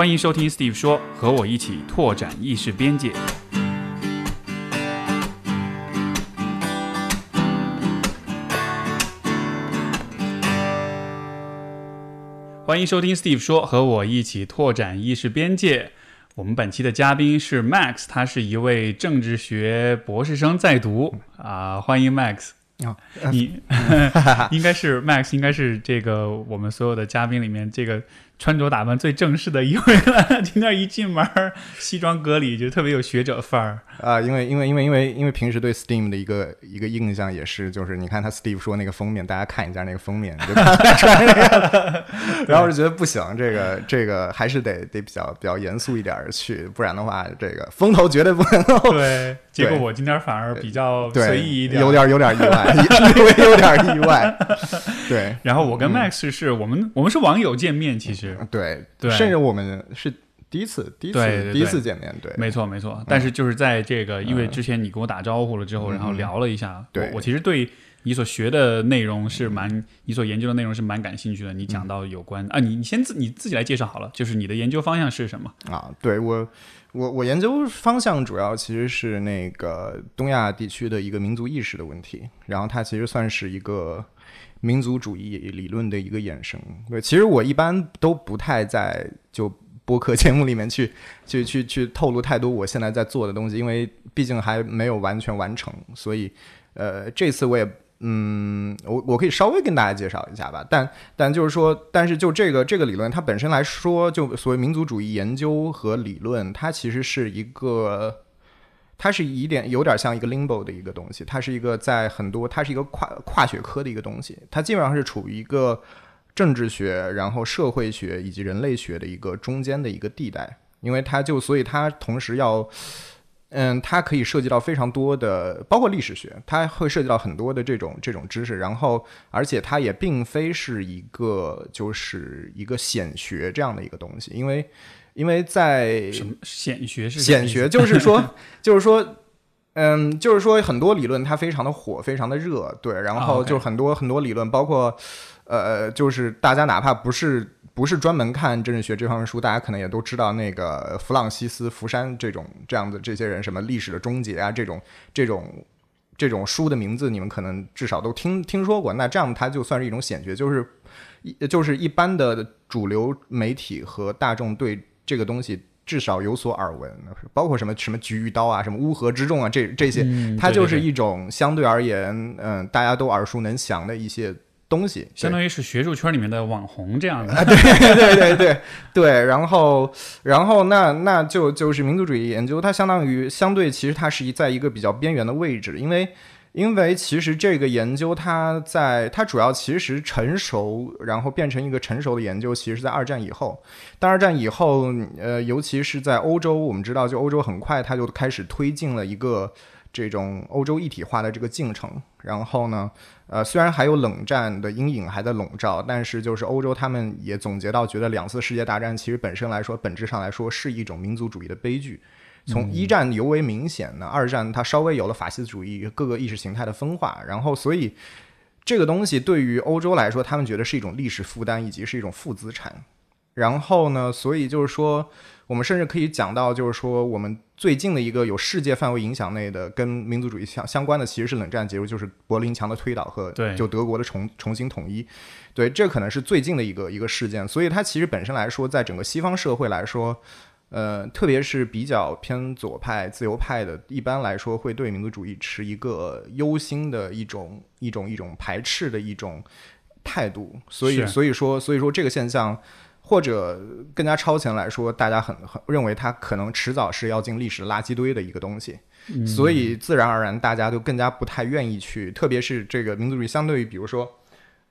欢迎收听 Steve 说，和我一起拓展意识边界。欢迎收听 Steve 说，和我一起拓展意识边界。我们本期的嘉宾是 Max，他是一位政治学博士生在读啊，欢迎 Max。啊，你 应该是 Max，应该是这个我们所有的嘉宾里面这个。穿着打扮最正式的一位了，今天一进门，西装革履，就特别有学者范儿啊！因为因为因为因为因为平时对 Steam 的一个一个印象也是，就是你看他 Steve 说那个封面，大家看一下那个封面，就看 穿这个，然后我就觉得不行，这个这个还是得得比较比较严肃一点去，不然的话，这个风头绝对不能够。对，结果我今天反而比较随意一点，有点有点意外，略微有点意外。对，然后我跟 Max 是我们我们是网友见面，其实。对对，甚至我们是第一次，第一次，第一次见面，对，没错没错。但是就是在这个，因为之前你跟我打招呼了之后，然后聊了一下，对我其实对你所学的内容是蛮，你所研究的内容是蛮感兴趣的。你讲到有关啊，你你先自你自己来介绍好了，就是你的研究方向是什么啊？对我我我研究方向主要其实是那个东亚地区的一个民族意识的问题，然后它其实算是一个。民族主义理论的一个衍生，对，其实我一般都不太在就播客节目里面去 去去去透露太多我现在在做的东西，因为毕竟还没有完全完成，所以呃，这次我也嗯，我我可以稍微跟大家介绍一下吧，但但就是说，但是就这个这个理论它本身来说，就所谓民族主义研究和理论，它其实是一个。它是一点有点像一个 limbo 的一个东西，它是一个在很多，它是一个跨跨学科的一个东西，它基本上是处于一个政治学、然后社会学以及人类学的一个中间的一个地带，因为它就所以它同时要，嗯，它可以涉及到非常多的，包括历史学，它会涉及到很多的这种这种知识，然后而且它也并非是一个就是一个显学这样的一个东西，因为。因为在什么显学是显学，就是说，就是说，嗯，就是说，很多理论它非常的火，非常的热，对，然后就很多很多理论，包括呃，就是大家哪怕不是不是专门看政治学这方面书，大家可能也都知道那个弗朗西斯福山这种这样的这些人，什么历史的终结啊，这种这种这种书的名字，你们可能至少都听听说过。那这样它就算是一种显学，就是一就是一般的主流媒体和大众对。这个东西至少有所耳闻，包括什么什么菊与刀啊，什么乌合之众啊，这这些，它就是一种相对而言，嗯，大家都耳熟能详的一些东西，相当于是学术圈里面的网红这样的。对 对对对对，然后然后那那就就是民族主义研究，它相当于相对其实它是一在一个比较边缘的位置，因为。因为其实这个研究，它在它主要其实成熟，然后变成一个成熟的研究，其实在二战以后。但二战以后，呃，尤其是在欧洲，我们知道，就欧洲很快它就开始推进了一个这种欧洲一体化的这个进程。然后呢，呃，虽然还有冷战的阴影还在笼罩，但是就是欧洲他们也总结到，觉得两次世界大战其实本身来说，本质上来说是一种民族主义的悲剧。从一战尤为明显呢，二战它稍微有了法西斯主义各个意识形态的分化，然后所以这个东西对于欧洲来说，他们觉得是一种历史负担以及是一种负资产。然后呢，所以就是说，我们甚至可以讲到，就是说，我们最近的一个有世界范围影响内的跟民族主义相相关的，其实是冷战结束，就是柏林墙的推倒和就德国的重重新统一。对，这可能是最近的一个一个事件。所以它其实本身来说，在整个西方社会来说。呃，特别是比较偏左派、自由派的，一般来说会对民族主义持一个忧心的一种、一种、一种排斥的一种态度。所以，所以说，所以说这个现象，或者更加超前来说，大家很很认为它可能迟早是要进历史垃圾堆的一个东西。所以，自然而然，大家都更加不太愿意去，特别是这个民族主义，相对于比如说。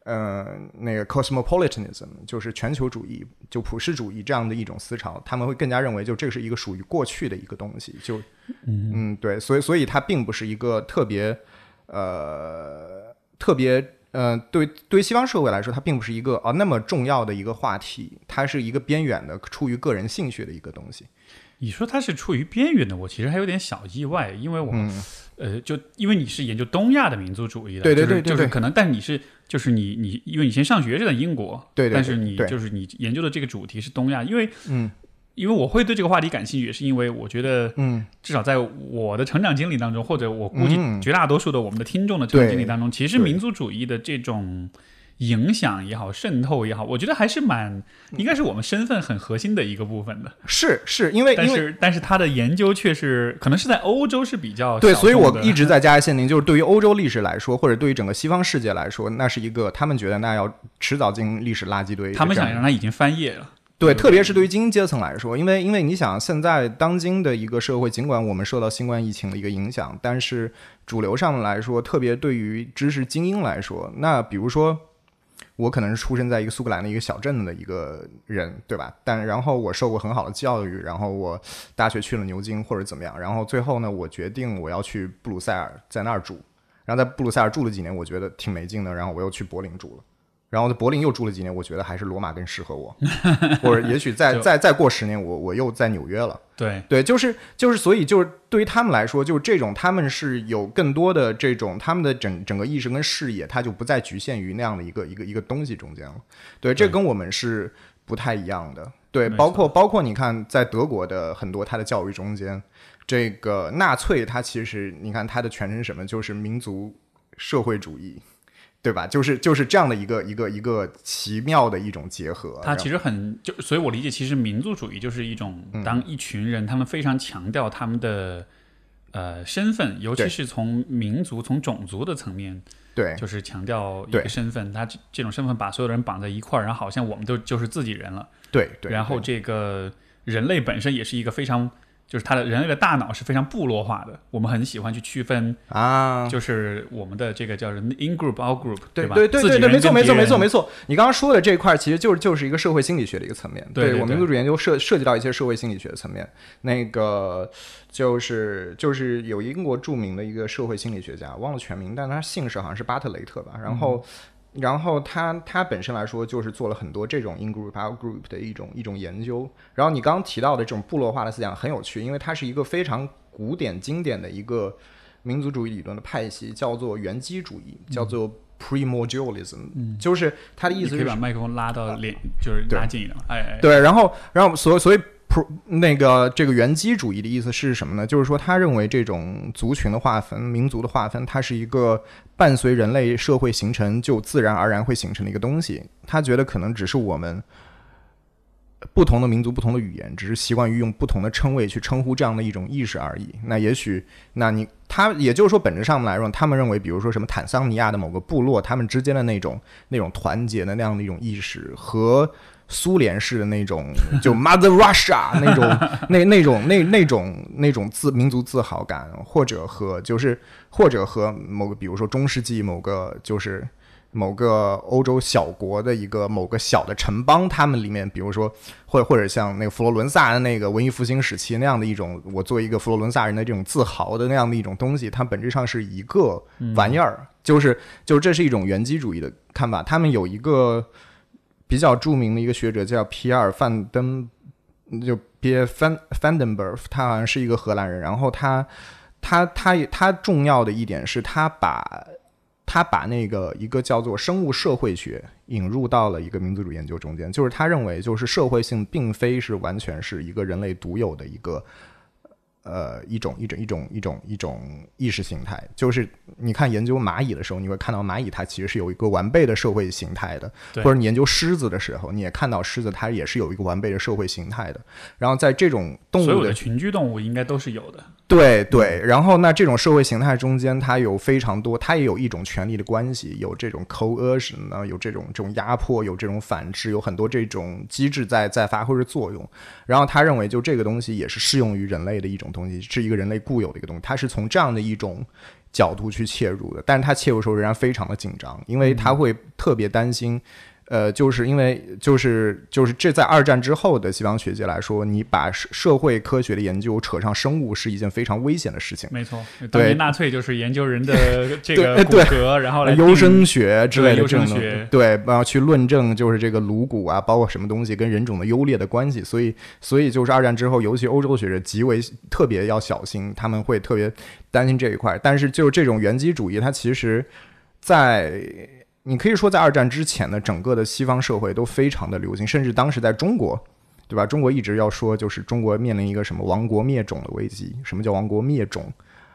呃，那个 cosmopolitanism 就是全球主义，就普世主义这样的一种思潮，他们会更加认为，就这是一个属于过去的一个东西，就嗯，对，所以所以它并不是一个特别呃特别呃对对于西方社会来说，它并不是一个啊那么重要的一个话题，它是一个边缘的，出于个人兴趣的一个东西。你说它是处于边缘的，我其实还有点小意外，因为我呃，就因为你是研究东亚的民族主义的，对对对，就是可能，但你是就是你你，因为你先上学是在英国，对，但是你就是你研究的这个主题是东亚，因为嗯。因为我会对这个话题感兴趣，也是因为我觉得，嗯，至少在我的成长经历当中，或者我估计嗯。绝大多数的我们的听众的成长经历当中，其实民族主义的这种影响也好，渗透也好，我觉得还是蛮应该是我们身份很核心的一个部分的。是是因为但因为是但是它的研究却是可能是在欧洲是比较对，所以我一直在加以限定，就是对于欧洲历史来说，或者对于整个西方世界来说，那是一个他们觉得那要迟早进历史垃圾堆。他们想让它已经翻页了。对，特别是对于精英阶层来说，因为因为你想，现在当今的一个社会，尽管我们受到新冠疫情的一个影响，但是主流上来说，特别对于知识精英来说，那比如说。我可能是出生在一个苏格兰的一个小镇的一个人，对吧？但然后我受过很好的教育，然后我大学去了牛津或者怎么样，然后最后呢，我决定我要去布鲁塞尔，在那儿住。然后在布鲁塞尔住了几年，我觉得挺没劲的，然后我又去柏林住了。然后在柏林又住了几年，我觉得还是罗马更适合我，或者也许再再再过十年，我我又在纽约了。对，对，就是就是，所以就是对于他们来说，就是这种他们是有更多的这种他们的整整个意识跟视野，它就不再局限于那样的一个一个一个东西中间了。对，这跟我们是不太一样的。对，没包括包括你看，在德国的很多它的教育中间，这个纳粹它其实你看它的全称是什么，就是民族社会主义。对吧？就是就是这样的一个一个一个奇妙的一种结合。它其实很就，所以我理解，其实民族主义就是一种嗯当一群人他们非常强调他们的呃身份，尤其是从民族、从种族的层面，对就是强调一个身份，他这这种身份把所有的人绑在一块儿，然后好像我们都就是自己人了。对对，然后这个人类本身也是一个非常。就是他的人类的大脑是非常部落化的，我们很喜欢去区分，啊，就是我们的这个叫什么 in group out group，吧？对对对对对，没错没错没错没错。你刚刚说的这一块，其实就是就是一个社会心理学的一个层面。对对对我们民族主义研究涉涉及到一些社会心理学的层面。那个就是就是有英国著名的一个社会心理学家，忘了全名，但他姓氏好像是巴特雷特吧。然后。然后他他本身来说就是做了很多这种 in group out group 的一种一种研究。然后你刚刚提到的这种部落化的思想很有趣，因为它是一个非常古典经典的一个民族主义理论的派系，叫做原基主义，叫做 primordialism，、就是它的意思是你可以把麦克风拉到脸，就是拉近一点嘛。哎哎，对，然后，然后所所以 pro 那个这个原基主义的意思是什么呢？就是说，他认为这种族群的划分、民族的划分，它是一个伴随人类社会形成就自然而然会形成的一个东西。他觉得可能只是我们不同的民族、不同的语言，只是习惯于用不同的称谓去称呼这样的一种意识而已。那也许，那你他也就是说，本质上来说，他们认为，比如说什么坦桑尼亚的某个部落，他们之间的那种那种团结的那样的一种意识和。苏联式的那种，就 Mother Russia 那种、那那种、那那种、那种自民族自豪感，或者和就是或者和某个，比如说中世纪某个就是某个欧洲小国的一个某个小的城邦，他们里面，比如说或或者像那个佛罗伦萨的那个文艺复兴时期那样的一种，我作为一个佛罗伦萨人的这种自豪的那样的一种东西，它本质上是一个玩意儿，就是就是这是一种原基主义的看法。他们有一个。比较著名的一个学者叫皮尔范登，就皮尔范范登伯，他好像是一个荷兰人。然后他他他他重要的一点是他把他把那个一个叫做生物社会学引入到了一个民族主义研究中间，就是他认为就是社会性并非是完全是一个人类独有的一个。呃，一种一种一种一种一种意识形态，就是你看研究蚂蚁的时候，你会看到蚂蚁它其实是有一个完备的社会形态的，或者你研究狮子的时候，你也看到狮子它也是有一个完备的社会形态的。然后在这种动物的所有的群居动物应该都是有的。对对，然后那这种社会形态中间，它有非常多，它也有一种权力的关系，有这种 coercion 呢，有这种这种压迫，有这种反制，有很多这种机制在在发挥着作用。然后他认为，就这个东西也是适用于人类的一种东西，是一个人类固有的一个东西，他是从这样的一种角度去切入的。但是他切入的时候仍然非常的紧张，因为他会特别担心。呃，就是因为就是就是这在二战之后的西方学界来说，你把社社会科学的研究扯上生物是一件非常危险的事情。没错，当年纳粹就是研究人的 这个骨对对骼，然后来优生学之类的对这种学对，然后去论证就是这个颅骨啊，包括什么东西跟人种的优劣的关系，所以所以就是二战之后，尤其欧洲学者极为特别要小心，他们会特别担心这一块。但是就是这种原基主义，它其实在你可以说在二战之前呢，整个的西方社会都非常的流行，甚至当时在中国。对吧？中国一直要说，就是中国面临一个什么亡国灭种的危机？什么叫亡国灭种？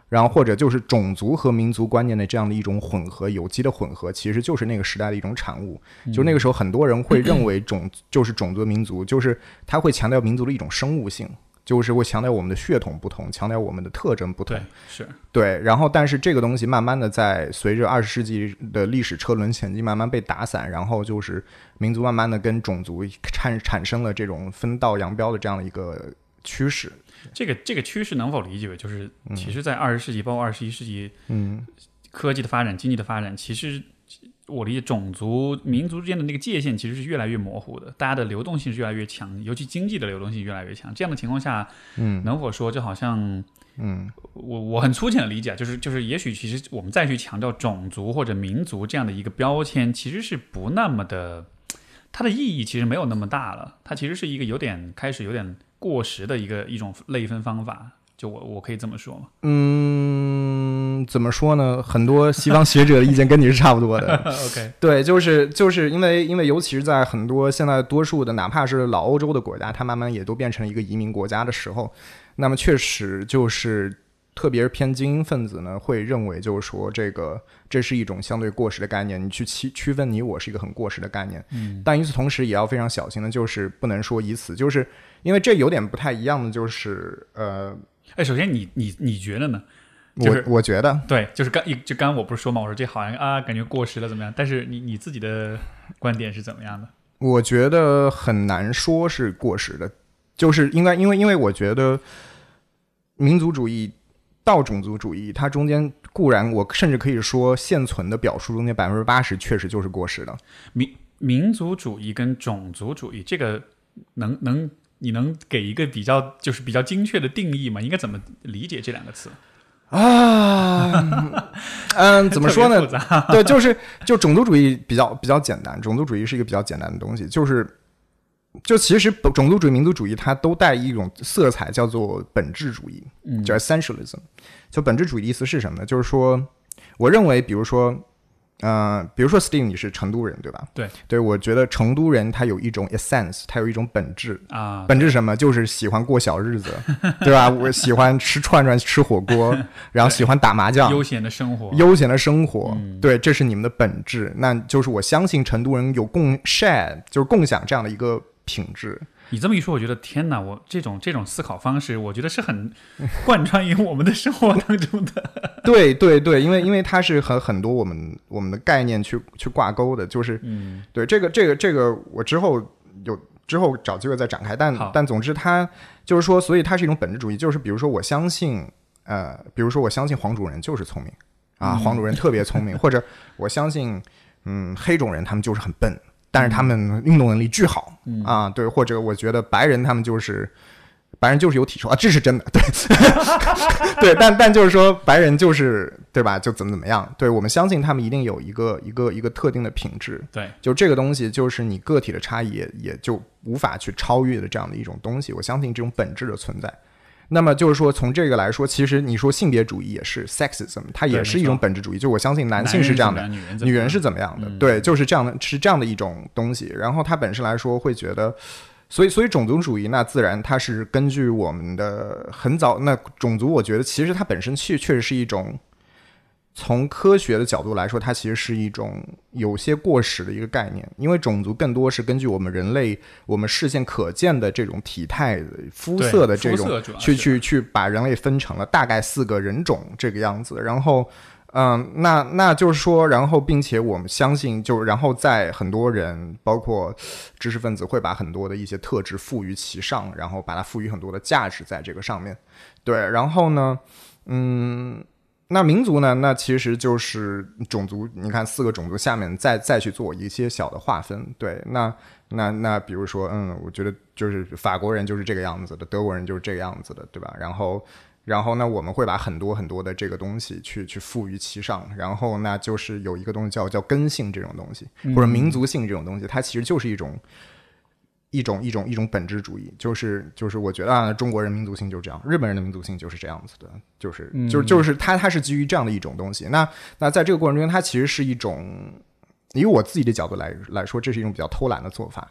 然后或者就是种族和民族观念的这样的一种混合，有机的混合，其实就是那个时代的一种产物。就那个时候，很多人会认为种就是种族民族，就是他会强调民族的一种生物性。就是会强调我们的血统不同，强调我们的特征不同。对，是对。然后，但是这个东西慢慢的在随着二十世纪的历史车轮前进，慢慢被打散。然后就是民族慢慢的跟种族产产生了这种分道扬镳的这样的一个趋势。这个这个趋势能否理解为就是，其实，在二十世纪包括二十一世纪，嗯，科技的发展、经济的发展，其实。我理解，种族、民族之间的那个界限其实是越来越模糊的，大家的流动性是越来越强，尤其经济的流动性越来越强。这样的情况下，嗯，能否说就好像，嗯，我我很粗浅的理解，就是就是，也许其实我们再去强调种族或者民族这样的一个标签，其实是不那么的，它的意义其实没有那么大了。它其实是一个有点开始有点过时的一个一种类分方法。就我我可以这么说吗？嗯，怎么说呢？很多西方学者的意见跟你是差不多的。OK，对，就是就是因为因为尤其是在很多现在多数的哪怕是老欧洲的国家，它慢慢也都变成了一个移民国家的时候，那么确实就是特别是偏精英分子呢，会认为就是说这个这是一种相对过时的概念，你去区区分你我是一个很过时的概念。嗯，但与此同时也要非常小心的，就是不能说以此，就是因为这有点不太一样的，就是呃。哎，首先你你你觉得呢？我我觉得对，就是刚一就刚刚我不是说嘛，我说这好像啊，感觉过时了怎么样？但是你你自己的观点是怎么样的？我觉得很难说是过时的，就是应该因为因为我觉得民族主义到种族主义，它中间固然我甚至可以说现存的表述中间百分之八十确实就是过时的。民民族主义跟种族主义这个能能。你能给一个比较就是比较精确的定义吗？应该怎么理解这两个词啊？嗯，怎么说呢？对，就是就种族主义比较比较简单，种族主义是一个比较简单的东西，就是就其实种族主义、民族主义它都带一种色彩，叫做本质主义，叫 essentialism。就本质主义的意思是什么呢？就是说，我认为，比如说。嗯，比如说 Steam，你是成都人对吧？对，对我觉得成都人他有一种 essence，他有一种本质啊，本质什么？就是喜欢过小日子，对吧？我喜欢吃串串、吃火锅，然后喜欢打麻将，悠闲的生活，悠闲的生活，对，这是你们的本质。那就是我相信成都人有共 share，就是共享这样的一个品质。你这么一说，我觉得天哪！我这种这种思考方式，我觉得是很贯穿于我们的生活当中的。对对对，因为因为它是和很多我们我们的概念去去挂钩的，就是嗯，对这个这个这个，我之后有之后找机会再展开。但但总之，它就是说，所以它是一种本质主义，就是比如说，我相信呃，比如说我相信黄种人就是聪明啊，黄种人特别聪明，或者我相信嗯，黑种人他们就是很笨。但是他们运动能力巨好啊，对，或者我觉得白人他们就是白人就是有体臭啊，这是真的，对 对，但但就是说白人就是对吧？就怎么怎么样？对我们相信他们一定有一个一个一个特定的品质，对，就这个东西就是你个体的差异也也就无法去超越的这样的一种东西，我相信这种本质的存在。那么就是说，从这个来说，其实你说性别主义也是 sexism，它也是一种本质主义。就我相信男性是这样的，女人是怎么样的？对，就是这样的，是这样的一种东西。然后它本身来说会觉得，所以所以种族主义那自然它是根据我们的很早那种族，我觉得其实它本身确确实是一种。从科学的角度来说，它其实是一种有些过时的一个概念，因为种族更多是根据我们人类我们视线可见的这种体态、肤色的这种去去去把人类分成了大概四个人种这个样子。然后，嗯，那那就是说，然后并且我们相信，就然后在很多人，包括知识分子，会把很多的一些特质赋予其上，然后把它赋予很多的价值在这个上面。对，然后呢，嗯。那民族呢？那其实就是种族。你看，四个种族下面再再去做一些小的划分。对，那那那，比如说，嗯，我觉得就是法国人就是这个样子的，德国人就是这个样子的，对吧？然后，然后呢，我们会把很多很多的这个东西去去赋予其上。然后，那就是有一个东西叫叫根性这种东西，或者民族性这种东西，它其实就是一种。一种一种一种本质主义，就是就是我觉得啊，中国人民族性就是这样，日本人的民族性就是这样子的，就是就是就是它它是基于这样的一种东西。那那在这个过程中间，它其实是一种，以我自己的角度来来说，这是一种比较偷懒的做法。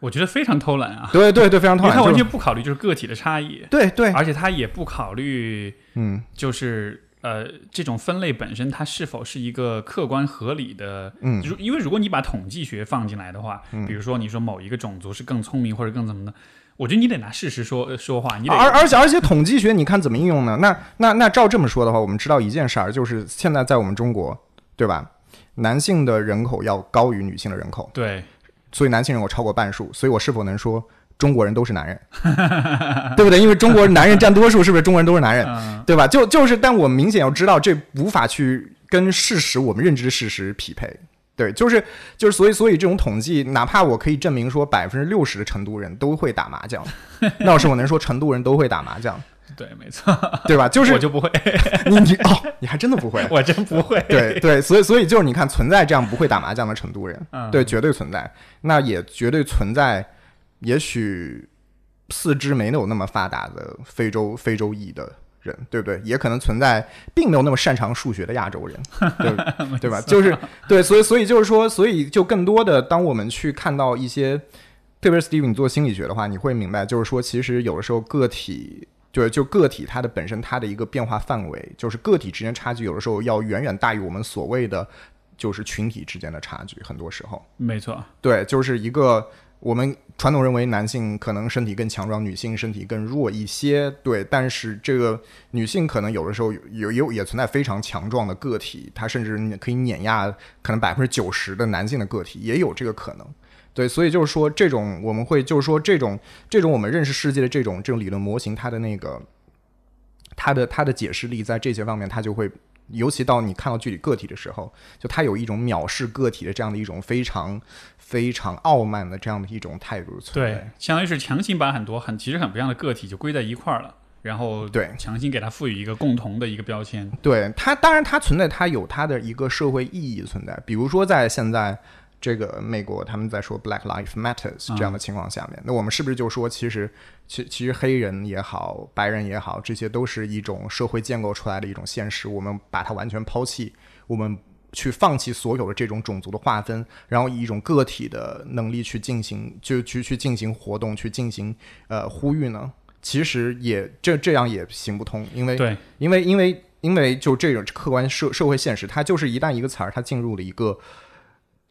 我觉得非常偷懒啊，对对对，非常偷懒，他完就全不考虑就是个体的差异，对对，而且他也不考虑嗯。就是呃这种分类本身它是否是一个客观合理的。嗯如因为如果你把统计学放进来的话，比如说你说某一个种族是更聪明或者更怎么的，我觉得你得拿事实说呃说话，你得而而且而且统计学你看怎么应用呢？那那那照这么说的话，我们知道一件事儿，就是现在在我们中国，对吧？男性的人口要高于女性的人口，对所以男性人口超过半数，所以我是否能说中国人都是男人，对不对？因为中国男人占多数，是不是中国人都是男人，嗯对吧？就就是，但我们明显要知道，这无法去跟事实我们认知的事实匹配。对，就是就是，所以所以这种统计，哪怕我可以证明说百分之六十的成都人都会打麻将，那我是我能说成都人都会打麻将，对，没错，对吧？就是我就不会，你你哦，你还真的不会。我真不会。对对，所以所以就是你看，存在这样不会打麻将的成都人，嗯对，绝对存在。那也绝对存在，也许四肢没有那么发达的非洲非洲裔的人，对不对？也可能存在并没有那么擅长数学的亚洲人，对对吧？就是对，所以所以就是说，所以就更多的，当我们去看到一些，特别是 Steve 你做心理学的话，你会明白，就是说，其实有的时候个体。对，就个体它的本身它的一个变化范围，就是个体之间差距，有的时候要远远大于我们所谓的就是群体之间的差距。很多时候，没错，对，就是一个我们传统认为男性可能身体更强壮，女性身体更弱一些。对，但是这个女性可能有的时候有有也存在非常强壮的个体，她甚至可以碾压可能百分之九十的男性的个体，也有这个可能。对，所以就是说，这种我们会就是说，这种这种我们认识世界的这种这种理论模型，它的那个它的它的解释力在这些方面，它就会，尤其到你看到具体个体的时候，就它有一种藐视个体的这样的一种非常非常傲慢的这样的一种态度存对在。，相当于是强行把很多很其实很不一样的个体就归在一块儿了，然后对强行给它赋予一个共同的一个标签。对它，当然它存在，它有它的一个社会意义存在。比如说，在现在这个美国，他们在说 Black Lives Matters 这样的情况下面，那我们是不是就说，其实其其实黑人也好，白人也好，这些都是一种社会建构出来的一种现实，我们把它完全抛弃，我们。去放弃所有的这种种族的划分，然后以一种个体的能力去进行，就去去进行活动，去进行呃呼吁呢？其实也这这样也行不通，因为对，因为因为因为就这种客观社社会现实，它就是一旦一个词儿它进入了一个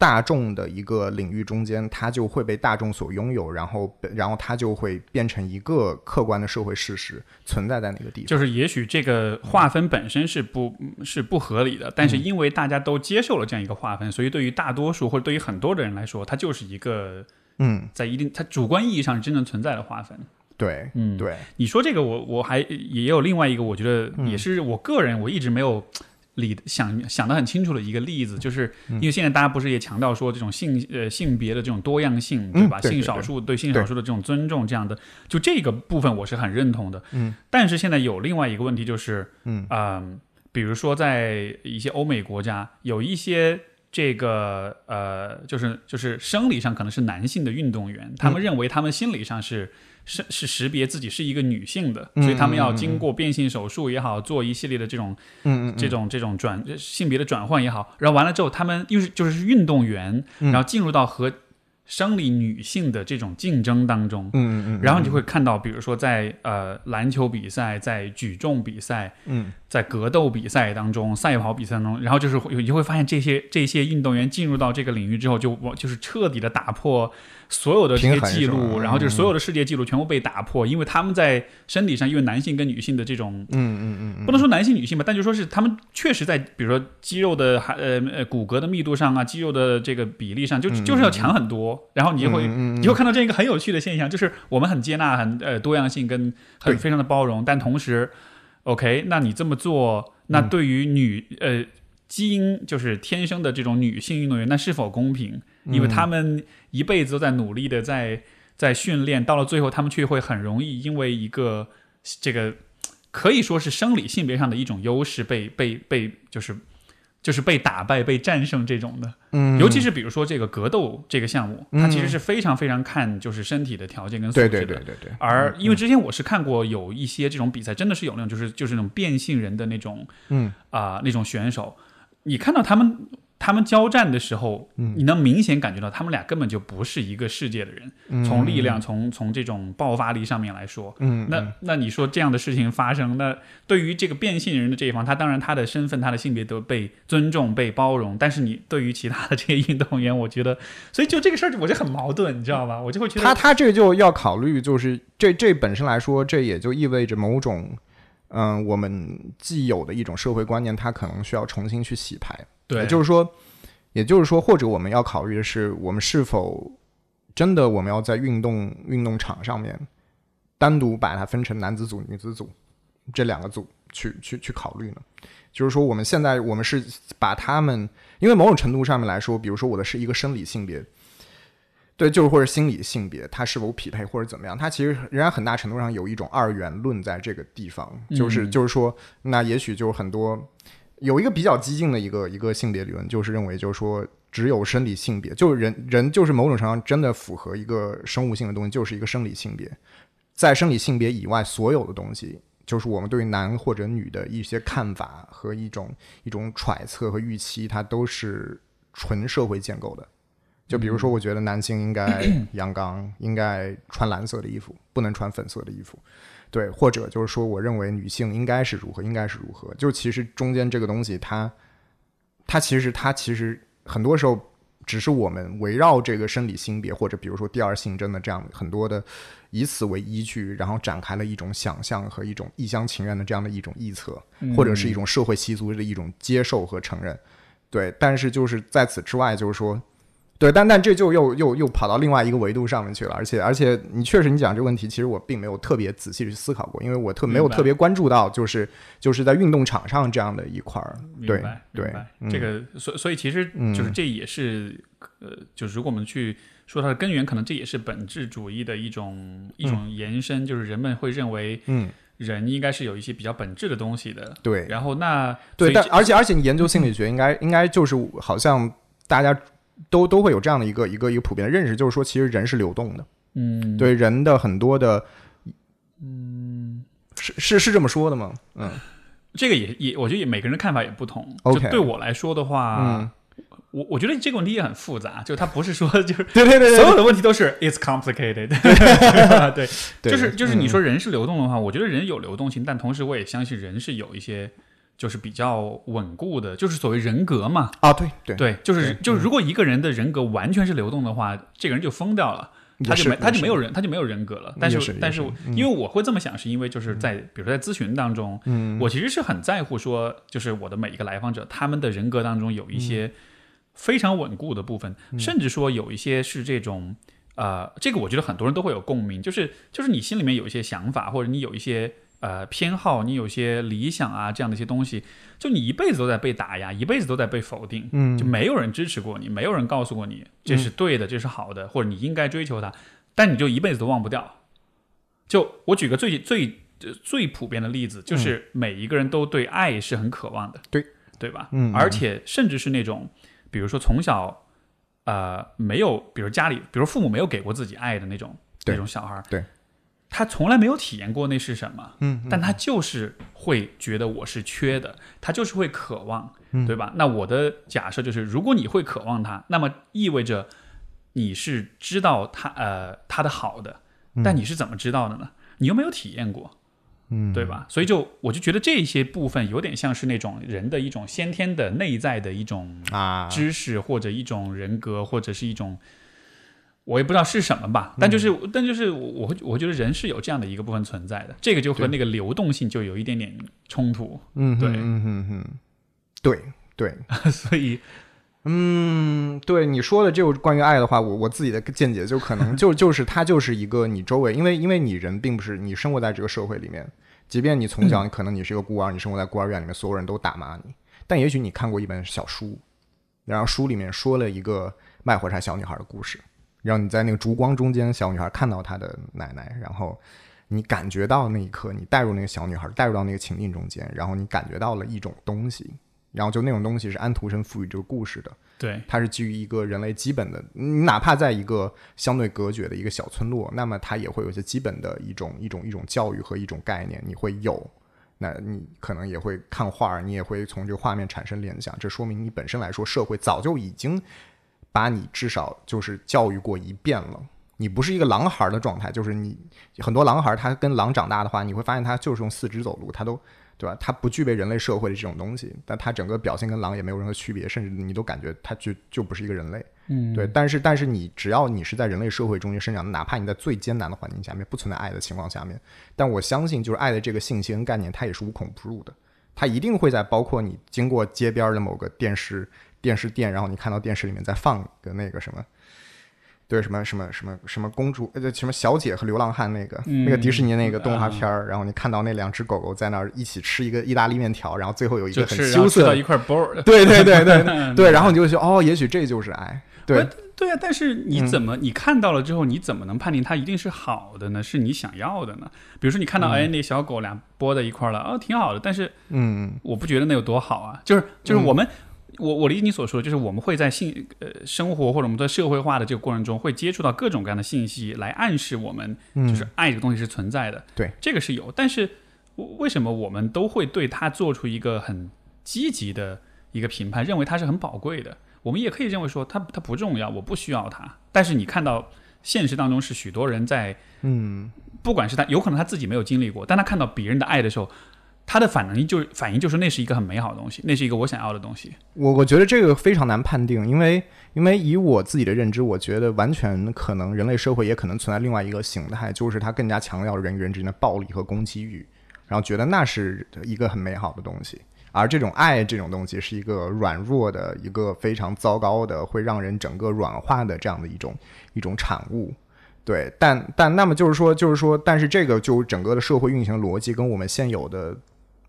大众的一个领域中间，它就会被大众所拥有，然后然后它就会变成一个客观的社会事实存在在那个地方。就是也许这个划分本身是不是不合理的，但是因为大家都接受了这样一个划分，所以对于大多数或者对于很多的人来说，它就是一个嗯，在一定它主观意义上真正存在的划分。对，嗯，对，你说这个我我还也有另外一个，我觉得也是我个人我一直没有理想想得很清楚的一个例子，就是因为现在大家不是也强调说这种性呃性别的这种多样性，对吧？对对性少数对性少数的这种尊重，这样的，就这个部分我是很认同的。嗯，但是现在有另外一个问题就是，嗯啊、比如说在一些欧美国家，有一些这个呃，就是就是生理上可能是男性的运动员，他们认为他们心理上是。是是识别自己是一个女性的，所以他们要经过变性手术也好，做一系列的这种这种这种转性别的转换也好，然后完了之后，他们又是就是运动员，嗯。然后进入到和生理女性的这种竞争当中，嗯嗯嗯，然后你就会看到，比如说在呃篮球比赛、在举重比赛、嗯。在格斗比赛当中、赛跑比赛当中，然后就是会你就会发现这些这些运动员进入到这个领域之后，就我就是彻底的打破所有的这些记录，嗯然后就是所有的世界纪录全部被打破，因为他们在身体上，因为男性跟女性的这种嗯嗯嗯不能说男性女性吧，但就说是他们确实在，比如说肌肉的还呃呃骨骼的密度上啊，肌肉的这个比例上，就就是要强很多。然后你就会嗯你会看到这样一个很有趣的现象，就是我们很接纳很呃多样性跟很非常的包容，但同时，OK，那你这么做，那对于女呃基因就是天生的这种女性运动员，那是否公平？因为他们一辈子都在努力的在在训练，到了最后，他们却会很容易因为一个这个可以说是生理性别上的一种优势被被被就是就是被打败、被战胜这种的。嗯，尤其是比如说这个格斗这个项目，它其实是非常非常看就是身体的条件跟素质的。对对对对，而因为之前我是看过有一些这种比赛，真的是有那种就是就是那种变性人的那种嗯啊、那种选手，你看到他们他们交战的时候，嗯你能明显感觉到他们俩根本就不是一个世界的人。从力量，从从这种爆发力上面来说，嗯，那那你说这样的事情发生，那对于这个变性人的这一方，他当然他的身份、他的性别都被尊重、被包容，但是你对于其他的这些运动员，我觉得，所以就这个事儿，我就很矛盾，你知道吧？我就会觉得他他这就要考虑，就是这这本身来说，这也就意味着某种，嗯、我们既有的一种社会观念，它可能需要重新去洗牌。对，也就是说，也就是说，或者我们要考虑的是，我们是否真的我们要在运动运动场上面单独把它分成男子组、女子组这两个组去去去考虑呢？就是说，我们现在我们是把他们，因为某种程度上面来说，比如说我的是一个生理性别。对，就是或者心理性别，它是否匹配或者怎么样，它其实仍然很大程度上有一种二元论在这个地方，就是、嗯就是说，那也许就是很多有一个比较激进的一个一个性别理论，就是认为就是说，只有生理性别，就是人人就是某种程度上真的符合一个生物性的东西，就是一个生理性别，在生理性别以外，所有的东西。就是我们对于男或者女的一些看法和一种一种揣测和预期，它都是纯社会建构的。就比如说，我觉得男性应该 阳刚，应该穿蓝色的衣服，不能穿粉色的衣服。对，或者就是说，我认为女性应该是如何，应该是如何。就其实中间这个东西它，它其实它其实很多时候只是我们围绕这个生理性别，或者比如说第二性征的这样很多的以此为依据，然后展开了一种想象和一种一厢情愿的这样的一种臆测，或者是一种社会习俗的一种接受和承认。对，但是就是在此之外，就是说。对，但但这就又又又跑到另外一个维度上面去了，而且而且你确实你讲这个问题，其实我并没有特别仔细去思考过，因为我特没有特别关注到就是就是在运动场上这样的一块儿。对明白，对这个，所所以其实就是这也是，呃，就是如果我们去说它的根源，可能这也是本质主义的一种一种延伸，就是人们会认为嗯，人应该是有一些比较本质的东西的。对然后那对，但而且而且你研究心理学，应该应该就是好像大家都都会有这样的一个一个一个普遍的认识，就是说其实人是流动的，嗯，对人的很多的，嗯，是是是这么说的吗？嗯。这个也也，我觉得也每个人的看法也不同。OK 就对我来说的话，嗯。我我觉得这个问题也很复杂，就它不是说 就是对对对所有的问题都是 it's complicated，对？就是就是你嗯。说人是流动的话，我觉得人有流动性，但同时我也相信人是有一些就是比较稳固的，就是所谓人格嘛。啊，对对对，就是就是如果一个人的人格完全是流动的话，这个人就疯掉了。他就没他就没有人他就没有人格了。但也是但是因为我会这么想，是因为就是在比如说在咨询当中，嗯我其实是很在乎说，就是我的每一个来访者他们的人格当中有一嗯些非常稳固的部分，甚至说有一些是这种。呃，这个我觉得很多人都会有共鸣，就是就是你心里面有一些想法，或者你有一些呃偏好，你有些理想啊这样的一些东西，就你一辈子都在被打压，一辈子都在被否定，嗯。就没有人支持过你，没有人告诉过你这是对的，这是好的，或者你应该追求它，但你就一辈子都忘不掉。就我举个最最呃最普遍的例子，就是每一个人都对爱是很渴望的，对。对吧？嗯而且甚至是那种，比如说从小呃没有，比如家里，比如父母没有给过自己爱的那种那种小孩儿，对，他从来没有体验过那是什么，嗯，但他就是会觉得我是缺的，他就是会渴望，嗯对吧？那我的假设就是，如果你会渴望他，那么意味着你是知道他呃他的好的，但你是怎么知道的呢？你又没有体验过，嗯对吧？所以就我就觉得这些部分有点像是那种人的一种先天的内在的一种啊，知识，或者一种人格，或者是一种。我也不知道是什么吧，但就是，但就是我，我我觉得人是有这样的一个部分存在的，这个就和那个流动性就有一点点冲突，嗯，对。嗯哼哼，对对，所以嗯，对你说的这个关于爱的话，我我自己的见解就可能 就就是它就是一个你周围，因为因为你人并不是你生活在这个社会里面，即便你从小可能你是一个孤儿，你生活在孤儿院里面，所有人都打骂你，但也许你看过一本小书，然后书里面说了一个卖火柴小女孩的故事，让你在那个烛光中间，小女孩看到她的奶奶，然后你感觉到那一刻，你带入那个小女孩，带入到那个情境中间，然后你感觉到了一种东西，然后就那种东西是安徒生赋予这个故事的。对，它是基于一个人类基本的，你哪怕在一个相对隔绝的一个小村落，那么它也会有一些基本的一种一种一种教育和一种概念，你会有那你可能也会看画儿，你也会从这个画面产生联想，这说明你本身来说，社会早就已经把你至少就是教育过一遍了。你不是一个狼孩儿的状态，就是你很多狼孩儿他跟狼长大的话，你会发现他就是用四肢走路，他都对吧？他不具备人类社会的这种东西，但他整个表现跟狼也没有任何区别，甚至你都感觉他就就不是一个人类。嗯，对，但是但是你只要你是在人类社会中间生长的，哪怕你在最艰难的环境下面，不存在爱的情况下面，但我相信就是爱的这个信息跟概念，它也是无孔不入的，它一定会在包括你经过街边的某个电视电视店，然后你看到电视里面在放的那个什么。对什么什么什么什么公主呃什么小姐和流浪汉那个、嗯那个迪士尼那个动画片儿，然后你看到那两只狗狗在那儿一起吃一个意大利面条，然后最后有一个很羞涩的，一块包儿。对对对对 对，然后你就会觉得哦，也许这就是爱，对，对啊，但是嗯你怎么、你看到了之后，你怎么能判定它一定是好的呢？是你想要的呢？比如说你看到、哎那小狗俩拨在一块儿了，哦挺好的，但是嗯我不觉得那有多好啊。就是就是我们、我我理解你所说的，就是我们会在性呃生活或者我们在社会化的这个过程中，会接触到各种各样的信息来暗示我们，嗯，就是爱这个东西是存在的。对，这个是有，但是为什么我们都会对它做出一个很积极的一个评判，认为它是很宝贵的？我们也可以认为说它它不重要，我不需要它。但是你看到现实当中是许多人在，嗯不管是他有可能他自己没有经历过，但他看到别人的爱的时候，他的反应就是反应就是那是一个很美好的东西，那是一个我想要的东西。我我觉得这个非常难判定，因为因为以我自己的认知，我觉得完全可能人类社会也可能存在另外一个形态，就是它更加强调人与人之间的暴力和攻击欲，然后觉得那是一个很美好的东西。而这种爱这种东西是一个软弱的、一个非常糟糕的，会让人整个软化的这样的一种一种产物。对，但但那么就是说，就是说，但是这个就整个的社会运行逻辑跟我们现有的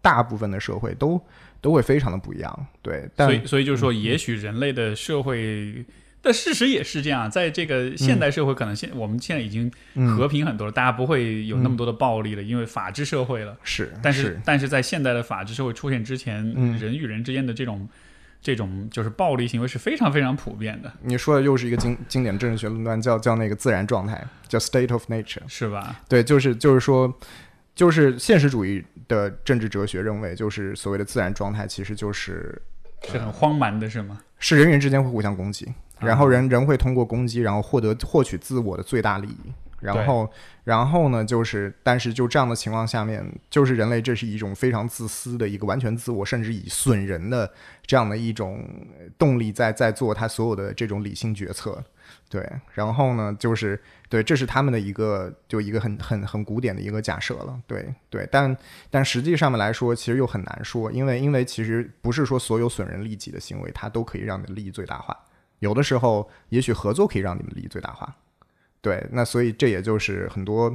大部分的社会都都会非常的不一样。对，但所以所以就是说，也许人类的社会。但事实也是这样，在这个现代社会，可能现、我们现在已经和平很多了，大家不会有那么多的暴力了，因为法治社会了。是，但是是但是在现代的法治社会出现之前，嗯人与人之间的这种这种就是暴力行为是非常非常普遍的，你说的又是一个经经典政治学论断，叫叫那个自然状态，叫 state of nature。是吧？对，就是就是说，就是现实主义的政治哲学认为，就是所谓的自然状态，其实就是是很荒蛮的，是吗？是人与人之间会互相攻击，啊然后人人会通过攻击，然后获得获取自我的最大利益。然后，然后呢，就是，但是就这样的情况下面，就是人类这是一种非常自私的一个完全自我，甚至以损人的这样的一种动力在在做他所有的这种理性决策。对，然后呢，就是对，这是他们的一个就一个很很很古典的一个假设了。对对，但但实际上面来说，其实又很难说，因为因为其实不是说所有损人利己的行为，它都可以让你的利益最大化。有的时候，也许合作可以让你们利益最大化。对，那所以这也就是很多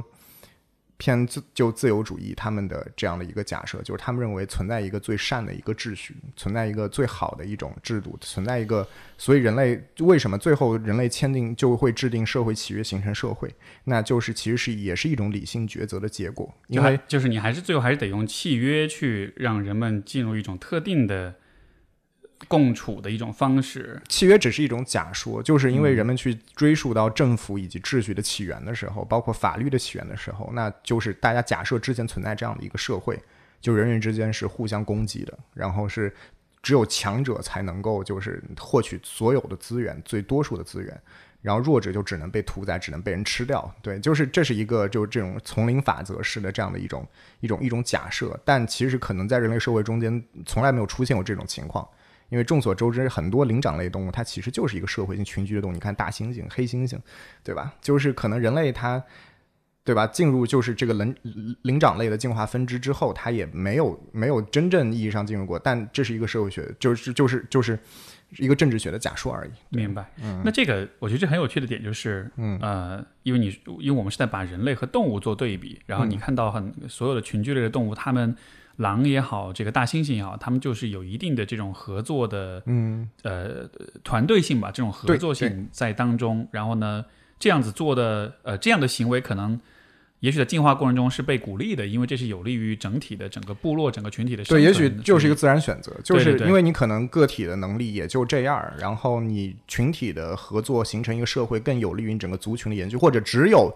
偏自就自由主义他们的这样的一个假设，就是他们认为存在一个最善的一个秩序，存在一个最好的一种制度，存在一个，所以人类为什么最后人类签订就会制定社会契约形成社会，那就是其实是也是一种理性抉择的结果，因为就是你还是最后还是得用契约去让人们进入一种特定的共处的一种方式。契约只是一种假说，就是因为人们去追溯到政府以及秩序的起源的时候，包括法律的起源的时候，那就是大家假设之前存在这样的一个社会，就人与之间是互相攻击的，然后是只有强者才能够就是获取所有的资源，最多数的资源。然后弱者就只能被屠宰，只能被人吃掉。对，就是这是一个就是这种丛林法则式的这样的一种一种一种假设，但其实可能在人类社会中间从来没有出现过这种情况。因为众所周知，很多灵长类动物它其实就是一个社会性群居的动物。你看大猩猩、黑猩猩，对吧？就是可能人类它，对吧？进入就是这个灵灵长类的进化分支之后，它也没有没有真正意义上进入过。但这是一个社会学，就是就是就是一个政治学的假说而已。明白。那这个我觉得这很有趣的点就是，嗯呃，因为你因为我们是在把人类和动物做对比，然后你看到很所有的群居类的动物，它们狼也好，这个大猩猩也好，他们就是有一定的这种合作的嗯，呃团队性吧，这种合作性在当中。然后呢，这样子做的呃这样的行为可能。也许在进化过程中是被鼓励的，因为这是有利于整体的整个部落、整个群体的生对，也许就是一个个自然选择，就是因为你可能个体的能力也就这样，然后你群体的合作形成一个社会更有利于你整个族群的延续，或者只有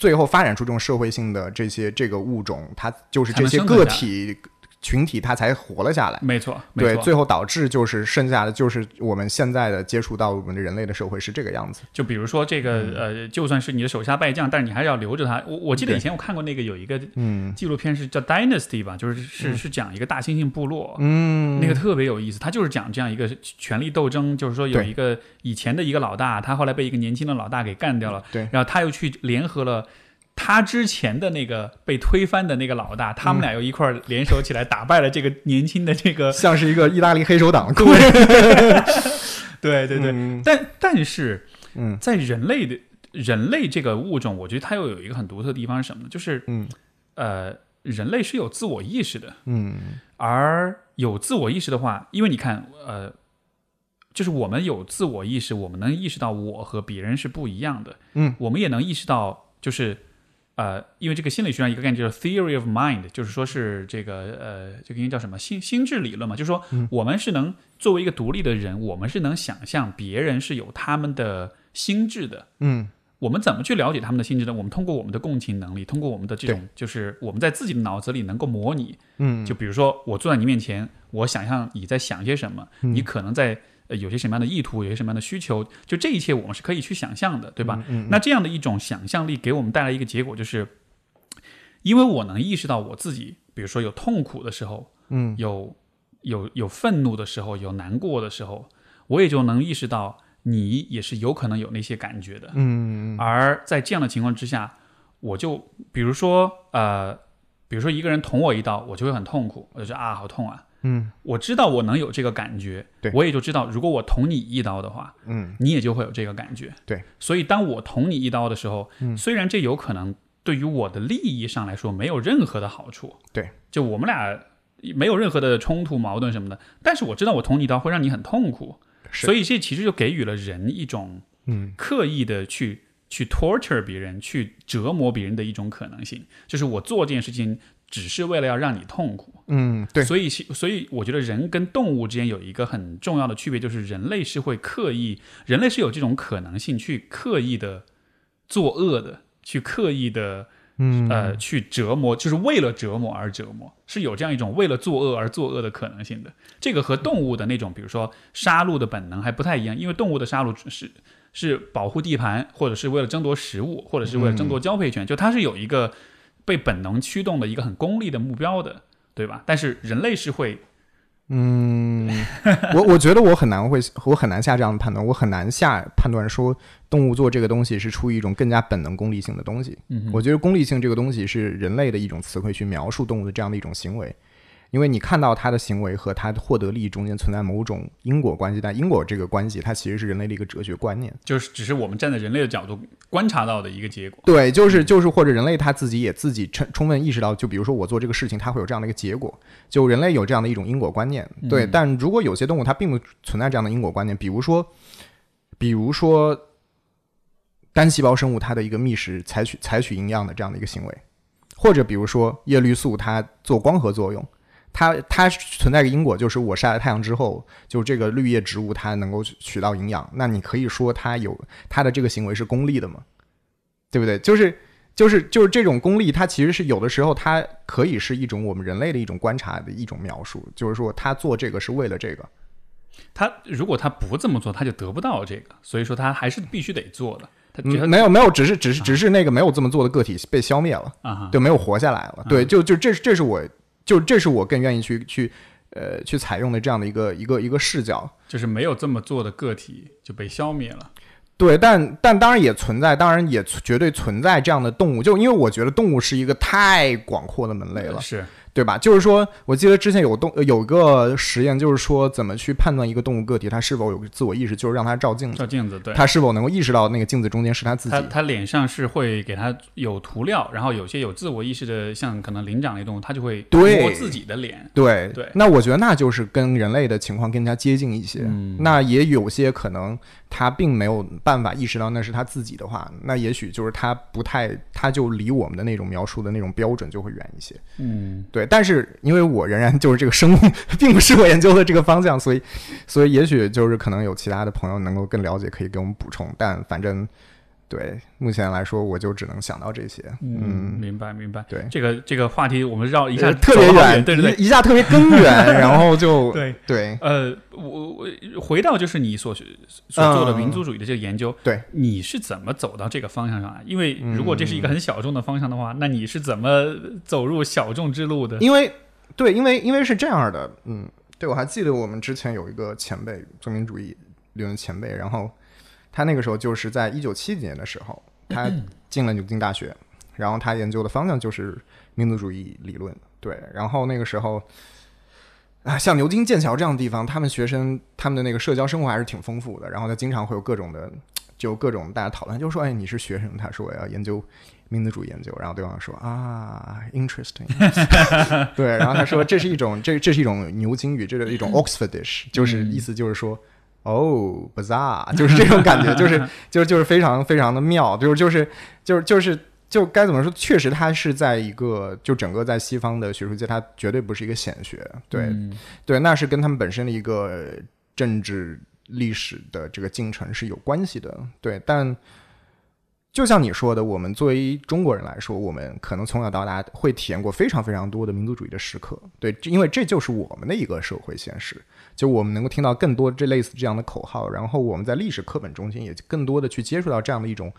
最后发展出这种社会性的这些这个物种，它就是这些个体群体，它才活了下来。没错，没对，最后导致就是剩下的就是我们现在的接触到我们的人类的社会是这个样子。就比如说这个、呃，就算是你的手下败将，但是你还是要留着他。我我记得以前我看过那个有一个嗯纪录片是叫《Dynasty》吧，就是是是讲一个大猩猩部落，嗯，那个特别有意思。他就是讲这样一个权力斗争，就是说有一个以前的一个老大，他后来被一个年轻的老大给干掉了，对然后他又去联合了。他之前的那个被推翻的那个老大，他们俩又一块儿联手起来打败了这个年轻的这个，像是一个意大利黑手党。对对 对。嗯。但但是嗯在人类的人类这个物种，我觉得它又有一个很独特的地方是什么呢？就是嗯。呃，人类是有自我意识的，嗯。而有自我意识的话，因为你看，呃，就是我们有自我意识，我们能意识到我和别人是不一样的，嗯，我们也能意识到，就是呃，因为这个心理学上一个概念叫做 theory of mind，就是说是这个呃，这个应该叫什么？心心智理论嘛，就是说我们是能作为一个独立的人，我们是能想象别人是有他们的心智的，嗯。我们怎么去了解他们的心智呢？我们通过我们的共情能力，通过我们的这种，就是我们在自己的脑子里能够模拟。嗯，就比如说，我坐在你面前，我想象你在想些什么，嗯。你可能在呃有些什么样的意图，有些什么样的需求，就这一切我们是可以去想象的，对吧？嗯那这样的一种想象力给我们带来一个结果，就是因为我能意识到我自己，比如说有痛苦的时候，嗯有有有愤怒的时候，有难过的时候，我也就能意识到你也是有可能有那些感觉的。嗯而在这样的情况之下，我就比如说呃，比如说一个人捅我一刀，我就会很痛苦，我就说啊好痛啊。嗯。我知道我能有这个感觉，对。我也就知道，如果我捅你一刀的话，嗯。你也就会有这个感觉。对，所以当我捅你一刀的时候，嗯。虽然这有可能对于我的利益上来说没有任何的好处，对，就我们俩没有任何的冲突、矛盾什么的，但是我知道我捅你一刀会让你很痛苦，是。所以这其实就给予了人一种嗯。刻意的去去 torture 别人、去折磨别人的一种可能性，就是我做这件事情只是为了要让你痛苦。嗯，对，所以，所以我觉得人跟动物之间有一个很重要的区别，就是人类是会刻意，人类是有这种可能性去刻意的作恶的，去刻意的嗯呃去折磨，就是为了折磨而折磨，是有这样一种为了作恶而作恶的可能性的。这个和动物的那种，比如说杀戮的本能还不太一样，因为动物的杀戮是是保护地盘，或者是为了争夺食物，或者是为了争夺交配权，就它是有一个被本能驱动的一个很功利的目标的。对吧？但是人类是会，嗯，我我觉得我很难会，我很难下这样的判断，我很难下判断说动物做这个东西是出于一种更加本能功利性的东西。嗯我觉得功利性这个东西是人类的一种词汇去描述动物的这样的一种行为，因为你看到他的行为和他获得利益中间存在某种因果关系，但因果这个关系它其实是人类的一个哲学观念。就是只是我们站在人类的角度观察到的一个结果。对，就是就是，或者人类他自己也自己充充分意识到，就比如说我做这个事情，它会有这样的一个结果。就人类有这样的一种因果观念，对。嗯但如果有些动物它并不存在这样的因果观念，比如说，比如说单细胞生物它的一个觅食、采取采取营养的这样的一个行为，或者比如说叶绿素它做光合作用。它它存在一个因果，就是我晒了太阳之后，就这个绿叶植物它能够取取到营养，那你可以说它有它的这个行为是功利的吗？对不对？就是就是就是这种功利，它其实是有的时候它可以是一种我们人类的一种观察的一种描述，就是说他做这个是为了这个。他如果他不这么做，他就得不到这个，所以说他还是必须得做的。没有没有，只是只是只是那个没有这么做的个体被消灭了，啊哈，就没有活下来了。对，就就这这是我就这是我更愿意去去呃去采用的这样的一个一个一个视角。就是没有这么做的个体就被消灭了。对，但但当然也存在，当然也绝对存在这样的动物，就因为我觉得动物是一个太广阔的门类了，是，对吧？就是说，我记得之前有动呃有个实验，就是说怎么去判断一个动物个体它是否有自我意识，就是让它照镜子，照镜子，对。它是否能够意识到那个镜子中间是它自己它它脸上是会给它有涂料，然后有些有自我意识的，像可能灵长类动物，它就会对摸自己的脸。对对那我觉得那就是跟人类的情况更加接近一些。嗯那也有些可能它并没有办法意识到那是它自己的话，那也许就是它不太，它就离我们的那种描述的那种标准就会远一些。嗯，对，但是因为我仍然就是这个生物 并不是我研究的这个方向，所以，所以也许就是可能有其他的朋友能够更了解，可以给我们补充。但反正，对，目前来说我就只能想到这些。嗯，明白明白。对，这个这个话题我们绕一下特别远，对对对，一下特别根源，然后就对对。呃，我我回到就是你所所做的民族主义的这个研究，对，你是怎么走到这个方向上来？因为如果这是一个很小众的方向的话，那你是怎么走入小众之路的？因为对，因为因为是这样的，嗯，对我还记得我们之前有一个前辈，做民主义理论前辈，然后。他那个时候就是在一九七几年的时候，他进了牛津大学，然后他研究的方向就是民族主义理论。对，然后那个时候啊，像牛津、剑桥这样的地方，他们学生他们的那个社交生活还是挺丰富的。然后他经常会有各种的，就各种大家讨论，就说：“哎，你是学生？”他说：“我要研究民族主义研究。”然后对方说：“啊，interesting。”对，然后他说：“这是一种这这是一种牛津语，这是一种 Oxfordish，就是意思就是说。”哦，bizarre，就是这种感觉，就是 就是就是非常非常的妙，就是就是就是就是就该怎么说？确实，它是在一个就整个在西方的学术界，它绝对不是一个显学，对对，那是跟他们本身的一个政治历史的这个进程是有关系的，对，但。就像你说的，我们作为中国人来说，我们可能从小到大会体验过非常非常多的民族主义的时刻，对，因为这就是我们的一个社会现实。就我们能够听到更多这类似这样的口号，然后我们在历史课本中间也更多的去接触到这样的一种。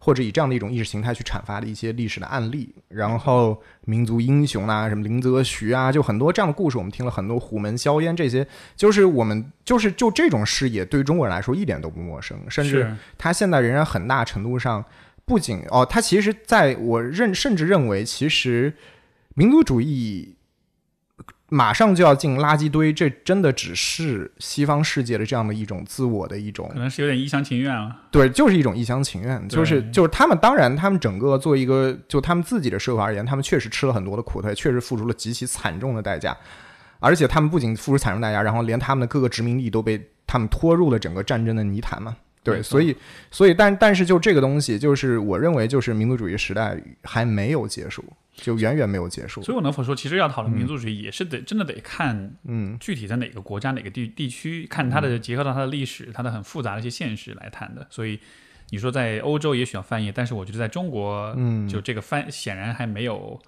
或者以这样的一种意识形态去阐发的一些历史的案例，然后民族英雄啊，什么林则徐啊，就很多这样的故事，我们听了很多虎门硝烟这些，就是我们就是就这种视野，对于中国人来说一点都不陌生，甚至他现在仍然很大程度上，不仅哦，他其实在我认甚至认为，其实民族主义。马上就要进垃圾堆，这真的只是西方世界的这样的一种自我的一种，可能是有点一厢情愿啊。对，就是一种一厢情愿，就是就是他们当然，他们整个做一个就他们自己的社会而言，他们确实吃了很多的苦，他也确实付出了极其惨重的代价，而且他们不仅付出惨重代价，然后连他们的各个殖民地都被他们拖入了整个战争的泥潭嘛。对，所以所以但但是就这个东西，就是我认为就是民族主义时代还没有结束。就远远没有结束，所以我能否说，其实要讨论民族主义，也是得真的得看，嗯，具体在哪个国家、哪个地地区，看它的结合到它的历史、它的很复杂的一些现实来谈的。所以你说在欧洲也许要翻译，但是我觉得在中国，嗯，就这个翻显然还没有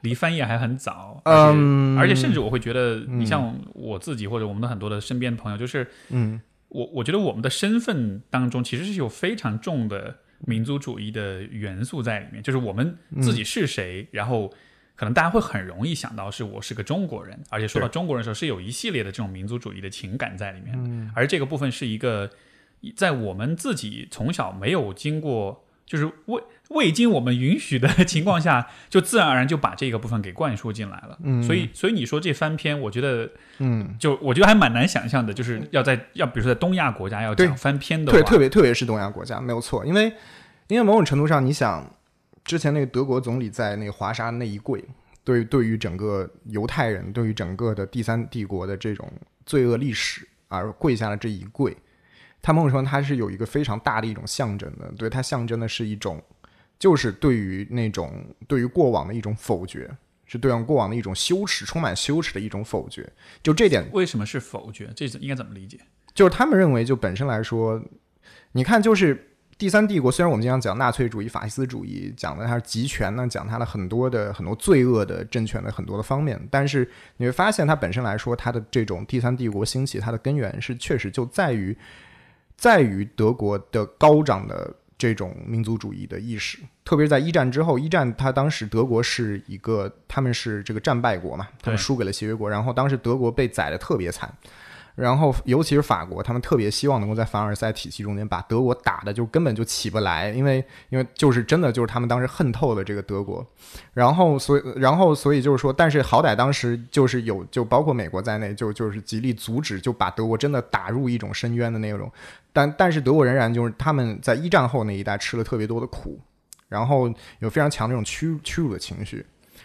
离翻译还很早，嗯，而且甚至我会觉得，你像我自己或者我们的很多的身边的朋友，就是，嗯，我我觉得我们的身份当中其实是有非常重的。民族主义的元素在里面，就是我们自己是谁，然后可能大家会很容易想到是我是个中国人，而且说到中国人的时候，是有一系列的这种民族主义的情感在里面。而这个部分是一个在我们自己从小没有经过，就是未未经我们允许的 情况下，就自然而然就把这个部分给灌输进来了。嗯所以，所以你说这翻篇，我觉得，嗯，就我觉得还蛮难想象的，就是要在要比如说在东亚国家要讲翻篇的话，对，特别特别是东亚国家没有错，因为。因为某种程度上，你想，之前那个德国总理在那个华沙那一跪，对对于整个犹太人，对于整个的第三帝国的这种罪恶历史而跪下了这一跪，他某种程度他是有一个非常大的一种象征的，对，它象征的是一种，就是对于那种对于过往的一种否决，是对过往的一种羞耻，充满羞耻的一种否决。就这点，为什么是否决？这应该怎么理解？就是他们认为，就本身来说，你看，就是。第三帝国虽然我们经常讲纳粹主义、法西斯主义，讲的它是集权呢，讲它的很多的很多罪恶的政权的很多的方面，但是你会发现它本身来说，它的这种第三帝国兴起，它的根源是确实就在于在于德国的高涨的这种民族主义的意识，特别是在一战之后，一战他当时德国是一个他们是这个战败国嘛，他们输给了协约国，然后当时德国被宰的特别惨。然后，尤其是法国，他们特别希望能够在凡尔赛体系中间把德国打的就根本就起不来，因为因为就是真的就是他们当时恨透了这个德国，然后所以然后所以就是说，但是好歹当时就是有就包括美国在内，就就是极力阻止，就把德国真的打入一种深渊的那种，但但是德国仍然就是他们在一战后那一代吃了特别多的苦，然后有非常强这种屈屈辱的情绪。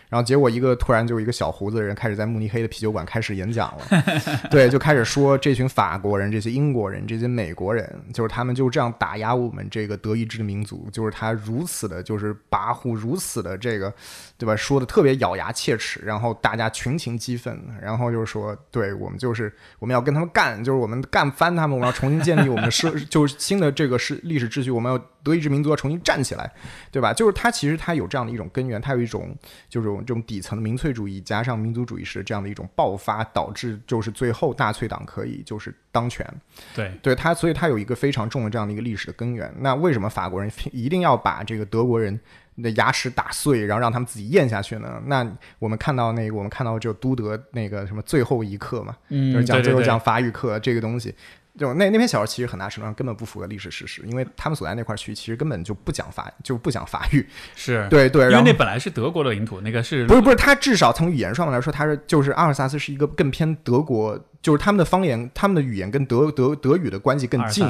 然后结果一个突然就一个小胡子的人开始在慕尼黑的啤酒馆开始演讲了，对，就开始说这群法国人、这些英国人、这些美国人，就是他们就这样打压我们这个德意志的民族，就是他如此的，就是跋扈，如此的这个，对吧？说的特别咬牙切齿，然后大家群情激愤，然后就是说，对我们就是我们要跟他们干，就是我们干翻他们，我们要重新建立我们的社，就是新的这个是历史秩序，我们要。德意志民族要重新站起来，对吧？就是它其实它有这样的一种根源，它有一种就是这种底层的民粹主义加上民族主义式这样的一种爆发，导致就是最后纳粹党可以就是当权。对，对它，所以它有一个非常重的这样的一个历史的根源。那为什么法国人一定要把这个德国人？的牙齿打碎，然后让他们自己咽下去呢？那我们看到那个，我们看到就都德那个什么最后一课嘛，就是讲最后讲法语课这个东西，就那那篇小说其实很大程度上根本不符合历史事实，因为他们所在那块区域其实根本就不讲法，就不讲法语。是对对，因为那本来是德国的领土，那个是不是不是？他至少从语言上面来说，他是就是阿尔萨斯是一个更偏德国，就是他们的方言、他们的语言跟德德德语的关系更近。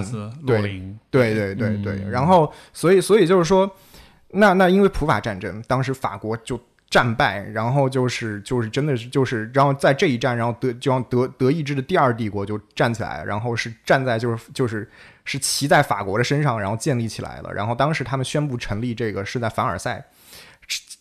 对对对对对，然后所以所以就是说。那那因为普法战争，当时法国就战败，然后就是就是真的是就是，然后在这一战，然后德就像德德意志的第二帝国就站起来，然后是站在就是就是是骑在法国的身上，然后建立起来了。然后当时他们宣布成立这个是在凡尔赛。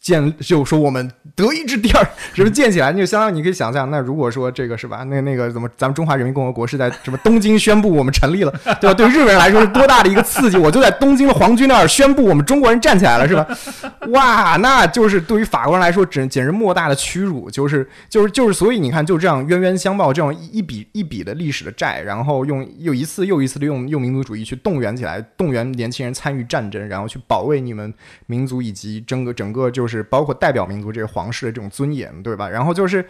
建就说我们德意志第二什么建起来，就相当于你可以想象，那如果说这个是吧，那那个怎么咱们中华人民共和国是在什么东京宣布我们成立了，对吧？对日本人来说是多大的一个刺激！我就在东京的皇军那儿宣布我们中国人站起来了，是吧？哇，那就是对于法国人来说，简简直莫大的屈辱，就是就是就是，所以你看，就这样冤冤相报，这样一笔一笔的历史的债，然后用又一次又一次的用用民族主义去动员起来，动员年轻人参与战争，然后去保卫你们民族以及整个整个就是。是包括代表民族这个皇室的这种尊严，对吧？然后就是，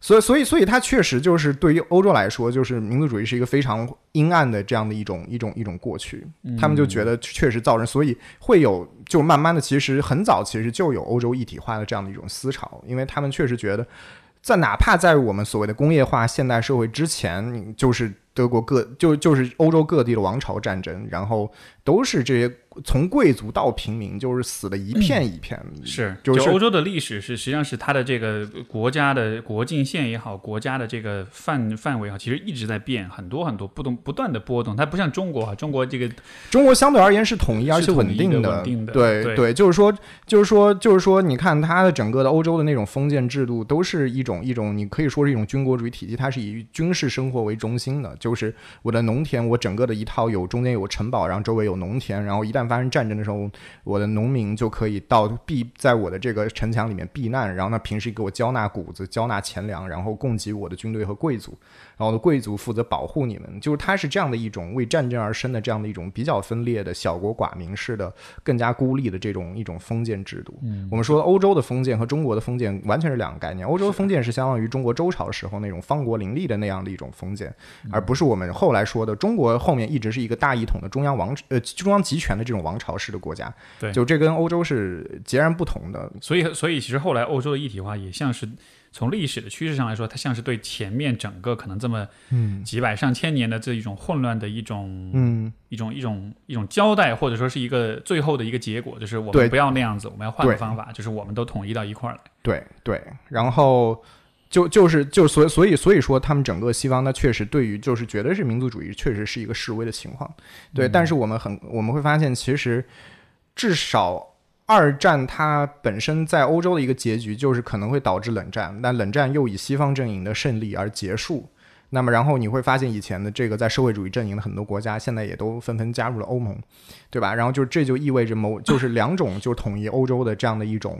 所以所以所以，它确实就是对于欧洲来说，就是民族主义是一个非常阴暗的这样的一种一种一种过去。他们就觉得确实造成，所以会有就慢慢的，其实很早其实就有欧洲一体化的这样的一种思潮，因为他们确实觉得，在哪怕在我们所谓的工业化现代社会之前，就是德国各就就是欧洲各地的王朝战争，然后都是这些。从贵族到平民，就是死的一片一片。是，就是欧洲的历史是，实际上是它的这个国家的国境线也好，国家的这个范范围也好，其实一直在变，很多很多不动不断的波动。它不像中国啊，中国这个中国相对而言是统一而且稳定的，稳定的。对对，就是说，就是说，就是说，你看它的整个的欧洲的那种封建制度，都是一种一种，你可以说是一种军国主义体系，它是以军事生活为中心的。就是我的农田，我整个的一套有中间有城堡，然后周围有农田，然后一旦发生战争的时候，我的农民就可以到避在我的这个城墙里面避难，然后呢，平时给我交纳谷子、交纳钱粮，然后供给我的军队和贵族，然后的贵族负责保护你们。就是它是这样的一种为战争而生的这样的一种比较分裂的小国寡民式的、更加孤立的这种一种封建制度。嗯，我们说欧洲的封建和中国的封建完全是两个概念。欧洲的封建是相当于中国周朝时候那种方国林立的那样的一种封建，而不是我们后来说的中国后面一直是一个大一统的中央王呃中央集权的这种王朝。式的国家，对，就这跟欧洲是截然不同的。所以，所以其实后来欧洲的一体化也像是从历史的趋势上来说，它像是对前面整个可能这么嗯几百上千年的这一种混乱的一种嗯一种一种一种交代，或者说是一个最后的一个结果，就是我们不要那样子，我们要换个方法，就是我们都统一到一块儿来。对对，然后。就就是就所所以所以说，他们整个西方，那确实对于就是绝对是民族主义，确实是一个示威的情况，对。但是我们很我们会发现，其实至少二战它本身在欧洲的一个结局，就是可能会导致冷战，但冷战又以西方阵营的胜利而结束。那么然后你会发现，以前的这个在社会主义阵营的很多国家，现在也都纷纷加入了欧盟，对吧？然后就这就意味着某就是两种就统一欧洲的这样的一种。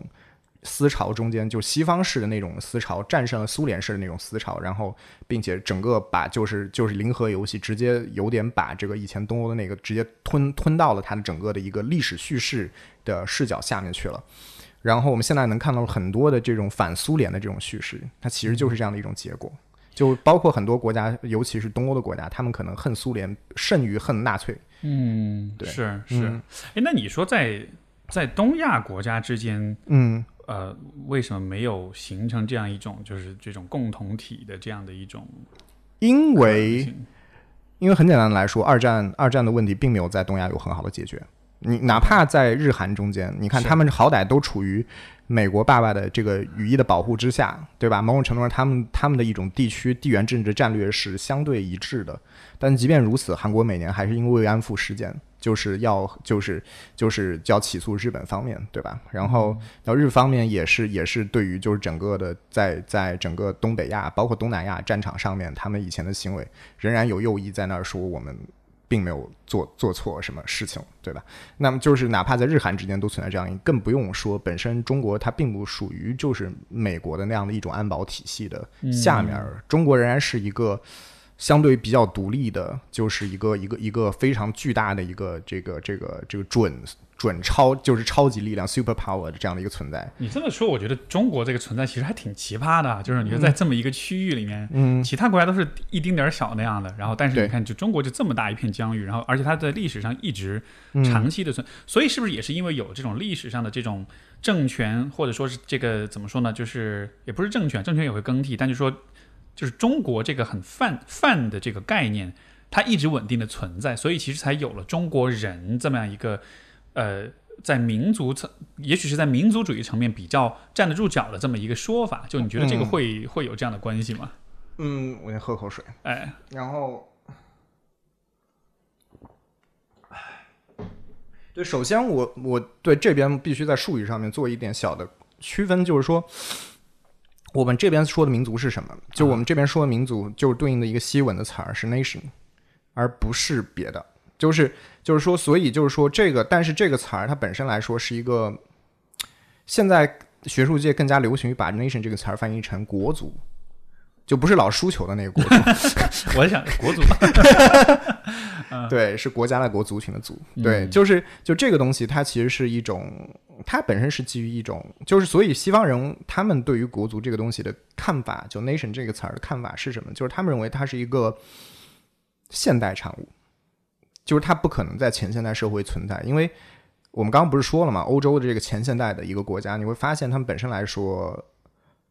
思潮中间，就西方式的那种思潮战胜了苏联式的那种思潮，然后并且整个把就是就是零和游戏直接有点把这个以前东欧的那个直接吞吞到了它的整个的一个历史叙事的视角下面去了。然后我们现在能看到很多的这种反苏联的这种叙事，它其实就是这样的一种结果。就包括很多国家，尤其是东欧的国家，他们可能恨苏联甚于恨纳粹。嗯，对，是是。哎，那你说在在东亚国家之间，嗯。呃，为什么没有形成这样一种就是这种共同体的这样的一种？因为，因为很简单的来说，二战二战的问题并没有在东亚有很好的解决。你哪怕在日韩中间，你看他们好歹都处于美国爸爸的这个羽翼的保护之下，对吧？某种程度上，他们他们的一种地区地缘政治战略是相对一致的。但即便如此，韩国每年还是因为慰安妇事件。就是要就是就是要起诉日本方面，对吧？然后到日方面也是也是对于就是整个的在在整个东北亚包括东南亚战场上面，他们以前的行为仍然有右翼在那儿说我们并没有做做错什么事情，对吧？那么就是哪怕在日韩之间都存在这样，更不用说本身中国它并不属于就是美国的那样的一种安保体系的下面，中国仍然是一个。相对比较独立的，就是一个一个一个非常巨大的一个这个这个这个准准超就是超级力量 super power 的这样的一个存在。你这么说，我觉得中国这个存在其实还挺奇葩的，就是你说在这么一个区域里面，嗯，其他国家都是一丁点儿小那样的，然后但是你看，就中国就这么大一片疆域，然后而且它在历史上一直长期的存，所以是不是也是因为有这种历史上的这种政权，或者说是这个怎么说呢？就是也不是政权，政权也会更替，但就说。就是中国这个很泛泛的这个概念，它一直稳定的存在，所以其实才有了中国人这么样一个，呃，在民族层，也许是在民族主义层面比较站得住脚的这么一个说法。就你觉得这个会会有这样的关系吗？嗯，我先喝口水。哎，然后，对，首先我我对这边必须在术语上面做一点小的区分，就是说。我们这边说的民族是什么？就我们这边说的民族，就是对应的一个西文的词儿是 nation，而不是别的。就是就是说，所以就是说这个，但是这个词儿它本身来说是一个，现在学术界更加流行于把 nation 这个词儿翻译成国族。就不是老输球的那个国足，我想国足，对，是国家的国族群的族，对，就是就这个东西，它其实是一种，它本身是基于一种，就是所以西方人他们对于国足这个东西的看法，就 nation 这个词儿的看法是什么？就是他们认为它是一个现代产物，就是它不可能在前现代社会存在，因为我们刚刚不是说了嘛，欧洲的这个前现代的一个国家，你会发现他们本身来说。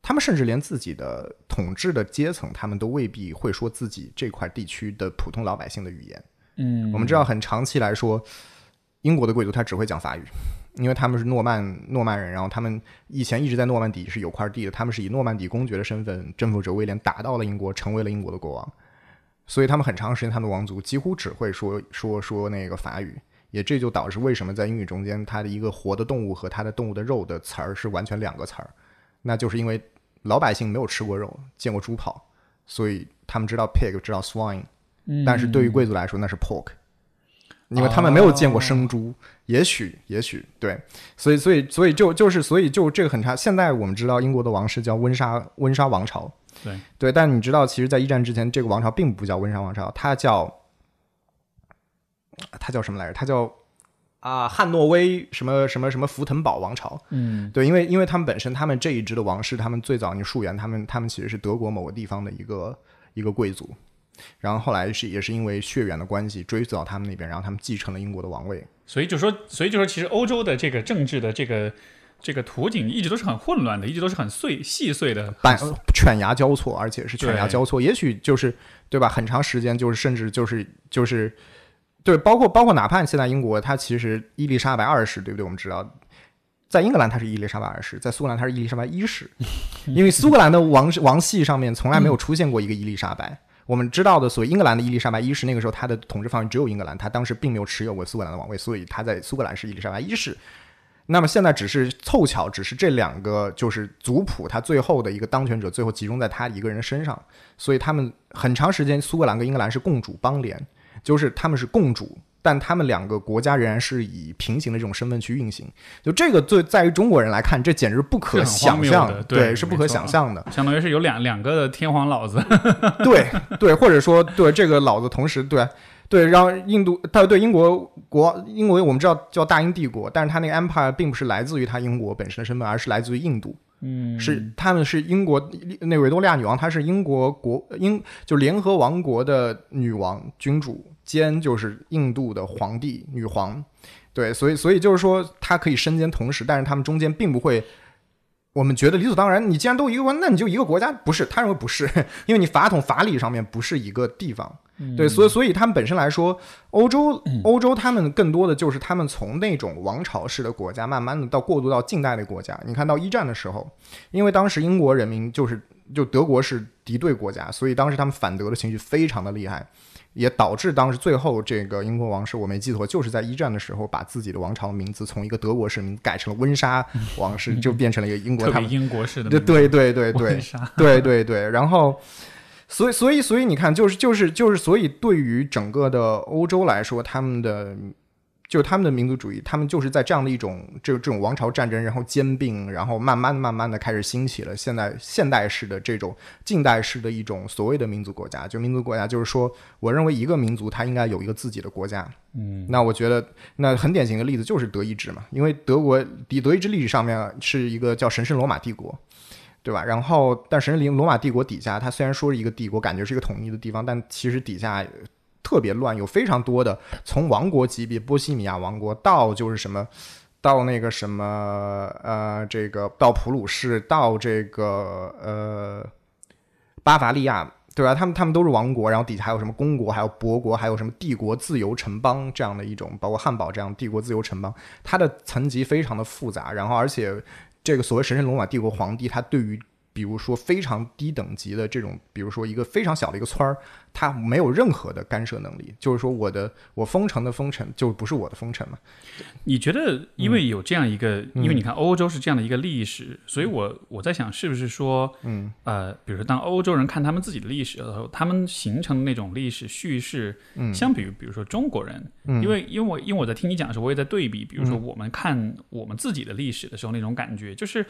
他们甚至连自己的统治的阶层，他们都未必会说自己这块地区的普通老百姓的语言。嗯，我们知道，很长期来说，英国的贵族他只会讲法语，因为他们是诺曼诺曼人，然后他们以前一直在诺曼底是有块地的，他们是以诺曼底公爵的身份征服者威廉打到了英国，成为了英国的国王，所以他们很长时间他们的王族几乎只会说说说那个法语，也这就导致为什么在英语中间，它的一个活的动物和它的动物的肉的词儿是完全两个词儿。那就是因为老百姓没有吃过肉，见过猪跑，所以他们知道 pig，知道 swine，但是对于贵族来说那是 pork，因为他们没有见过生猪。也许，也许对，所以，所以，所以就就是，所以就这个很差。现在我们知道英国的王室叫温莎温莎王朝，对对，但你知道，其实，在一战之前，这个王朝并不叫温莎王朝，它叫它叫什么来着？它叫。啊，汉诺威什么什么什么福腾堡王朝，嗯，对，因为因为他们本身他们这一支的王室，他们最早你溯源，他们他们其实是德国某个地方的一个一个贵族，然后后来是也是因为血缘的关系追溯到他们那边，然后他们继承了英国的王位。所以就说，所以就说，其实欧洲的这个政治的这个这个图景一直都是很混乱的，一直都是很碎细碎的，板犬牙交错，而且是犬牙交错，也许就是对吧？很长时间就是甚至就是就是。对，包括包括哪怕现在英国，它其实伊丽莎白二世，对不对？我们知道，在英格兰它是伊丽莎白二世，在苏格兰它是伊丽莎白一世，因为苏格兰的王王系上面从来没有出现过一个伊丽莎白。我们知道的，所谓英格兰的伊丽莎白一世，那个时候他的统治范围只有英格兰，他当时并没有持有过苏格兰的王位，所以他在苏格兰是伊丽莎白一世。那么现在只是凑巧，只是这两个就是族谱，他最后的一个当权者最后集中在他一个人身上，所以他们很长时间苏格兰跟英格兰是共主邦联。就是他们是共主，但他们两个国家仍然是以平行的这种身份去运行。就这个，对在于中国人来看，这简直不可想象，对，是不可想象的。相当于是有两两个天皇老子，对对，或者说对这个老子同时对对让印度，他对英国国，因为我们知道叫大英帝国，但是他那个 empire 并不是来自于他英国本身的身份，而是来自于印度。嗯，是他们是英国那维多利亚女王，她是英国国英就联合王国的女王君主。兼就是印度的皇帝女皇，对，所以所以就是说，她可以身兼同时，但是他们中间并不会，我们觉得理所当然。你既然都一个国，那你就一个国家，不是？他认为不是，因为你法统法理上面不是一个地方，对，所以所以他们本身来说，欧洲欧洲他们更多的就是他们从那种王朝式的国家，慢慢的到过渡到近代的国家。你看到一战的时候，因为当时英国人民就是就德国是敌对国家，所以当时他们反德的情绪非常的厉害。也导致当时最后这个英国王室，我没记错，就是在一战的时候，把自己的王朝的名字从一个德国式名改成了温莎王室，就变成了一个英国。他们英国式的。对对对对对对对对。然后，所以，所以，所以你看，就是，就是，就是，所以对于整个的欧洲来说，他们的。就是他们的民族主义，他们就是在这样的一种这这种王朝战争，然后兼并，然后慢慢慢慢的开始兴起了现在现代式的这种近代式的一种所谓的民族国家。就民族国家，就是说，我认为一个民族它应该有一个自己的国家。嗯，那我觉得那很典型的例子就是德意志嘛，因为德国德德意志历史上面是一个叫神圣罗马帝国，对吧？然后但神圣罗马帝国底下，它虽然说是一个帝国，感觉是一个统一的地方，但其实底下。特别乱，有非常多的从王国级别波西米亚王国到就是什么，到那个什么呃，这个到普鲁士，到这个呃巴伐利亚，对吧？他们他们都是王国，然后底下还有什么公国，还有伯国，还有什么帝国自由城邦这样的一种，包括汉堡这样帝国自由城邦，它的层级非常的复杂，然后而且这个所谓神圣罗马帝国皇帝，他对于比如说非常低等级的这种，比如说一个非常小的一个村儿，它没有任何的干涉能力。就是说，我的我封城的封城就不是我的封城嘛？你觉得，因为有这样一个，因为你看欧洲是这样的一个历史，所以我我在想，是不是说，嗯呃，比如说当欧洲人看他们自己的历史的时候，他们形成的那种历史叙事，嗯相比于比如说中国人，因为因为我因为我在听你讲的时候，我也在对比，比如说我们看我们自己的历史的时候，那种感觉就是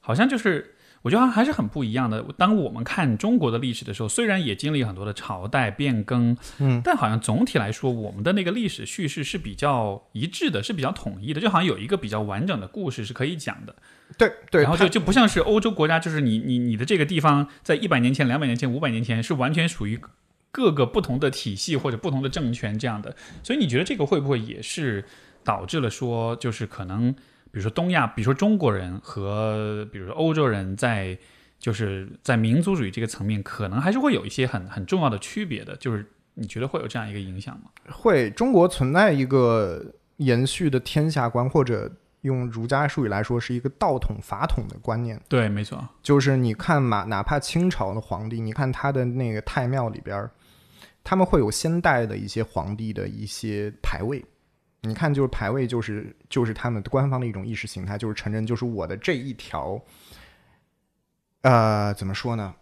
好像就是。我觉得还是很不一样的。当我们看中国的历史的时候，虽然也经历很多的朝代变更，嗯，但好像总体来说，我们的那个历史叙事是比较一致的，是比较统一的，就好像有一个比较完整的故事是可以讲的。对对，然后就就不像是欧洲国家，就是你你你的这个地方在一百年前、两百年前、五百年前是完全属于各个不同的体系或者不同的政权这样的。所以你觉得这个会不会也是导致了说，就是可能？比如说东亚，比如说中国人和比如说欧洲人，在就是在民族主义这个层面，可能还是会有一些很很重要的区别的。就是你觉得会有这样一个影响吗？会，中国存在一个延续的天下观，或者用儒家术语来说，是一个道统法统的观念。对，没错。就是你看嘛，哪怕清朝的皇帝，你看他的那个太庙里边，他们会有先代的一些皇帝的一些牌位。你看，就是排位，就是就是他们官方的一种意识形态，就是承认，就是我的这一条，呃，怎么说呢？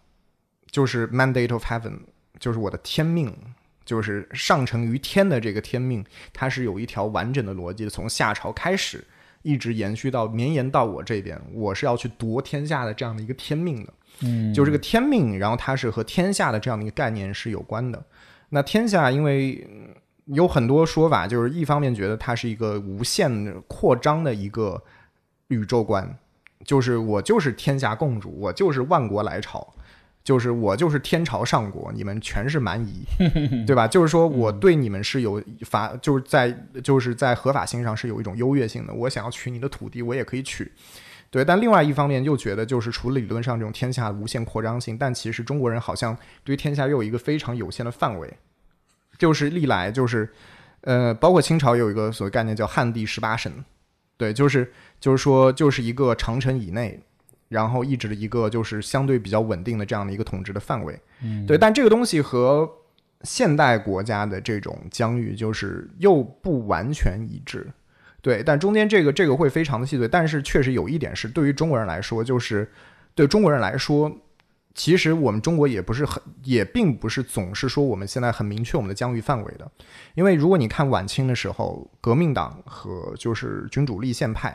就是 mandate of heaven，就是我的天命，就是上承于天的这个天命，它是有一条完整的逻辑的，从夏朝开始，一直延续到绵延到我这边，我是要去夺天下的这样的一个天命的。嗯，就这个天命，然后它是和天下的这样的一个概念是有关的。那天下，因为有很多说法，就是一方面觉得它是一个无限扩张的一个宇宙观，就是我就是天下共主，我就是万国来朝，就是我就是天朝上国，你们全是蛮夷，对吧？就是说我对你们是有法，就是在就是在合法性上是有一种优越性的。我想要取你的土地，我也可以取，对。但另外一方面又觉得，就是除了理论上这种天下无限扩张性，但其实中国人好像对天下又有一个非常有限的范围。就是历来就是，呃，包括清朝有一个所谓概念叫汉地十八省，对，就是就是说就是一个长城以内，然后一直的一个就是相对比较稳定的这样的一个统治的范围，嗯，对，但这个东西和现代国家的这种疆域就是又不完全一致，对，但中间这个这个会非常的细碎，但是确实有一点是对于中国人来说，就是对中国人来说。其实我们中国也不是很，也并不是总是说我们现在很明确我们的疆域范围的，因为如果你看晚清的时候，革命党和就是君主立宪派，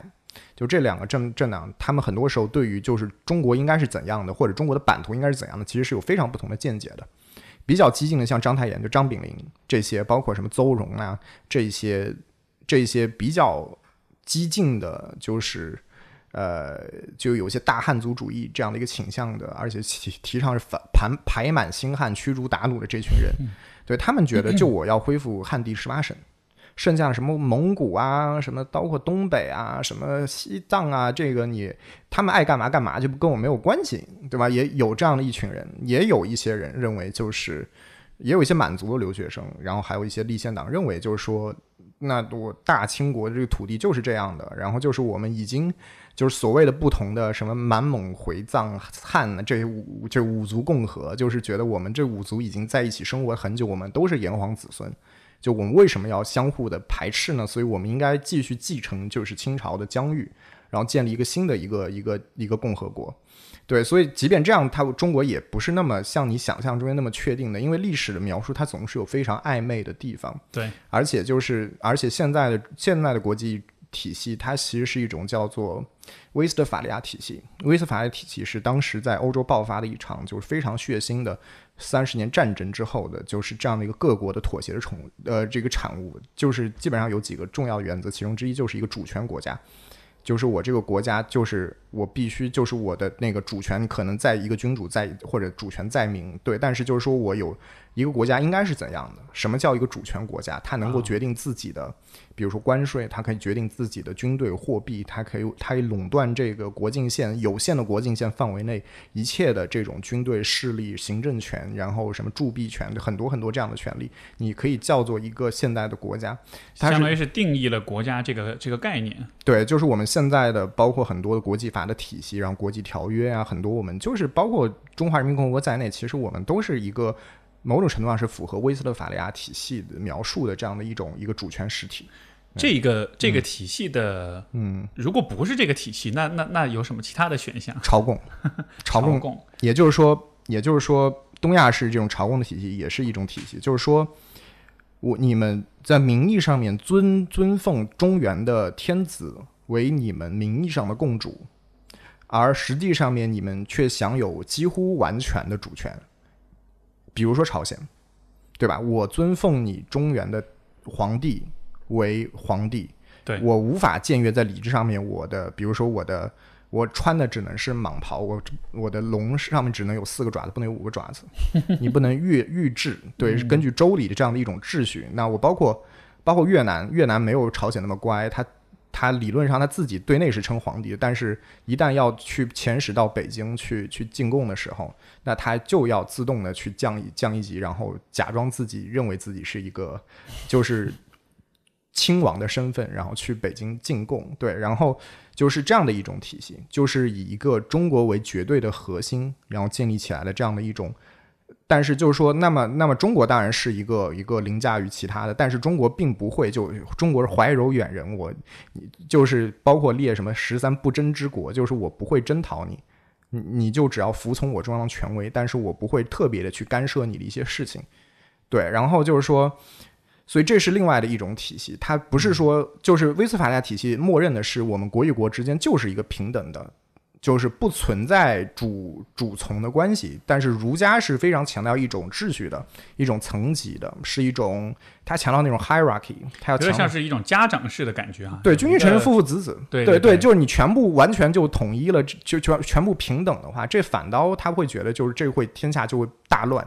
就这两个政政党，他们很多时候对于就是中国应该是怎样的，或者中国的版图应该是怎样的，其实是有非常不同的见解的。比较激进的，像章太炎、就张炳麟这些，包括什么邹容啊这些，这些比较激进的，就是。呃，就有些大汉族主义这样的一个倾向的，而且提提倡是反盘排满星汉驱逐鞑虏的这群人，对他们觉得，就我要恢复汉地十八省，剩下的什么蒙古啊，什么包括东北啊，什么西藏啊，这个你他们爱干嘛干嘛，就跟我没有关系，对吧？也有这样的一群人，也有一些人认为，就是也有一些满族的留学生，然后还有一些立宪党认为，就是说，那我大清国这个土地就是这样的，然后就是我们已经。就是所谓的不同的什么满蒙回藏汉这五这五族共和，就是觉得我们这五族已经在一起生活很久，我们都是炎黄子孙，就我们为什么要相互的排斥呢？所以我们应该继续继承就是清朝的疆域，然后建立一个新的一个一个一个共和国。对，所以即便这样，它中国也不是那么像你想象中间那么确定的，因为历史的描述它总是有非常暧昧的地方。对，而且就是而且现在的现在的国际体系，它其实是一种叫做威斯特法利亚体系。威斯特法利亚体系是当时在欧洲爆发的一场就是非常血腥的三十年战争之后的，就是这样的一个各国的妥协的宠呃这个产物。就是基本上有几个重要原则，其中之一就是一个主权国家。就是我这个国家，就是我必须，就是我的那个主权可能在一个君主在或者主权在民，对，但是就是说我有一个国家应该是怎样的？什么叫一个主权国家？它能够决定自己的，比如说关税，它可以决定自己的军队、货币，它可以它以垄断这个国境线有限的国境线范围内一切的这种军队势力、行政权，然后什么铸币权，很多很多这样的权利，你可以叫做一个现代的国家，它相当于是定义了国家这个这个概念。对，就是我们现在的包括很多的国际法的体系，然后国际条约啊，很多我们就是包括中华人民共和国在内，其实我们都是一个某种程度上是符合威斯特法利亚体系的描述的这样的一种一个主权实体。这个这个体系的，嗯，如果不是这个体系，那那那有什么其他的选项？朝贡，朝贡，贡，也就是说，也就是说，东亚是这种朝贡的体系也是一种体系，就是说。我你们在名义上面尊尊奉中原的天子为你们名义上的共主，而实际上面你们却享有几乎完全的主权。比如说朝鲜，对吧？我尊奉你中原的皇帝为皇帝，对我无法僭越在礼制上面我的，比如说我的。我穿的只能是蟒袍，我我的龙上面只能有四个爪子，不能有五个爪子。你不能越御制，对，是根据周礼的这样的一种秩序。那我包括包括越南，越南没有朝鲜那么乖，他他理论上他自己对内是称皇帝，但是一旦要去遣使到北京去去进贡的时候，那他就要自动的去降一降一级，然后假装自己认为自己是一个就是亲王的身份，然后去北京进贡。对，然后。就是这样的一种体系，就是以一个中国为绝对的核心，然后建立起来的这样的一种。但是就是说，那么那么中国当然是一个一个凌驾于其他的，但是中国并不会就中国是怀柔远人，我就是包括列什么十三不争之国，就是我不会征讨你，你你就只要服从我中央权威，但是我不会特别的去干涉你的一些事情。对，然后就是说。所以这是另外的一种体系，它不是说就是威斯法利亚体系默认的是我们国与国之间就是一个平等的，就是不存在主主从的关系。但是儒家是非常强调一种秩序的一种层级的，是一种他强调那种 hierarchy，他要强像是一种家长式的感觉啊。对，君君臣臣，父父子子，对对对，就是你全部完全就统一了，就全全部平等的话，这反倒他会觉得就是这会天下就会大乱。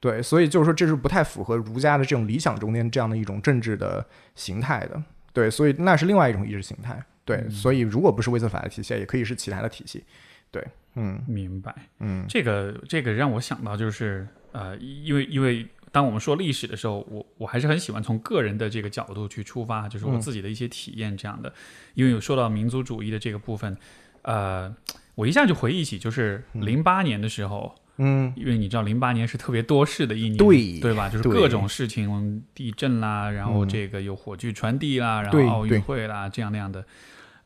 对，所以就是说，这是不太符合儒家的这种理想中间这样的一种政治的形态的。对，所以那是另外一种意识形态。对，所以如果不是威斯法的体系，也可以是其他的体系。对，嗯，明白。嗯，这个这个让我想到就是呃，因为因为当我们说历史的时候，我我还是很喜欢从个人的这个角度去出发，就是我自己的一些体验这样的。因为有说到民族主义的这个部分，呃，我一下就回忆起就是零八年的时候。嗯，因为你知道，零八年是特别多事的一年，对对吧？就是各种事情，地震啦，然后这个有火炬传递啦，然后奥运会啦，这样那样的。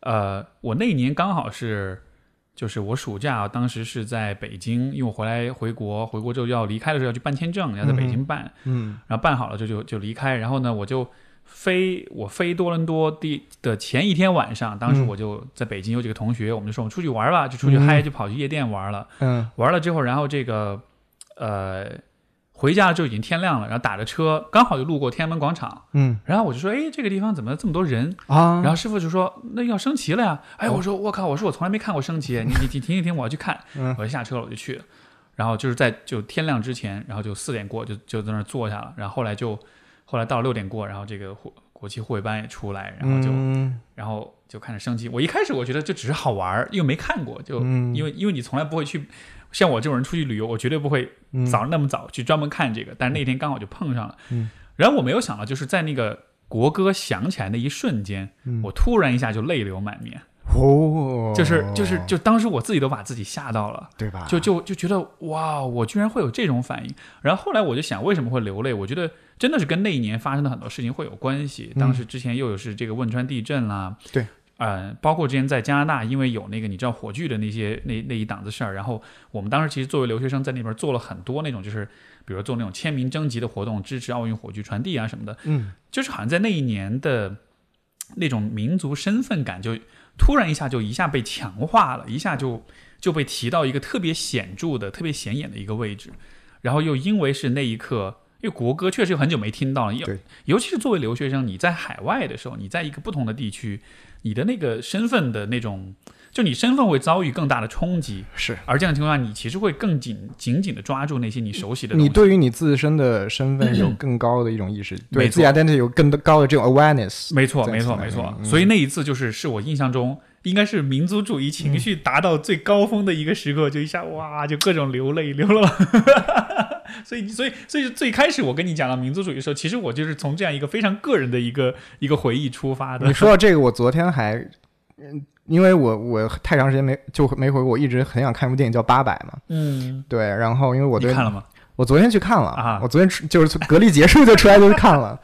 呃，我那一年刚好是，就是我暑假当时是在北京，因为我回来回国，回国之后要离开的时候要去办签证，要在北京办，嗯，然后办好了就就就离开，然后呢，我就。飞我飞多伦多的的前一天晚上，当时我就在北京有几个同学，我们就说我们出去玩吧，就出去嗨，就跑去夜店玩了。嗯，玩了之后，然后这个呃回家就已经天亮了，然后打着车刚好就路过天安门广场。嗯，然后我就说，哎，这个地方怎么这么多人啊？然后师傅就说，那要升旗了呀。哎，我说我靠，我说我从来没看过升旗，你你停停停，我要去看。我就下车了，我就去。然后就是在就天亮之前，然后就四点过就就在那儿坐下了。然后后来就后来到了六点过，然后这个国旗护卫班也出来，然后就，然后就开始升旗。我一开始我觉得这只是好玩儿，又没看过，就因为因为你从来不会去，像我这种人出去旅游，我绝对不会早上那么早去专门看这个。但是那天刚好就碰上了，然后我没有想到，就是在那个国歌响起来那一瞬间，我突然一下就泪流满面。哦，就是就是就当时我自己都把自己吓到了。对吧？就就就觉得哇，我居然会有这种反应。然后后来我就想，为什么会流泪？我觉得真的是跟那一年发生的很多事情会有关系。当时之前又有是这个汶川地震啦，对，呃，包括之前在加拿大，因为有那个你知道火炬的那些那那一档子事儿，然后我们当时其实作为留学生在那边做了很多那种就是，比如做那种签名征集的活动，支持奥运火炬传递啊什么的。嗯，就是好像在那一年的那种民族身份感就突然一下就一下被强化了，一下就就被提到一个特别显著的、特别显眼的一个位置，然后又因为是那一刻，因为国歌确实很久没听到了，尤对尤其是作为留学生，你在海外的时候，你在一个不同的地区，你的那个身份的那种，就你身份会遭遇更大的冲击，是而这样的情况下，你其实会更紧紧紧的抓住那些你熟悉的东西。你对于你自身的身份有更高的一种意识，对自己 identity 有更高的这种 awareness。没错，没错，没错。嗯所以那一次就是是我印象中应该是民族主义情绪达到最高峰的一个时刻，就一下哇，就各种流泪，流了。所以，所以，所以最开始我跟你讲到民族主义的时候，其实我就是从这样一个非常个人的一个一个回忆出发的你。说到这个，我昨天还，嗯，因为我我太长时间没就没回国，我一直很想看一部电影叫《八佰》嘛。嗯，对，然后因为我对看了吗？我昨天去看了啊我昨天就是隔离结束就出来就去看了，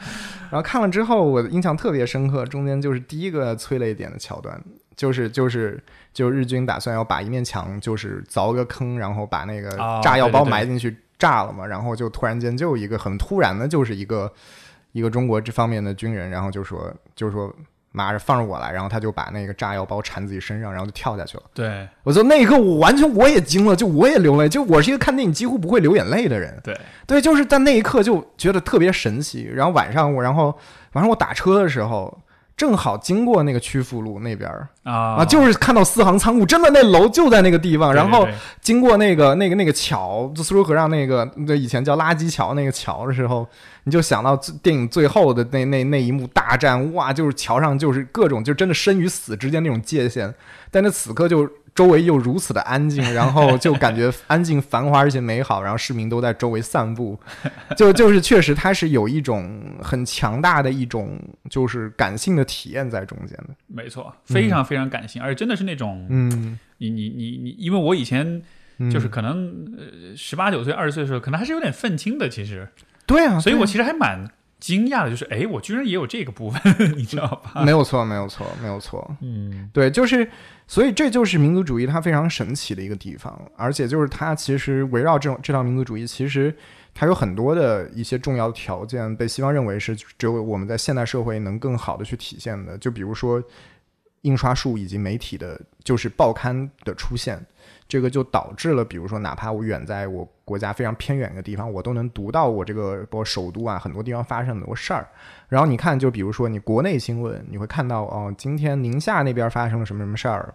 然后看了之后我印象特别深刻，中间就是第一个催泪点的桥段，就是就是就日军打算要把一面墙就是凿个坑，然后把那个哦炸药包对对对埋进去炸了嘛，然后就突然间就一个很突然的，就是一个一个中国这方面的军人，然后就说就说妈着放着我来，然后他就把那个炸药包缠自己身上，然后就跳下去了。对我就那一刻，我完全我也惊了，就我也流泪，就我是一个看电影几乎不会流眼泪的人。对，对，就是在那一刻就觉得特别神奇。然后晚上我，然后晚上我打车的时候，正好经过那个曲阜路那边儿。啊。啊，就是看到四行仓库，真的那楼就在那个地方。然后经过那个那个那个桥，就苏州河上那个那以前叫垃圾桥那个桥的时候，你就想到最电影最后的那那那一幕大战，哇，就是桥上就是各种就真的生与死之间那种界限，但是此刻就周围又如此的安静，然后就感觉安静、繁华而且美好，然后市民都在周围散步，就就是确实它是有一种很强大的一种就是感性的体验在中间的，没错，非常非常感性，而且真的是那种嗯，你你你你，因为我以前嗯。就是可能呃十八九岁、二十岁的时候，可能还是有点愤青的，其实，对啊，对啊。所以我其实还蛮惊讶的，就是哎，我居然也有这个部分，你知道吧？没有错，没有错，没有错。嗯，对，就是，所以这就是民族主义它非常神奇的一个地方，而且就是它其实围绕这种这套民族主义，其实它有很多的一些重要条件被西方认为是只有我们在现代社会能更好的去体现的，就比如说印刷术以及媒体的，就是报刊的出现。这个就导致了，比如说，哪怕我远在我国家非常偏远的地方，我都能读到我这个包括首都啊很多地方发生很多事儿。然后你看，就比如说你国内新闻，你会看到哦，今天宁夏那边发生了什么什么事儿，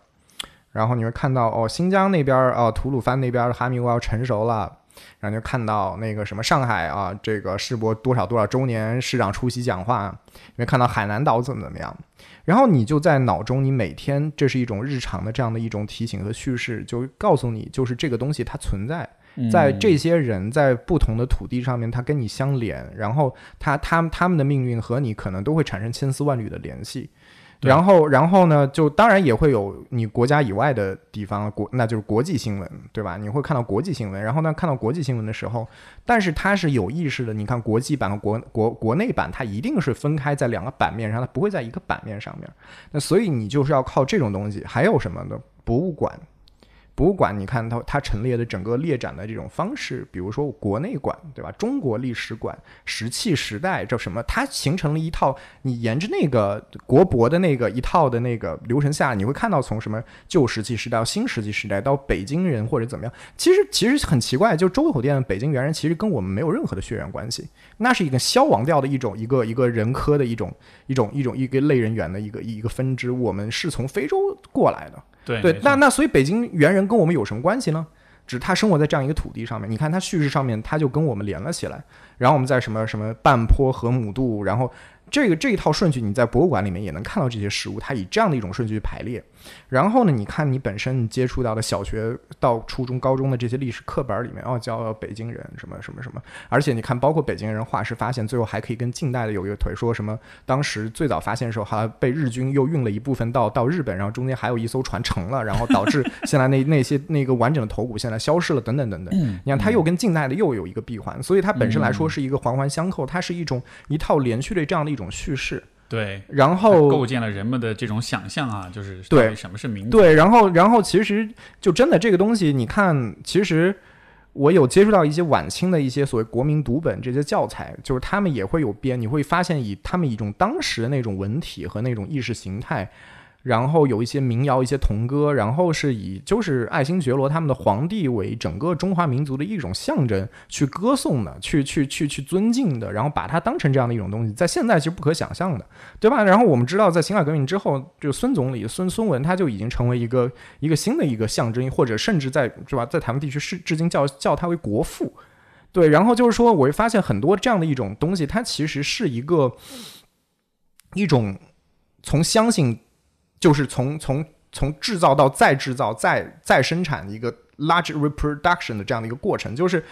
然后你会看到哦，新疆那边哦，吐鲁番那边哈密瓜要成熟了，然后就看到那个什么上海啊，这个世博多少多少周年，市长出席讲话，你会看到海南岛怎么怎么样，然后你就在脑中，你每天这是一种日常的这样的一种提醒和叙事，就告诉你，就是这个东西它存在。在这些人在不同的土地上面，他跟你相连，然后他他他们的命运和你可能都会产生千丝万缕的联系。然后，然后呢，就当然也会有你国家以外的地方国，那就是国际新闻，对吧？你会看到国际新闻，然后呢，看到国际新闻的时候，但是它是有意识的。你看国际版和国国国内版，它一定是分开在两个版面上，它不会在一个版面上面。那所以你就是要靠这种东西，还有什么呢？博物馆。博物馆，你看它它陈列的整个列展的这种方式，比如说国内馆，对吧？中国历史馆、石器时代这什么，它形成了一套，你沿着那个国博的那个一套的那个流程下，你会看到从什么旧石器时代新石器时代到北京人或者怎么样，其实其实很奇怪，就周口店的北京猿人其实跟我们没有任何的血缘关系，那是一个消亡掉的一种一个一个人科的一种一种一种一个类人猿的一个一个分支，我们是从非洲过来的。对，对那那所以北京猿人跟我们有什么关系呢？只是他生活在这样一个土地上面，你看他叙事上面他就跟我们连了起来。然后我们在什么什么半坡河姆渡，然后这个这一套顺序，你在博物馆里面也能看到这些实物，它以这样的一种顺序排列。然后呢，你看你本身你接触到的小学到初中、高中的这些历史课本里面，哦，叫北京人什么什么什么，而且你看，包括北京人化石发现，最后还可以跟近代的有一个腿，说什么当时最早发现的时候，好像被日军又运了一部分到到日本，然后中间还有一艘船沉了，然后导致现在那 那些那个完整的头骨现在消失了，等等等等。你看，它又跟近代的又有一个闭环，所以它本身来说是一个环环相扣，它是一种一套连续的这样的一种叙事。对，然后构建了人们的这种想象啊，就是对什么是民族。对，然后然后其实就真的这个东西，你看，其实我有接触到一些晚清的一些所谓国民读本这些教材，就是他们也会有编，你会发现以他们一种当时的那种文体和那种意识形态。然后有一些民谣、一些童歌，然后是以就是爱新觉罗他们的皇帝为整个中华民族的一种象征去歌颂的，去去去去尊敬的，然后把它当成这样的一种东西，在现在其实不可想象的，对吧？然后我们知道，在辛亥革命之后，就孙总理孙孙文他就已经成为一个一个新的一个象征，或者甚至在是吧，在台湾地区是至今叫叫他为国父，对。然后就是说，我会发现很多这样的一种东西，它其实是一个一种从相信。就是从从从制造到再制造再再生产的一个 large reproduction 的这样的一个过程，就是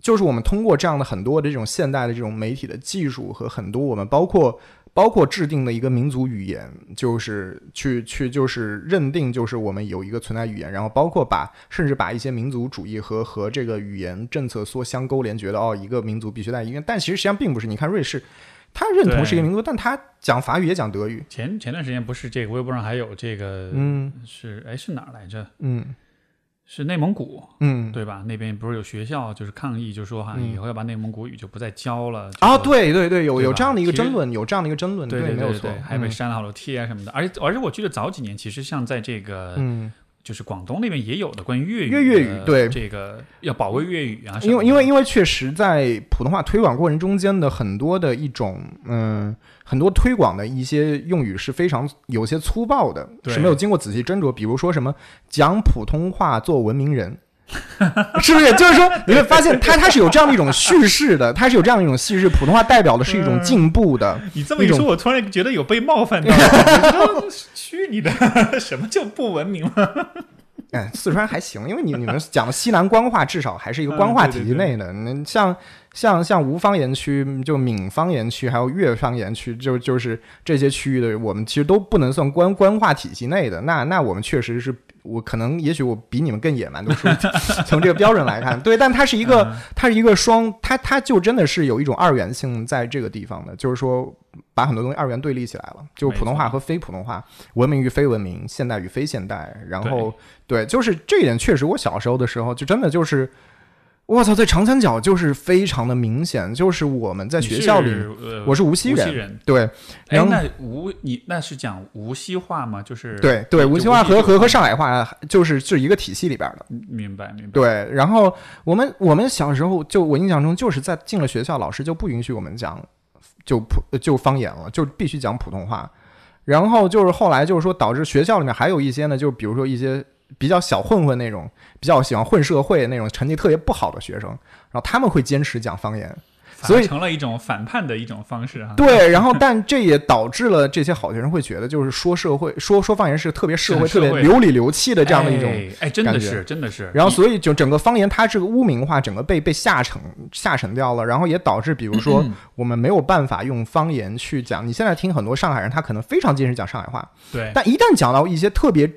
就是我们通过这样的很多的这种现代的这种媒体的技术和很多我们包括包括制定的一个民族语言，就是去去就是认定就是我们有一个存在语言，然后包括把甚至把一些民族主义和和这个语言政策所相勾连，觉得哦一个民族必须在一个，但其实实际上并不是。你看瑞士。他认同是一个民族，但他讲法语也讲德语。前前段时间不是这个微博上还有这个，嗯，是哎是哪儿来着？嗯，是内蒙古，嗯，对吧？那边不是有学校就是抗议，就说哈以后要把内蒙古语就不再教了。啊，对对对，有有这样的一个争论，有这样的一个争论，对没有错，还被删了好多贴啊什么的。而且而且我记得早几年其实像在这个，嗯。就是广东那边也有的关于粤语，粤粤语对这个要保卫粤语啊，因为因为因为确实在普通话推广过程中间的很多的一种嗯，很多推广的一些用语是非常有些粗暴的，是没有经过仔细斟酌，比如说什么讲普通话做文明人。是不是？就是说，你会发现，它它是有这样的一种叙事的，它是有这样的一种叙事。普通话代表的是一种进步的。你这么一说，我突然觉得有被冒犯到。去你的！什么叫不文明了？哎，四川还行，因为你你们讲的西南官话，至少还是一个官话体系内的。那像像像吴方言区、就闽方言区，还有粤方言区，就就是这些区域的，我们其实都不能算官官话体系内的。那那我们确实是。我可能，也许我比你们更野蛮，都是 从这个标准来看，对，但它是一个，它是一个双，它它就真的是有一种二元性在这个地方的，就是说把很多东西二元对立起来了，就普通话和非普通话，文明与非文明，现代与非现代，然后对，就是这一点确实，我小时候的时候就真的就是。我操，在长三角就是非常的明显，就是我们在学校里，我是无锡人，对。哎，那无你那是讲无锡话吗？就是对对，无锡话和和和上海话就是是一个体系里边的。明白明白。对，然后我们我们小时候就我印象中就是在进了学校，老师就不允许我们讲就普就方言了，就必须讲普通话。然后就是后来就是说导致学校里面还有一些呢，就比如说一些。比较小混混那种，比较喜欢混社会那种，成绩特别不好的学生，然后他们会坚持讲方言，所以成了一种反叛的一种方式啊。对，然后但这也导致了这些好学生会觉得，就是说社会说说方言是特别社会、特别流里流气的这样的一种，哎，真的是，真的是。然后所以就整个方言它是个污名化，整个被被下沉下沉掉了，然后也导致，比如说我们没有办法用方言去讲。你现在听很多上海人，他可能非常坚持讲上海话，对，但一旦讲到一些特别。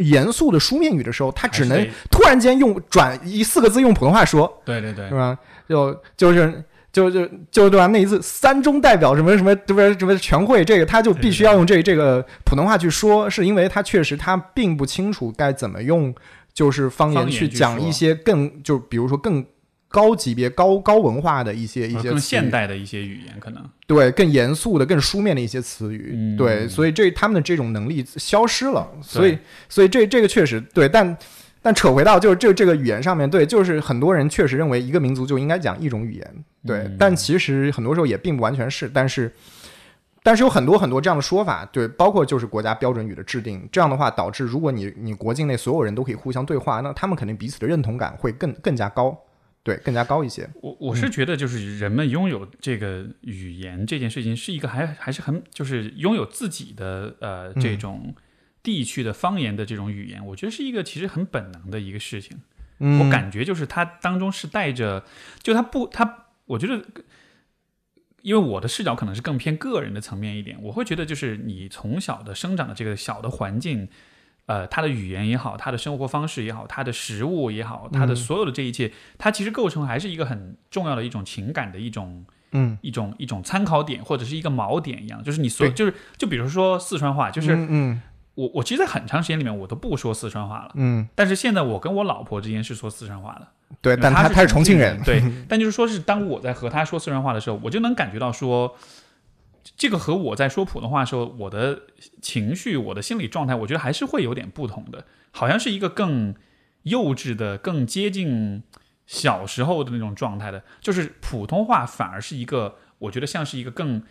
严肃的书面语的时候，他只能突然间用转一四个字用普通话说，对对对，是吧？就就是就就就对吧？那一次三中代表什么什么，对不对？什么全会这个，他就必须要用这这个普通话去说，是因为他确实他并不清楚该怎么用，就是方言去讲一些更就比如说更。高级别、高高文化的一些一些更现代的一些语言，可能。对更严肃的、更书面的一些词语，对，所以这他们的这种能力消失了，所以所以这这个确实对，但但扯回到就是这这个语言上面对，就是很多人确实认为一个民族就应该讲一种语言，对，但其实很多时候也并不完全是，但是但是有很多很多这样的说法，对，包括就是国家标准语的制定，这样的话导致如果你你国境内所有人都可以互相对话，那他们肯定彼此的认同感会更更加高。对，更加高一些。我我是觉得，就是人们拥有这个语言这件事情，是一个还还是很就是拥有自己的呃这种地区的方言的这种语言，我觉得是一个其实很本能的一个事情。嗯，我感觉就是它当中是带着，就它不它，我觉得。因为我的视角可能是更偏个人的层面一点，我会觉得就是你从小的生长的这个小的环境，呃，他的语言也好，他的生活方式也好，他的食物也好，他的所有的这一切，它其实构成还是一个很重要的一种情感的一种，嗯，一种一种参考点或者是一个锚点一样，就是你所就是就比如说四川话，就是嗯我我其实，在很长时间里面我都不说四川话了，嗯，但是现在我跟我老婆之间是说四川话的。对，但他他是重庆人，对，但就是说是当我在和他说四川话的时候，我就能感觉到说，这个和我在说普通话的时候，我的情绪、我的心理状态，我觉得还是会有点不同的，好像是一个更幼稚的、更接近小时候的那种状态的，就是普通话反而是一个，我觉得像是一个更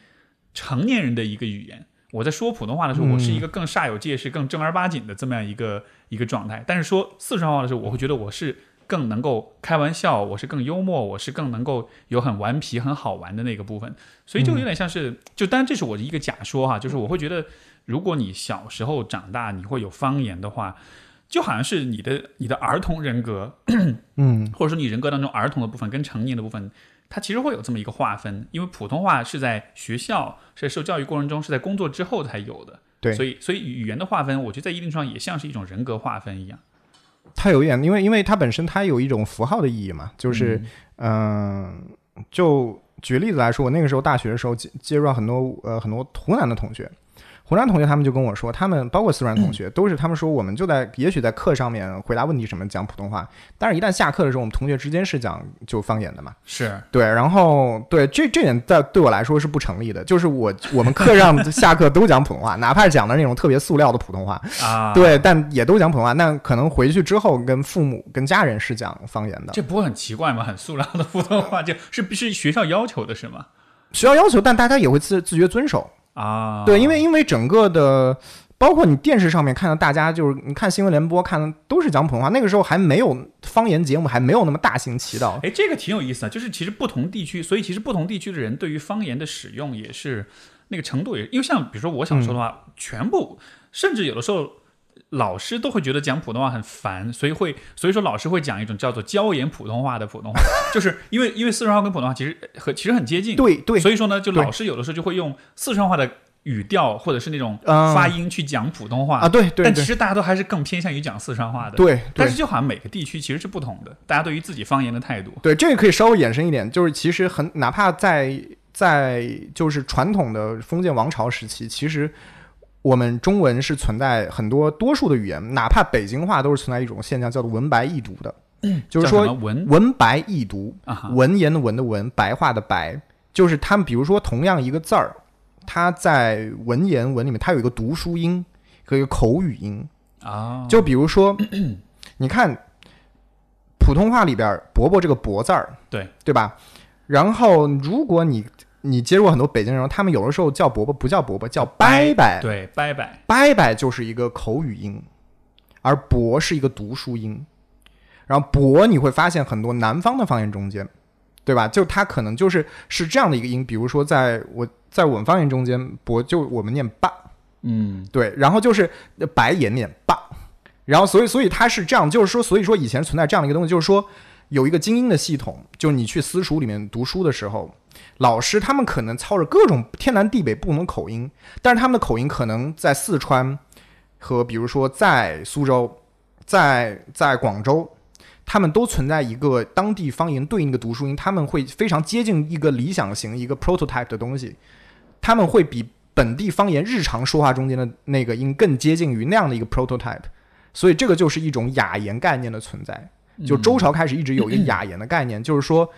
成年人的一个语言。我在说普通话的时候，我是一个更煞有介事、更正儿八经的这么样一个一个状态，但是说四川话的时候，我会觉得我是。更能够开玩笑，我是更幽默，我是更能够有很顽皮、很好玩的那个部分，所以就有点像是，就当然这是我的一个假说哈，就是我会觉得，如果你小时候长大你会有方言的话，就好像是你的你的儿童人格，嗯，或者说你人格当中儿童的部分跟成年的部分，它其实会有这么一个划分，因为普通话是在学校是在受教育过程中是在工作之后才有的，对，所以所以语言的划分，我觉得在一定程度上也像是一种人格划分一样。它有一点，因为因为它本身它有一种符号的意义嘛，就是嗯，就举例子来说，我那个时候大学的时候接接触到很多呃很多湖南的同学。湖南同学他们就跟我说，他们包括四川同学都是，他们说我们就在也许在课上面回答问题什么讲普通话，但是一旦下课的时候，我们同学之间是讲就方言的嘛。是对，然后对这这点在对我来说是不成立的，就是我我们课上下课都讲普通话，哪怕是讲的那种特别塑料的普通话啊，对，但也都讲普通话。那可能回去之后跟父母跟家人是讲方言的，这不会很奇怪吗？很塑料的普通话，就是必须学校要求的是吗？学校要求，但大家也会自自觉遵守。啊，对，因为因为整个的，包括你电视上面看到大家就是你看新闻联播看的都是讲普通话，那个时候还没有方言节目，还没有那么大行其道。哎，这个挺有意思啊，就是其实不同地区，所以其实不同地区的人对于方言的使用也是那个程度也，因为像比如说我小时候的话，全部甚至有的时候老师都会觉得讲普通话很烦，所以会所以说老师会讲一种叫做椒盐普通话的普通话，就是因为因为四川话跟普通话其实和其实很接近，对对，所以说呢，就老师有的时候就会用四川话的语调或者是那种发音去讲普通话啊，对对，但其实大家都还是更偏向于讲四川话的，对，但是就好像每个地区其实是不同的，大家对于自己方言的态度，对，这个可以稍微延伸一点，就是其实很哪怕在在就是传统的封建王朝时期，其实。我们中文是存在很多多数的语言，哪怕北京话都是存在一种现象，叫做文白异读的，就是说文？文白异读，文言的文的文，白话的白，就是他们比如说同样一个字儿，它在文言文里面它有一个读书音和一个口语音。啊，就比如说 你看普通话里边“伯伯”这个“伯”字儿，对。对吧？然后如果你你接触过很多北京人，他们有的时候叫伯伯不叫伯伯，叫伯伯。对，伯伯，伯伯就是一个口语音，而伯是一个读书音。然后伯你会发现很多南方的方言中间，对吧？就它可能就是是这样的一个音。比如说，在我在我们方言中间，伯就我们念爸，嗯，对。然后就是白也念爸，然后所以所以它是这样，就是说，所以说以前存在这样的一个东西，就是说有一个精英的系统，就是你去私塾里面读书的时候。老师他们可能操着各种天南地北不同的口音，但是他们的口音可能在四川和比如说在苏州、在在广州，他们都存在一个当地方言对应的读书音，他们会非常接近一个理想型一个 prototype 的东西，他们会比本地方言日常说话中间的那个音更接近于那样的一个 prototype，所以这个就是一种雅言概念的存在。就周朝开始一直有一个雅言的概念，就是说，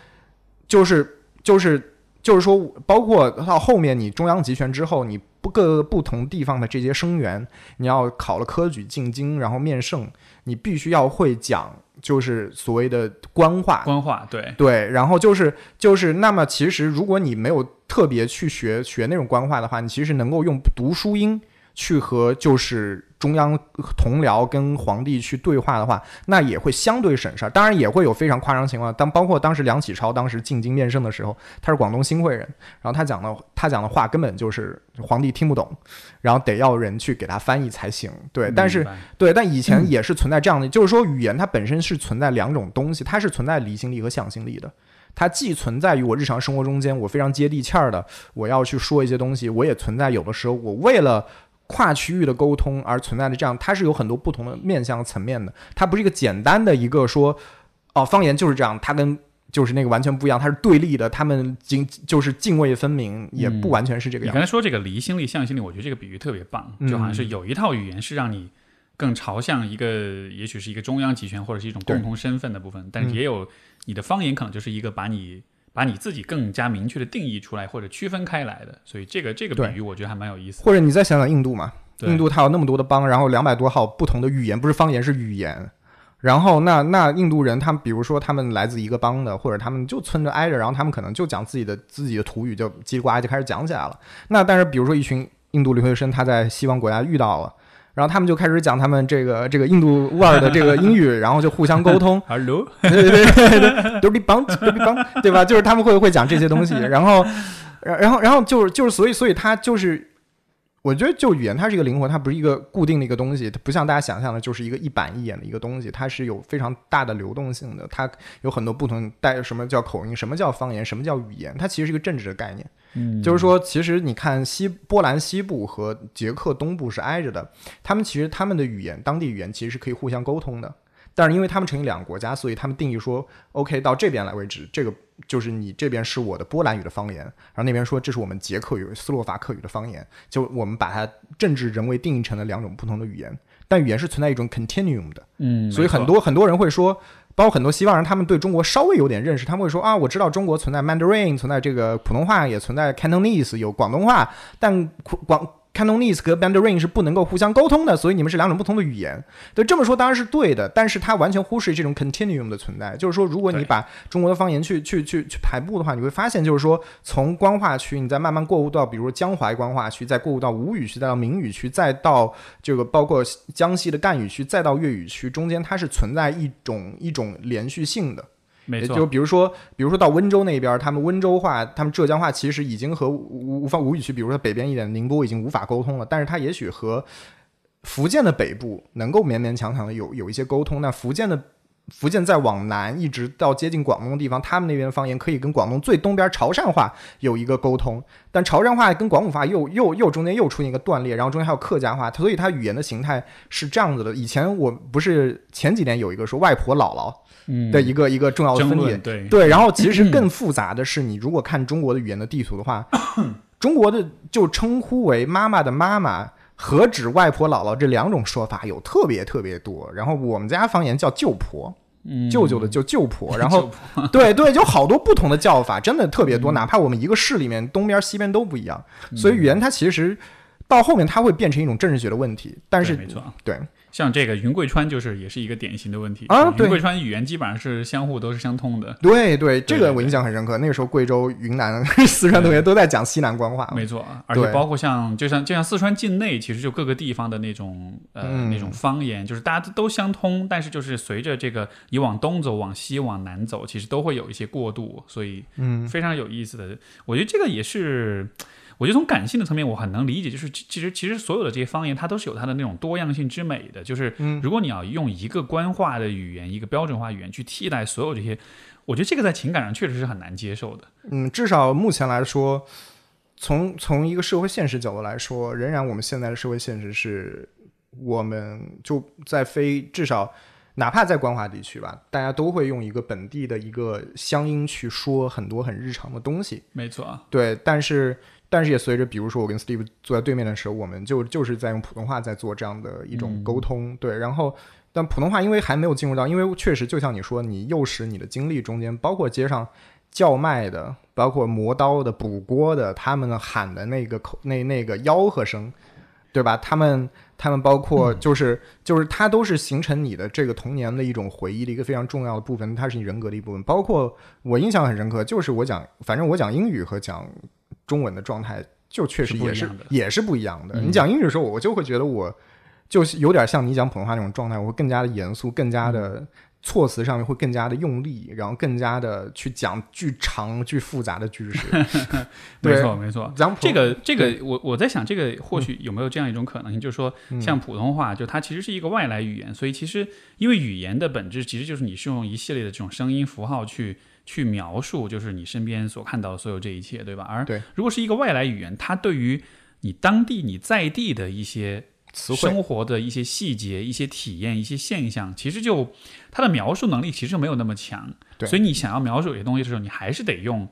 就是就是。就是说，包括到后面你中央集权之后，你不各个不同地方的这些生源，你要考了科举进京，然后面圣，你必须要会讲，就是所谓的官话。官话，对对。然后就是就是，那么其实如果你没有特别去学学那种官话的话，你其实能够用读书音去和就是中央同僚跟皇帝去对话的话，那也会相对省事儿。当然也会有非常夸张情况，当包括当时梁启超当时进京面圣的时候，他是广东新会人，然后他讲的他讲的话根本就是皇帝听不懂，然后得要人去给他翻译才行。对，但是对，但以前也是存在这样的，就是说语言它本身是存在两种东西，它是存在离心力和向心力的。它既存在于我日常生活中间，我非常接地气儿的，我要去说一些东西，我也存在有的时候我为了跨区域的沟通而存在的这样，它是有很多不同的面向层面的，它不是一个简单的一个说，哦，方言就是这样，它跟就是那个完全不一样，它是对立的，他们泾就是泾渭分明，也不完全是这个样子。你刚才说这个离心力、向心力，我觉得这个比喻特别棒，嗯就好像是有一套语言是让你更朝向一个，也许是一个中央集权或者是一种共同身份的部分，但是也有你的方言可能就是一个把你把你自己更加明确的定义出来或者区分开来的，所以这个这个对比喻我觉得还蛮有意思。或者你再想想印度嘛，印度它有那么多的邦，然后两百多号不同的语言，不是方言是语言。然后那那印度人，他们比如说他们来自一个邦的，或者他们就村着挨着，然后他们可能就讲自己的自己的土语，就叽里呱啦就开始讲起来了。那但是比如说一群印度留学生，他在西方国家遇到了。然后他们就开始讲他们这个这个印度味儿的这个英语，然后就互相沟通，Hello，对吧？就是他们会会讲这些东西，然后，然然后然后就是就是所以所以他就是，我觉得就语言它是一个灵活，它不是一个固定的一个东西，它不像大家想象的，就是一个一板一眼的一个东西，它是有非常大的流动性的，它有很多不同带什么叫口音，什么叫方言，什么叫语言，它其实是一个政治的概念。嗯，就是说，其实你看西波兰西部和捷克东部是挨着的，他们其实他们的语言，当地语言其实是可以互相沟通的。但是因为他们成立两个国家，所以他们定义说，OK，到这边来为止，这个就是你这边是我的波兰语的方言，然后那边说这是我们捷克语、斯洛伐克语的方言，就我们把它政治人为定义成了两种不同的语言。但语言是存在一种 continuum 的，嗯，所以很多很多人会说，包括很多西方人，他们对中国稍微有点认识，他们会说啊，我知道中国存在 Mandarin，存在这个普通话，也存在 Cantonese，有广东话，但广 Cantonese 和 Mandarin 是不能够互相沟通的，所以你们是两种不同的语言。对，这么说当然是对的，但是它完全忽视这种 continuum 的存在。就是说，如果你把中国的方言去去去去排布的话，你会发现，就是说，从官话区，你再慢慢过渡到，比如说江淮官话区，再过渡到吴语区，再到闽语区，再到这个包括江西的赣语区，再到粤语区，中间它是存在一种一种连续性的。没错，比如说，比如说到温州那边，他们温州话、他们浙江话其实已经和吴吴方吴语区，比如说北边一点宁波已经无法沟通了，但是它也许和福建的北部能够勉勉强强的有有一些沟通。那福建的福建再往南，一直到接近广东的地方，他们那边方言可以跟广东最东边潮汕话有一个沟通，但潮汕话跟广府话又又又中间又出现一个断裂，然后中间还有客家话，所以它语言的形态是这样子的。以前我不是前几年有一个说外婆姥姥嗯的一个、一个重要的分野，对。对，然后其实更复杂的是，你如果看中国的语言的地图的话，中国的就称呼为妈妈的妈妈何止外婆姥姥这两种说法有特别特别多。然后我们家方言叫舅婆，嗯。舅舅的就舅婆，然后对对，就好多不同的叫法，真的特别嗯。多。哪怕我们一个市里面东边西边都不一样，所以语言它其实到后面它会变成一种政治学的问题。但是对没错，对像这个云贵川就是也是一个典型的问题啊云贵川语言基本上是相互都是相通的，对对，这个我印象很深刻。那个时候贵州、云南、四川同学都在讲西南官话。没错，而且包括像就像就像四川境内，其实就各个地方的那种呃、嗯那种方言，就是大家都相通，但是就是随着这个你往东走、往西、往南走，其实都会有一些过渡，所以嗯非常有意思的。我觉得这个也是。我觉得从感性的层面，我很能理解，就是其其实其实所有的这些方言，它都是有它的那种多样性之美的。就是嗯如果你要用一个官话的语言、一个标准化语言去替代所有这些，我觉得这个在情感上确实是很难接受的。嗯，至少目前来说，从从一个社会现实角度来说，仍然我们现在的社会现实是，我们就在非至少哪怕在官话地区吧，大家都会用一个本地的一个乡音去说很多很日常的东西。没错啊，对，但是但是也随着，比如说我跟 Steve 坐在对面的时候，我们就就是在用普通话在做这样的一种沟通。对，然后但普通话因为还没有进入到，因为确实就像你说，你幼时你的经历中间，包括街上叫卖的，包括磨刀的、补锅的，他们喊的那个口那那个吆喝声，对吧？他们他们包括就是、就是它都是形成你的这个童年的一种回忆的一个非常重要的部分，它是你人格的一部分。包括我印象很深刻，就是我讲，反正我讲英语和讲中文的状态就确实也是是不一样也是不一样的。嗯你讲英语的时候，我就会觉得我就是有点像你讲普通话那种状态，我会更加的严肃，更加嗯的措辞上面会更加的用力，然后更加的去讲巨长、巨复杂的句式。没错没错。讲普这个这个，我我在想，这个或许有没有这样一种可能性，就是说，嗯像普通话，就它其实是一个外来语言，所以其实因为语言的本质其实就是你是用一系列的这种声音符号去去描述，就是你身边所看到的所有这一切，对吧？而对如果是一个外来语言，它对于你当地你在地的一些词汇，生活的一些细节、一些体验、一些现象，其实就它的描述能力其实就没有那么强。对所以你想要描述有些东西的时候，你还是得用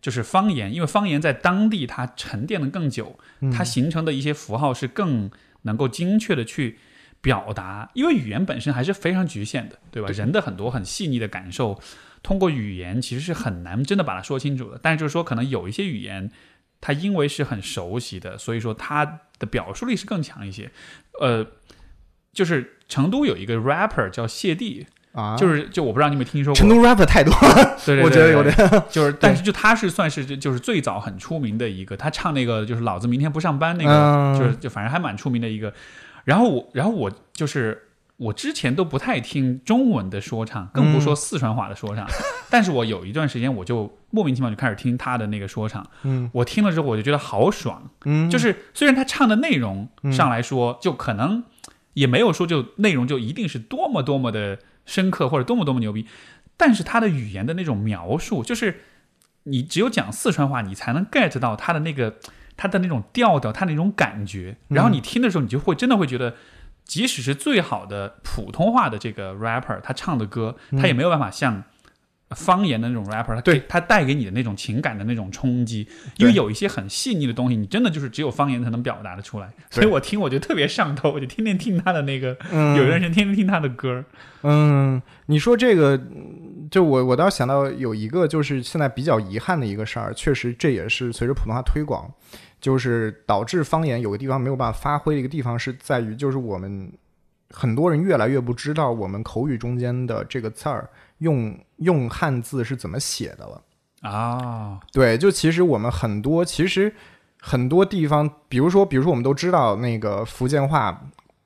就是方言，因为方言在当地它沉淀的更久，嗯它形成的一些符号是更能够精确的去。表达，因为语言本身还是非常局限的，对吧？对人的很多很细腻的感受，通过语言其实是很难真的把它说清楚的。但是就是说，可能有一些语言，它因为是很熟悉的，所以说它的表述力是更强一些。呃，就是成都有一个 rapper 叫谢帝，啊，就是就我不知道你有没有听说过，成都 rapper 太多了，对对对我觉得有点就是，但是就他是算是就就是最早很出名的一个，他唱那个就是老子明天不上班那个，嗯就是就反正还蛮出名的一个。然后我然后我就是我之前都不太听中文的说唱，更不说四川话的说唱，但是我有一段时间我就莫名其妙就开始听他的那个说唱，嗯。我听了之后我就觉得好爽，嗯，就是虽然他唱的内容上来说，就可能也没有说就内容就一定是多么多么的深刻或者多么多么牛逼，但是他的语言的那种描述，就是你只有讲四川话，你才能 get 到他的那个他的那种调调，他那种感觉，然后你听的时候，你就会真的会觉得。即使是最好的普通话的这个 rapper，他唱的歌，他也没有办法像方言的那种 rapper，他对。他带给你的那种情感的那种冲击，因为有一些很细腻的东西，你真的就是只有方言才能表达的出来。所以我听我就特别上头，我就天天听他的那个，嗯。有一段时间天天听他的歌。嗯，你说这个，嗯就我我倒想到有一个，就是现在比较遗憾的一个事儿，确实这也是随着普通话推广，就是导致方言有个地方没有办法发挥的一个地方，是在于就是我们很多人越来越不知道我们口语中间的这个字儿用用汉字是怎么写的了。啊，对，就其实我们很多其实很多地方，比如说比如说我们都知道那个福建话。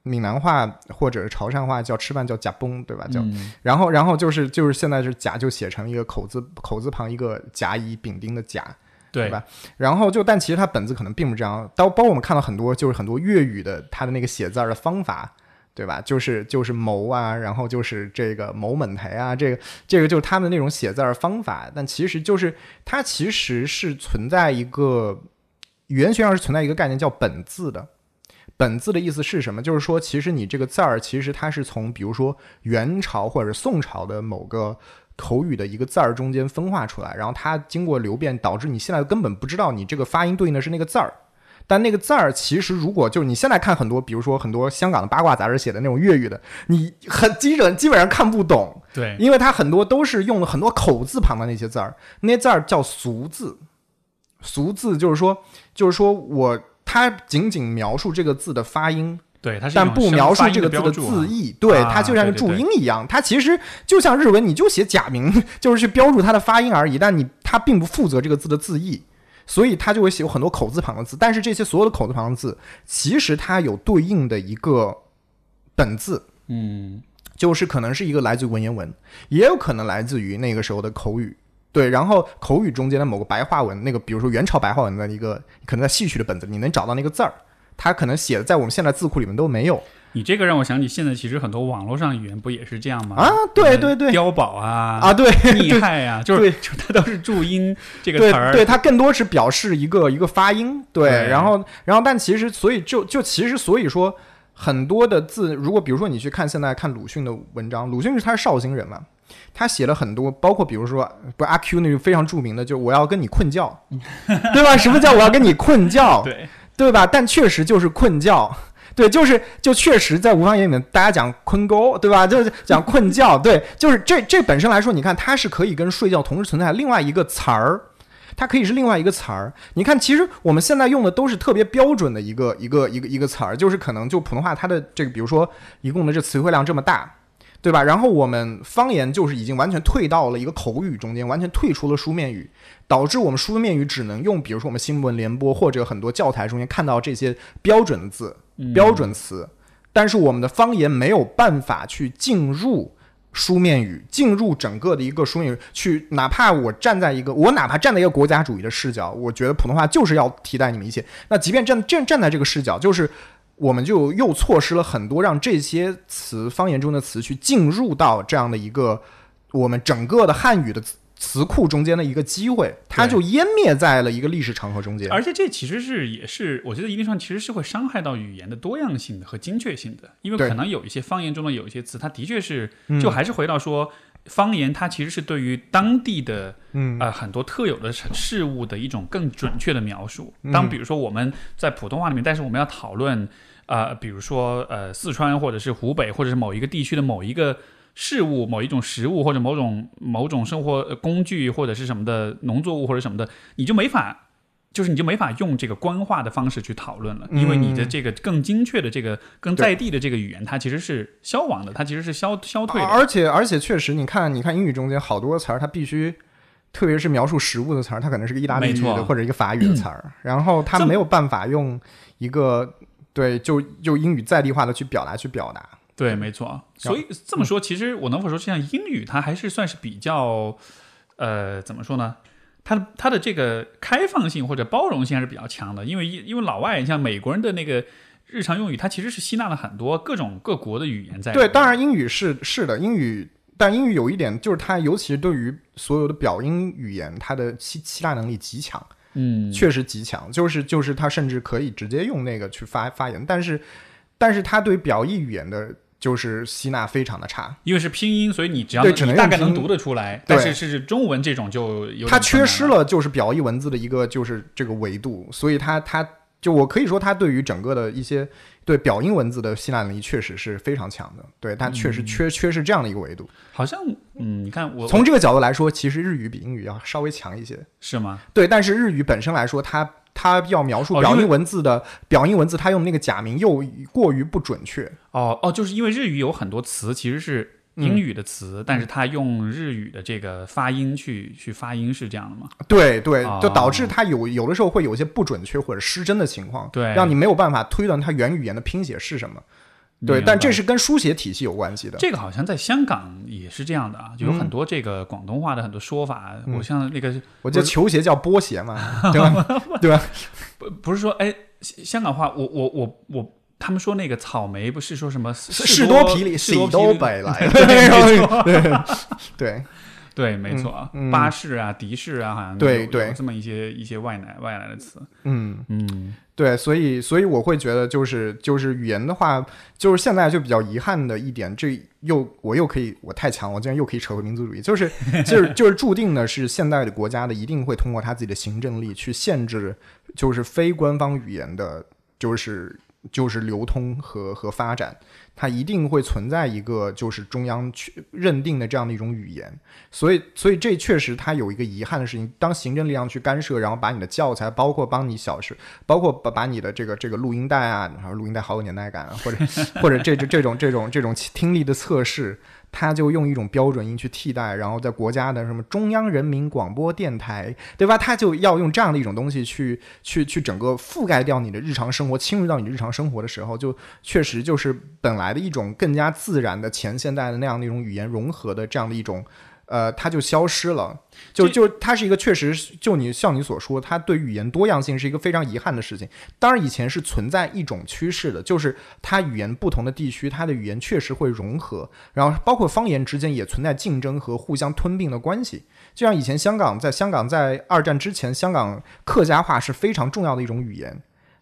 闽南话或者是潮汕话叫吃饭叫甲崩，对吧？叫嗯然后，然后就是就是现在是甲就写成一个口字口字旁一个甲乙丙丁的甲，对吧然后就但其实它本字可能并不这样。包包括我们看到很多就是很多粤语的它的那个写字儿的方法，对吧？就是就是谋啊，然后就是这个谋门台啊，这个这个就是他们那种写字儿方法。但其实就是它其实是存在一个语言学上是存在一个概念叫本字的。本字的意思是什么？就是说，其实你这个字儿，其实它是从比如说元朝或者宋朝的某个口语的一个字儿中间分化出来，然后它经过流变，导致你现在根本不知道你这个发音对应的是那个字儿。但那个字儿其实，如果就是你现在看很多，比如说很多香港的八卦杂志写的那种粤语的，你很基本基本上看不懂，对，因为它很多都是用了很多口字旁的那些字儿，那些字儿叫俗字。俗字就是说，就是说我它仅仅描述这个字的发音，对，它是但不描述这个字的字义，对，啊它就像个注对对对音一样，它其实就像日文，你就写假名，就是去标注它的发音而已，但你它并不负责这个字的字义，所以它就会写有很多口字旁的字，但是这些所有的口字旁的字，其实它有对应的一个本字，嗯，就是可能是一个来自于文言文，也有可能来自于那个时候的口语。对，然后口语中间的某个白话文，那个比如说元朝白话文的一个，可能在戏曲的本子里，你能找到那个字儿，它可能写的在我们现在字库里面都没有。你这个让我想起现在其实很多网络上语言不也是这样吗？啊对对对碉堡啊啊，对厉害呀，就是对 就它都是注音这个对词儿，对，它更多是表示一个一个发音，对，对然后然后但其实所以就就其实所以说很多的字，如果比如说你去看现在看鲁迅的文章，鲁迅是他是绍兴人嘛，他写了很多，包括比如说不阿 Q 那个非常著名的，就我要跟你困觉，对吧？什么叫我要跟你困觉？对对吧？但确实就是困觉。对，就是就确实在吴方言里面，大家讲困沟，对吧？就是讲困觉，对，就是这这本身来说，你看它是可以跟睡觉同时存在另外一个词儿，它可以是另外一个词儿。你看，其实我们现在用的都是特别标准的一个一个一个一个词儿，就是可能就普通话它的这个，比如说一共的这词汇量这么大，对吧？然后我们方言就是已经完全退到了一个口语中间，完全退出了书面语，导致我们书面语只能用，比如说我们新闻联播或者很多教材中间看到这些标准的字、标准词，但是我们的方言没有办法去进入书面语，进入整个的一个书面语去，哪怕我站在一个我哪怕站在一个国家主义的视角，我觉得普通话就是要替代你们一切。那即便站站站在这个视角，就是。我们就又错失了很多让这些词方言中的词去进入到这样的一个我们整个的汉语的词词库中间的一个机会，它就湮灭在了一个历史长河中间。而且这其实是也是，我觉得一定上其实是会伤害到语言的多样性的和精确性的，因为可能有一些方言中的有一些词，它的确是就还是回到说。方言它其实是对于当地的，嗯呃很多特有的事物的一种更准确的描述。当比如说我们在普通话里面，但是我们要讨论，呃，比如说呃四川或者是湖北或者是某一个地区的某一个事物、某一种食物或者某种某种生活工具或者是什么的农作物或者什么的，你就没法。就是你就没法用这个官话的方式去讨论了，因为你的这个更精确的这个更在地的这个语言，它其实是消亡的，它其实是消消退的。而且而且确实，你看你看英语中间好多词儿，它必须，特别是描述食物的词儿，它可能是个意大利语的或者一个法语的词儿，然后它没有办法用一个对就就英语在地化的去表达去表达。对，没错。所以这么说，其实我能否说，像英语，它还是算是比较，呃，怎么说呢？它它的这个开放性或者包容性还是比较强的，因为因为老外像美国人的那个日常用语，它其实是吸纳了很多各种各国的语言在。对，当然英语是是的，英语，但英语有一点就是它，尤其是对于所有的表音语言，它的吸吸纳能力极强，嗯，确实极强，就是就是它甚至可以直接用那个去发发言，但是但是它对表意语言的。就是吸纳非常的差，因为是拼音，所以你只要你大概能读得出来。但是是中文这种就有它缺失了，就是表意文字的一个就是这个维度，所以它它就我可以说它对于整个的一些对表音文字的吸纳能力确实是非常强的。对，它确实缺缺失这样的一个维度。好像嗯，你看我从这个角度来说，其实日语比英语要稍微强一些，是吗？对，但是日语本身来说，它。他要描述表音文字的表音文字，他用那个假名又过于不准确。哦哦，就是因为日语有很多词其实是英语的词，但是他用日语的这个发音去去发音，是这样的吗？对对，就导致他有有的时候会有一些不准确或者失真的情况，对，让你没有办法推断它原语言的拼写是什么。对，但这是跟书写体系有关系的。这个好像在香港也是这样的啊，就有很多这个广东话的很多说法。我像那个，我觉得球鞋叫波鞋嘛，对吧？对吧？不不是说哎，香港话，我我我我，他们说那个草莓不是说什么士多啤梨，士多啤北来，对对。对，没错，巴士啊，的士啊，好像对对这么一些一些外来外来的词。嗯嗯，对，所以所以我会觉得，就是就是语言的话，就是现在就比较遗憾的一点，这又我又可以我太强，我竟然又可以扯回民族主义，就是就是就是注定的是现代的国家的一定会通过他自己的行政力去限制，就是非官方语言的，就是就是流通和和发展。它一定会存在一个就是中央去认定的这样的一种语言，所以所以这确实它有一个遗憾的事情，当行政力量去干涉，然后把你的教材，包括帮你小学，包括把把你的这个这个录音带啊，然后录音带好有年代感，或者 或者这这这种这种这种听力的测试。他就用一种标准音去替代，然后在国家的什么中央人民广播电台，对吧？他就要用这样的一种东西去去去整个覆盖掉你的日常生活，侵入到你日常生活的时候，就确实就是本来的一种更加自然的前现代的那样的一种语言融合的这样的一种。呃，它就消失了，就就它是一个确实，就你像你所说，它对语言多样性是一个非常遗憾的事情。当然，以前是存在一种趋势的，就是它语言不同的地区，它的语言确实会融合，然后包括方言之间也存在竞争和互相吞并的关系。就像以前香港，在香港在二战之前，香港客家话是非常重要的一种语言，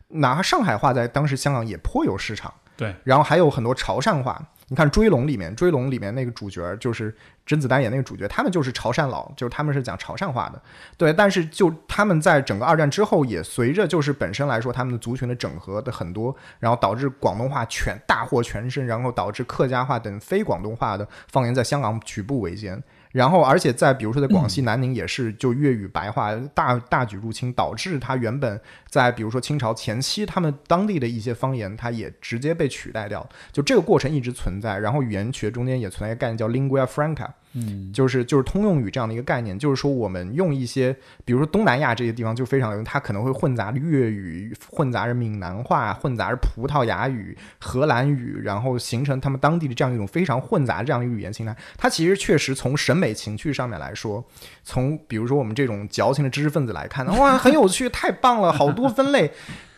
哪怕上海话在当时香港也颇有市场。对，然后还有很多潮汕话。你看《追龙》里面，《追龙》里面那个主角就是甄子丹演那个主角，他们就是潮汕佬，就是他们是讲潮汕话的。对，但是就他们在整个二战之后，也随着就是本身来说，他们的族群的整合的很多，然后导致广东话全大获全胜，然后导致客家话等非广东话的方言在香港举步维艰。然后，而且在比如说在广西南宁也是，就粤语白话大大举入侵，导致它原本在比如说清朝前期，他们当地的一些方言，它也直接被取代掉。就这个过程一直存在。然后语言学中间也存在一个概念叫 lingua franca，嗯，就是就是通用语这样的一个概念，就是说我们用一些，比如说东南亚这些地方就非常有，它可能会混杂粤语，混杂着闽南话，混杂着葡萄牙语、荷兰语，然后形成他们当地的这样一种非常混杂这样一个语言形态。它其实确实从审美情趣上面来说，从比如说我们这种矫情的知识分子来看，哇，很有趣，太棒了，好多分类。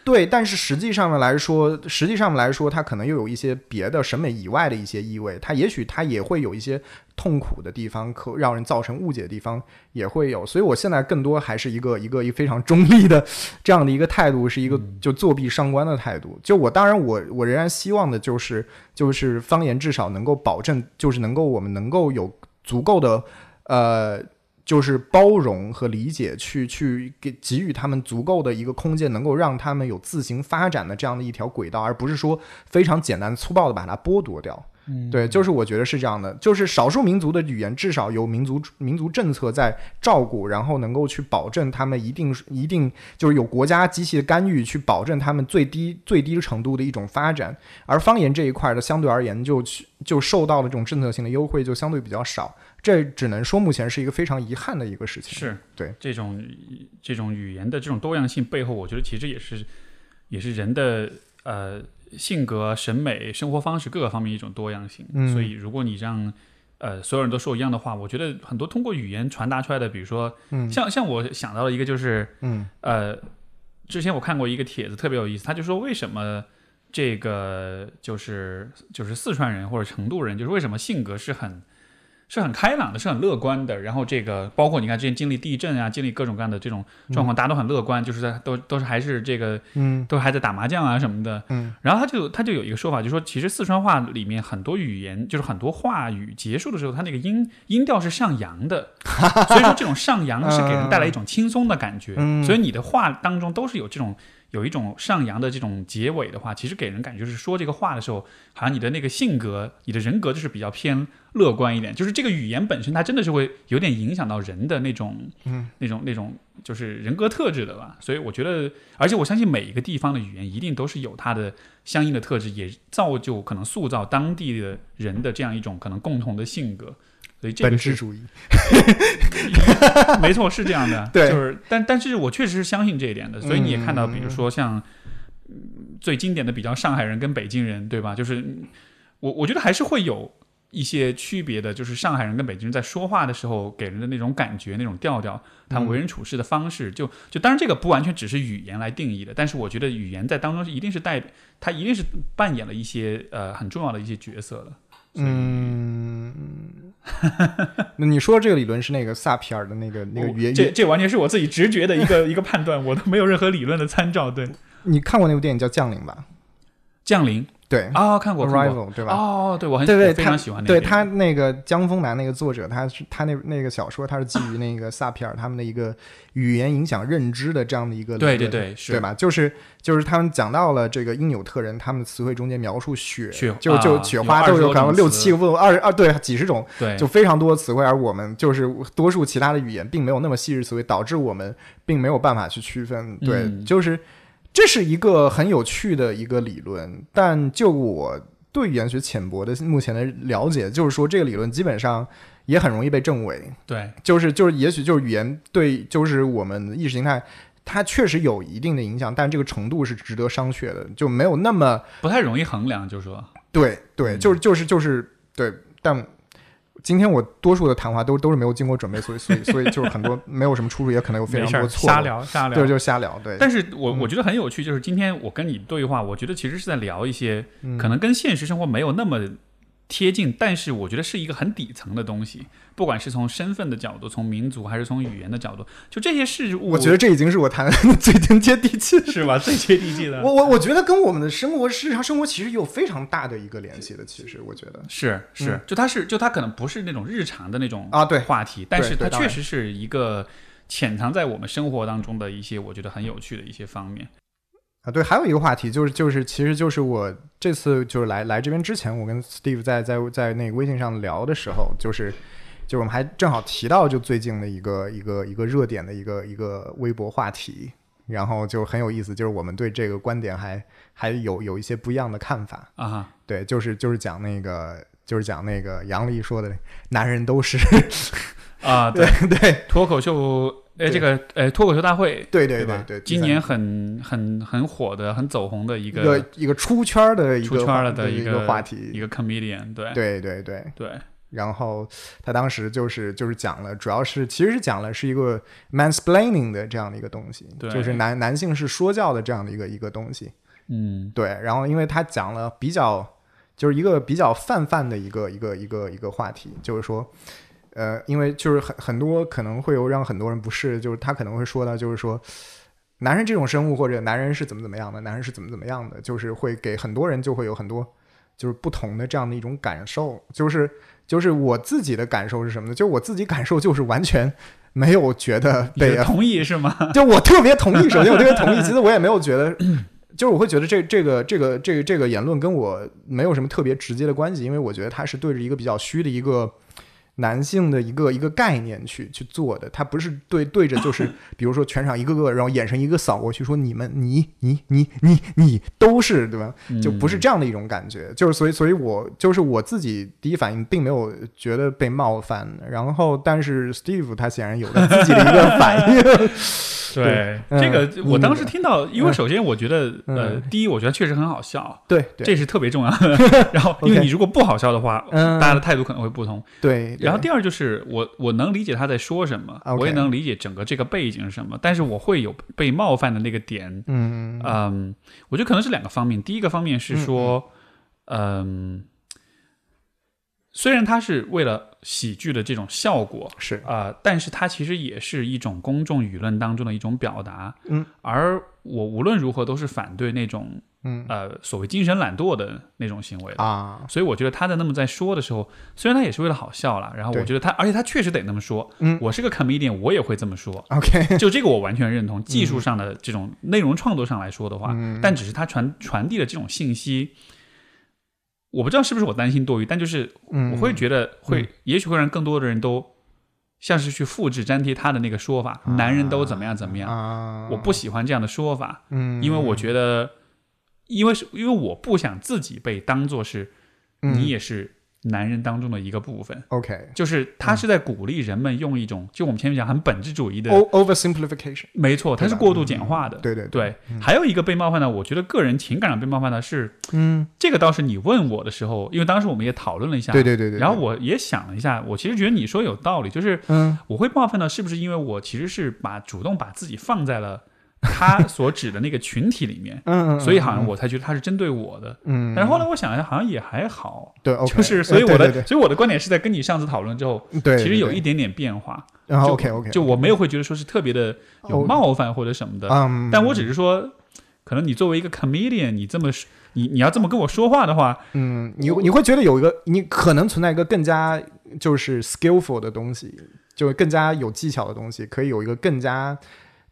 对，但是实际上面来说，实际上面来说，它可能又有一些别的审美以外的一些意味。它也许它也会有一些痛苦的地方，可让人造成误解的地方也会有。所以我现在更多还是一个一个一个非常中立的这样的一个态度，是一个就作弊上官的态度。就我当然我我仍然希望的就是就是方言至少能够保证，就是能够我们能够有足够的呃。就是包容和理解，去去给给予他们足够的一个空间，能够让他们有自行发展的这样的一条轨道，而不是说非常简单粗暴的把它剥夺掉。嗯，对，就是我觉得是这样的，就是少数民族的语言至少有民族民族政策在照顾，然后能够去保证他们一定一定就是有国家机器的干预去保证他们最低最低程度的一种发展，而方言这一块的相对而言就就受到了这种政策性的优惠就相对比较少。这只能说目前是一个非常遗憾的一个事情。是对这种这种语言的这种多样性背后，我觉得其实也是也是人的呃性格、审美、生活方式各个方面一种多样性。嗯所以如果你让呃所有人都说一样的话，我觉得很多通过语言传达出来的，比如说嗯像像我想到了一个就是嗯呃，之前我看过一个帖子特别有意思，他就说为什么这个就是就是四川人或者成都人，就是为什么性格是很是很开朗的，是很乐观的。然后这个包括你看之前经历地震啊，经历各种各样的这种状况，大家都很乐观，就是在都都是还是这个嗯都还在打麻将啊什么的。嗯然后他就他就有一个说法，就说其实四川话里面很多语言，就是很多话语结束的时候，它那个音音调是上扬的，所以说这种上扬是给人带来一种轻松的感觉。嗯所以你的话当中都是有这种有一种上扬的这种结尾的话，其实给人感觉就是说这个话的时候，好像你的那个性格、你的人格就是比较偏乐观一点。就是这个语言本身，它真的是会有点影响到人的那种嗯那种那种就是人格特质的吧。所以我觉得，而且我相信每一个地方的语言一定都是有它的相应的特质，也造就可能塑造当地的人的这样一种可能共同的性格。所以这个是本质主义。没错，是这样的。对就是但但是我确实是相信这一点的。所以你也看到，比如说像嗯最经典的比较上海人跟北京人，对吧？就是嗯我我觉得还是会有一些区别的，就是上海人跟北京人在说话的时候给人的那种感觉、那种调调，他们为人处事的方式，就就当然这个不完全只是语言来定义的，但是我觉得语言在当中一定是代，他一定是扮演了一些呃很重要的一些角色的。嗯，那你说这个理论是那个萨皮尔的那个那个我语言？这这完全是我自己直觉的一个 一个判断，我都没有任何理论的参照。对，你看过那部电影叫《降临》吧？降临对啊、看过对吧？哦，对我很对对，非他常喜欢那个对他那个江峰南那个作者，他是他那那个小说，他是基于那个萨皮尔他们的一个语言影响认知的这样的一个理对论对对是对吧？就是就是他们讲到了这个因纽特人他们的词汇中间描述雪，雪就就雪花20都有可能六七个二二对几十种，对就非常多的词汇，而我们就是多数其他的语言并没有那么细致词汇，导致我们并没有办法去区分。对，嗯就是这是一个很有趣的一个理论，但就我对语言学浅薄的目前的了解，就是说这个理论基本上也很容易被证伪，对。就是就是也许就是语言对就是我们意识形态。它确实有一定的影响，但这个程度是值得商榷的，就没有那么不太容易衡量，就是说。对对，嗯就是就是就是对，但今天我多数的谈话都都是没有经过准备，所以所以所以 就是很多没有什么出处，也可能有非常多错误。瞎聊瞎聊。对，就是瞎聊。对，但是我嗯我觉得很有趣，就是今天我跟你对话，我觉得其实是在聊一些嗯可能跟现实生活没有那么贴近，但是我觉得是一个很底层的东西，不管是从身份的角度，从民族还是从语言的角度，就这些事物，我觉得这已经是我谈的最 最接地气的。是吧？最接地气的。我我我觉得跟我们的生活日常生活其实有非常大的一个联系的。其实我觉得是是嗯，就它是就它可能不是那种日常的那种啊，对话题，但是它确实是一个潜藏在我们生活当中的一些我觉得很有趣的一些方面。啊，对，还有一个话题就是就是其实就是我这次就是来来这边之前，我跟 Steve 在在在那个微信上聊的时候，就是。就是我们还正好提到就最近的一个一个一个热点的一个一个微博话题，然后就很有意思，就是我们对这个观点还还有有一些不一样的看法。啊哈，对，就是就是讲那个就是讲那个杨笠说的，男人都是啊，对对脱口秀，呃，对。这个呃，脱口秀大会，对对对吧？对对，今年很很很火的、很走红的一一个一个出圈儿的一个出圈了的一的个话题，一个 comedian，对。对对对。对。然后他当时就是就是讲了，主要是其实是讲了是一个 mansplaining 的这样的一个东西，对。就是男男性是说教的这样的一个一个东西。嗯。对，然后因为他讲了比较就是一个比较泛泛的一个一个一个一个话题，就是说。呃，因为就是很很多可能会有让很多人不适，就是他可能会说到，就是说，男人这种生物或者男人是怎么怎么样的，男人是怎么怎么样的，就是会给很多人就会有很多就是不同的这样的一种感受，就是就是我自己的感受是什么呢？就我自己感受就是完全没有觉得被同意是吗？就我特别同意，首先我特别同意，其实我也没有觉得，就是我会觉得这这个这个这个这个言论跟我没有什么特别直接的关系，因为我觉得他是对着一个比较虚的一个男性的一个一个概念去去做的，他不是对对着就是 比如说全场一个个，然后眼神一个扫过去说你们你你你你你都是对吧？就不是这样的一种感觉，就是所以，所以我就是我自己第一反应并没有觉得被冒犯，然后但是 Steve 他显然有了自己的一个反应，对，嗯这个嗯我当时听到，因为嗯。首先我觉得，呃嗯，第一，我觉得确实很好笑，对对。这是特别重要的。然后，因为你如果不好笑的话，嗯。大家的态度可能会不同。对，对然后第二就是我我能理解他在说什么我也能理解整个这个背景是什么，但是我会有被冒犯的那个点。嗯嗯，我觉得可能是两个方面。第一个方面是说，嗯，虽然它是为了喜剧的这种效果，是啊、但是它其实也是一种公众舆论当中的一种表达。嗯，而我无论如何都是反对那种嗯呃所谓精神懒惰的那种行为的。啊所以我觉得他在那么在说的时候，虽然他也是为了好笑啦，然后我觉得他，而且他确实得那么说。嗯我是个 comedian，我也会这么说。OK 就这个我完全认同。技术上的这种内容创作上来说的话，嗯但只是他传传递的这种信息，我不知道是不是我担心多余，但就是嗯我会觉得会，也许会让更多的人都像是去复制粘贴他的那个说法，男人都怎么样怎么样。啊，我不喜欢这样的说法，嗯，因为我觉得，因为是因为我不想自己被当做是嗯你也是男人当中的一个部分，OK。就是他是在鼓励人们用一种，就我们前面讲很本质主义的，O oversimplification 没错，它是过度简化的。对对对，还有一个被冒犯的，我觉得个人情感上被冒犯的是，嗯。这个倒是你问我的时候，因为当时我们也讨论了一下，对对对对，然后我也想了一下，我其实觉得你说有道理，就是嗯。我会冒犯的，是不是因为我其实是把主动把自己放在了 他所指的那个群体里面，嗯嗯，所以好像我才觉得他是针对我的。嗯，但是后来我想一下，好像也还好，对就是所以我的，所以我的观点是在跟你上次讨论之后，对对，其实有一点点变化。然后就 OK OK 就我没有会觉得说是特别的有哦。冒犯或者什么的，嗯，但我只是说，可能你作为一个 comedian，你这么说你你要这么跟我说话的话，嗯，你你会觉得有一个你可能存在一个更加就是 skillful 的东西，就更加有技巧的东西，可以有一个更加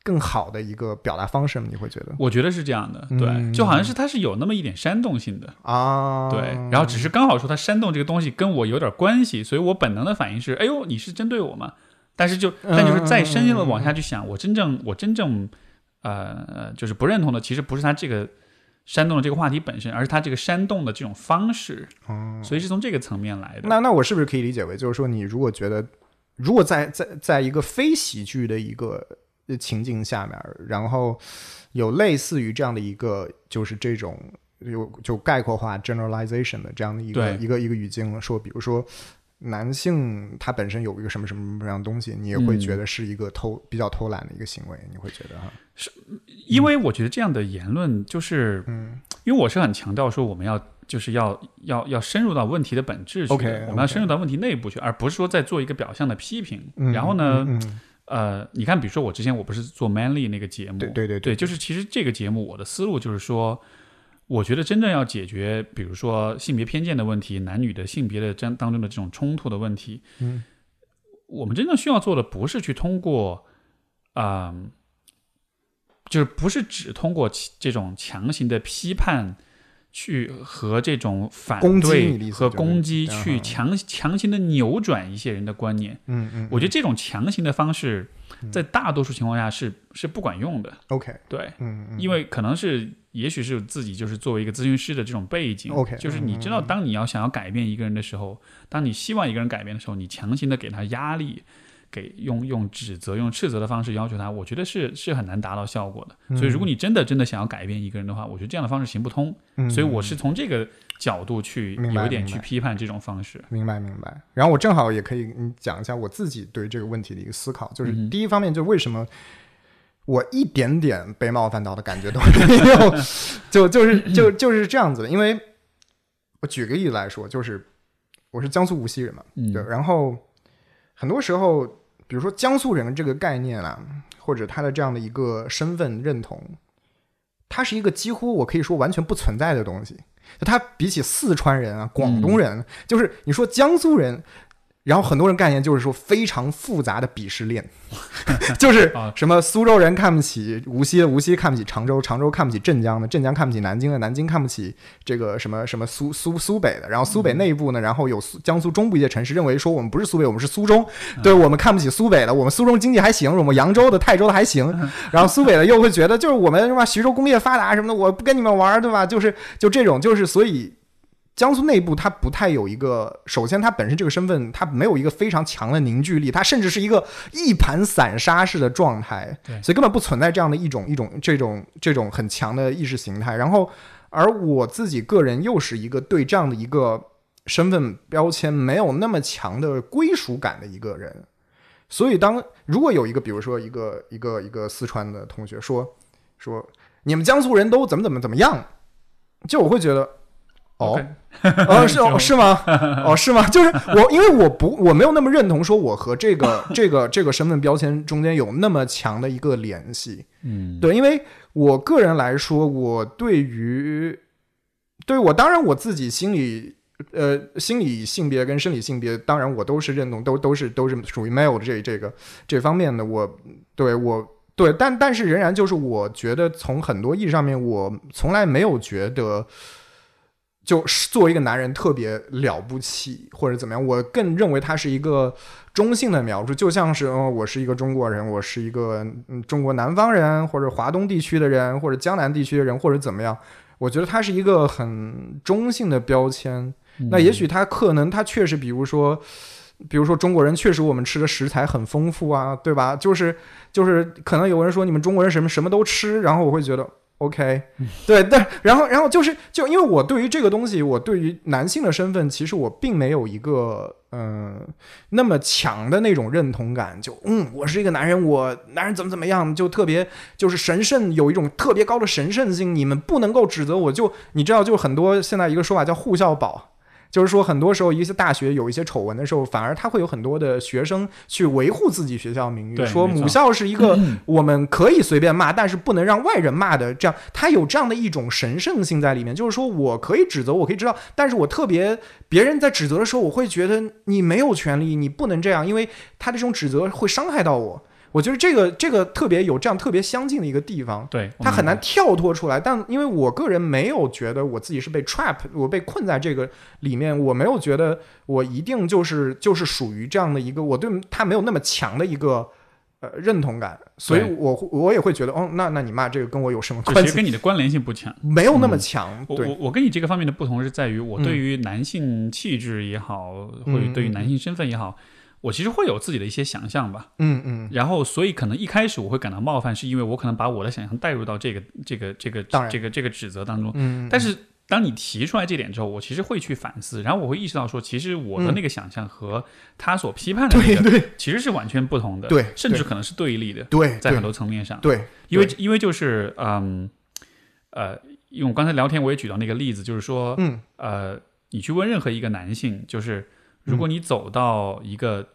更好的一个表达方式吗？你会觉得我觉得是这样的，嗯对，就好像是它是有那么一点煽动性的，啊，对，然后只是刚好说它煽动这个东西跟我有点关系，所以我本能的反应是，哎呦，你是针对我吗？但是就但就是再深入的往下去想，我真正我真正呃呃就是不认同的，其实不是他这个煽动的这个话题本身，而是他这个煽动的这种方式，哦所以是从这个层面来的。那那我是不是可以理解为，就是说，你如果觉得，如果在在在一个非喜剧的一个呃情境下面，然后有类似于这样的一个，就是这种有就概括化 generalization 的这样的一个一个一个语境，说，比如说。男性他本身有一个什么什么什么样的东西，你也会嗯觉得是一个偷、比较偷懒的一个行为，你会觉得哈，因为我觉得这样的言论就是，嗯因为我是很强调说我们要就是要要要深入到问题的本质 OK，我们要深入到问题内部去，而不是说在做一个表象的批评。嗯然后呢，嗯嗯呃，你看，比如说我之前我不是做 Manly 那个节目，对对对对，就是其实这个节目我的思路就是说，我觉得真正要解决，比如说性别偏见的问题，男女的性别的当当中的这种冲突的问题，嗯，我们真正需要做的不是去通过，啊、就是不是只通过这种强行的批判去和这种反对和攻击嗯去强强行的扭转一些人的观念。嗯嗯，我觉得这种强行的方式，在大多数情况下是是不管用的。OK，对，嗯嗯，因为可能是，也许是自己就是作为一个咨询师的这种背景 OK，就是你知道，当你要想要改变一个人的时候，当你希望一个人改变的时候，你强行的给他压力，给用用指责、用斥责的方式要求他，我觉得是是很难达到效果的。所以，如果你真的真的想要改变一个人的话，我觉得这样的方式行不通。嗯所以，我是从这个角度去有一点去批判这种方式。明白明白。然后我正好也可以嗯讲一下我自己对这个问题的一个思考，就是第一方面，就为什么我一点点被冒犯到的感觉都没有，就就是就就是这样子的。因为我举个例子来说，就是我是江苏无锡人嘛，嗯对，然后很多时候，比如说江苏人这个概念啊，或者他的这样的一个身份认同，它是一个几乎我可以说完全不存在的东西。就它比起四川人啊、广东人，就是你说江苏人。然后很多人概念就是说非常复杂的鄙视链，就是啊。什么苏州人看不起无锡的，无锡看不起常州，常州看不起镇江的，镇江看不起南京的，南京看不起这个什么什么苏苏苏北的，然后苏北内部呢，然后有苏江苏中部一些城市认为说我们不是苏北，我们是苏中，对我们看不起苏北的，我们苏中经济还行，我们扬州的、泰州的还行，然后苏北的又会觉得就是我们什么，徐州工业发达什么的，我不跟你们玩儿，对吧？就是就这种，就是所以。江苏内部它不太有一个，首先它本身这个身份它没有一个非常强的凝聚力，它甚至是一个一盘散沙式的状态，所以根本不存在这样的一种一种这种这种很强的意识形态。然后，而我自己个人又是一个对这样的一个身份标签没有那么强的归属感的一个人，所以当如果有一个比如说一个一个一个四川的同学说说你们江苏人都怎么怎么怎么样，就我会觉得。哦 哦，是 哦，是吗？哦，是吗？就是我，因为我不，我没有那么认同说我和这个这个这个身份标签中间有那么强的一个联系。嗯，对，因为我个人来说，我对于对我当然我自己心里呃心理性别跟生理性别，当然我都是认同，都都是都是属于 male 的这这个这方面的。我对我对，但但是仍然就是我觉得从很多意义上面，我从来没有觉得。就是作为一个男人特别了不起，或者怎么样，我更认为他是一个中性的描述，就像是，哦，我是一个中国人，我是一个嗯中国南方人，或者华东地区的人，或者江南地区的人，或者怎么样，我觉得他是一个很中性的标签。那也许他可能他确实，比如说，比如说中国人确实我们吃的食材很丰富啊，对吧？就是就是可能有人说你们中国人什么什么都吃，然后我会觉得 OK，对，但然后然后就是就因为我对于这个东西，我对于男性的身份，其实我并没有一个嗯、呃那么强的那种认同感，就嗯我是一个男人，我男人怎么怎么样，就特别就是神圣，有一种特别高的神圣性，你们不能够指责我，就你知道，就很多现在一个说法叫护校保。就是说，很多时候一些大学有一些丑闻的时候，反而他会有很多的学生去维护自己学校名誉，说母校是一个我们可以随便骂，但是不能让外人骂的，这样他有这样的一种神圣性在里面。就是说我可以指责，我可以知道，但是我特别别人在指责的时候，我会觉得你没有权利，你不能这样，因为他的这种指责会伤害到我。我觉得这个这个特别有这样特别相近的一个地方。对，我他很难跳脱出来。但因为我个人没有觉得我自己是被 trap，我被困在这个里面，我没有觉得我一定就是就是属于这样的一个，我对他没有那么强的一个呃认同感，所以我会我也会觉得，哦，那那你骂这个跟我有什么关系？其实跟你的关联性不强。没有那么强，我对我我跟你这个方面的不同是在于，我嗯对于男性气质也好，或者对于男性身份也好，我其实会有自己的一些想象吧。嗯嗯，然后，所以可能一开始我会感到冒犯，是因为我可能把我的想象带入到这个这个这个这个这个指责当中。嗯，但是当你提出来这点之后，我其实会去反思，然后我会意识到说，其实我的那个想象和他所批判的那个其实是完全不同的，对甚至可能是对立的，对，在很多层面上。对，因为因为就是嗯呃，因为我刚才聊天我也举到那个例子，就是说嗯。呃，你去问任何一个男性，就是如果你走到一个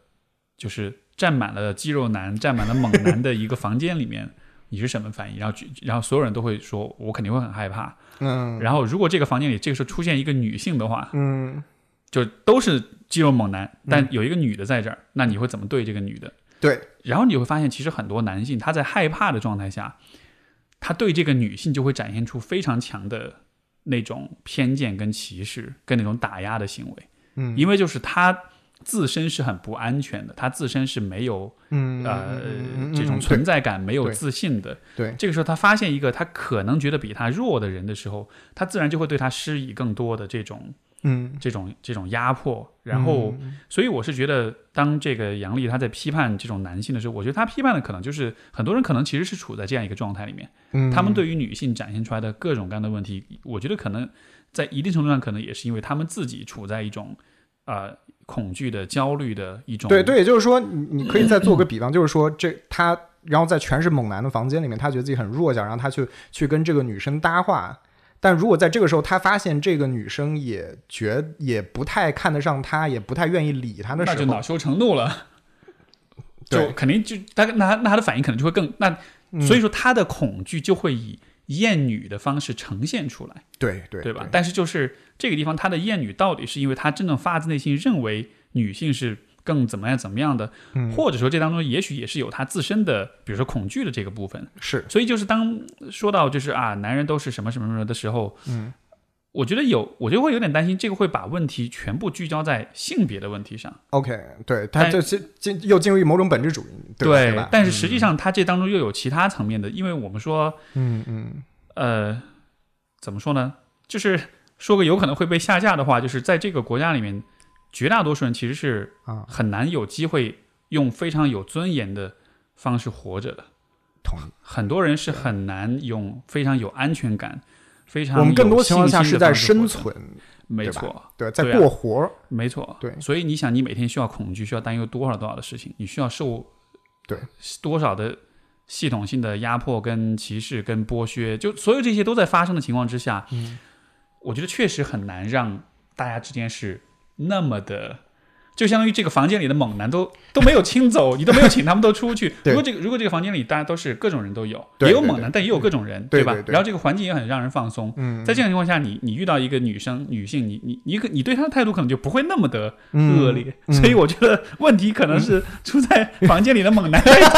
就是站满了肌肉男、站满了猛男的一个房间里面，你是什么反应？然后然后所有人都会说，我肯定会很害怕。嗯然后如果这个房间里这个时候出现一个女性的话，嗯，就都是肌肉猛男，但有一个女的在这儿，那你会怎么对这个女的？对，然后你会发现，其实很多男性他在害怕的状态下，他对这个女性就会展现出非常强的那种偏见跟歧视，跟那种打压的行为，嗯。因为就是他自身是很不安全的，他自身是没有嗯呃这种嗯存在感、没有自信的。对。这个时候他发现一个他可能觉得比他弱的人的时候，他自然就会对他施以更多的这种嗯，这种这种压迫，然后。嗯。所以我是觉得，当这个杨笠他在批判这种男性的时候，我觉得他批判的可能就是很多人可能其实是处在这样一个状态里面，嗯。他们对于女性展现出来的各种各样的问题，我觉得可能在一定程度上，可能也是因为他们自己处在一种呃恐惧的、焦虑的一种对对，也就是说，你你可以再做个比方，就是说这他，然后在全是猛男的房间里面，他觉得自己很弱小，然后他去去跟这个女生搭话。但如果在这个时候，他发现这个女生也觉也不太看得上他，也不太愿意理他的时候，那就恼羞成怒了，就肯定就他那那他的反应可能就会更那，嗯所以说他的恐惧就会以厌女的方式呈现出来。对对对吧？但是就是这个地方，他的厌女到底是因为他真正发自内心认为女性是更怎么样怎么样的，嗯或者说这当中也许也是有他自身的，比如说恐惧的这个部分。是所以就是当说到就是啊，男人都是什么什么什么的时候，嗯，我觉得有，我就会有点担心，这个会把问题全部聚焦在性别的问题上。OK，对他但这进进又进入某种本质主义，对？但是实际上它这当中又有其他层面的，因为我们说，嗯嗯呃，怎么说呢？就是说个有可能会被下架的话，就是在这个国家里面，绝大多数人其实是啊，很难有机会用非常有尊严的方式活着的。同意。很多人是很难用非常有安全感、非常我们更多情况下是在生存，没错，对，在过活儿，没错，对所以你想，你每天需要恐惧，需要担忧多少多少的事情，你需要受对多少的系统性的压迫、跟歧视、跟剥削，就所有这些都在发生的情况之下，嗯我觉得确实很难让大家之间是那么的。就相当于这个房间里的猛男都都没有清走，你都没有请他们都出去。如果这个如果这个房间里大家都是各种人都有，也有猛男，但也有各种人，对吧？然后这个环境也很让人放松。嗯，在这种情况下，你你遇到一个女生女性，你你你可你对她的态度可能就不会那么的嗯恶劣，嗯所以我觉得问题可能是出在房间里的猛男太多。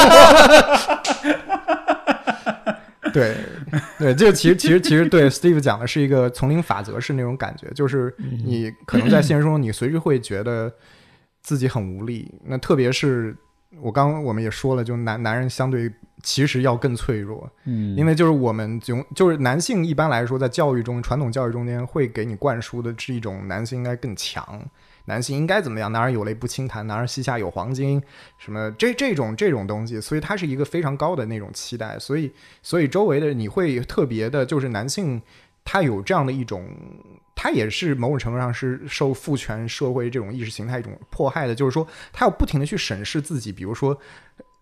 对 对，这个其实其实其实对 Steve 讲的是一个丛林法则是那种感觉，就是嗯你可能在现实中你随时会觉得自己很无力，那特别是我刚刚我们也说了，就男男人相对其实要更脆弱，嗯。因为就是我们就就是男性一般来说在教育中传统教育中间会给你灌输的是一种男性应该更强。男性应该怎么样？男儿有泪不轻弹，男儿膝下有黄金，什么这这种这种东西，所以它是一个非常高的那种期待，所以所以周围的你会特别的，就是男性他有这样的一种，他也是某种程度上是受父权社会这种意识形态一种迫害的，就是说他要不停的去审视自己，比如说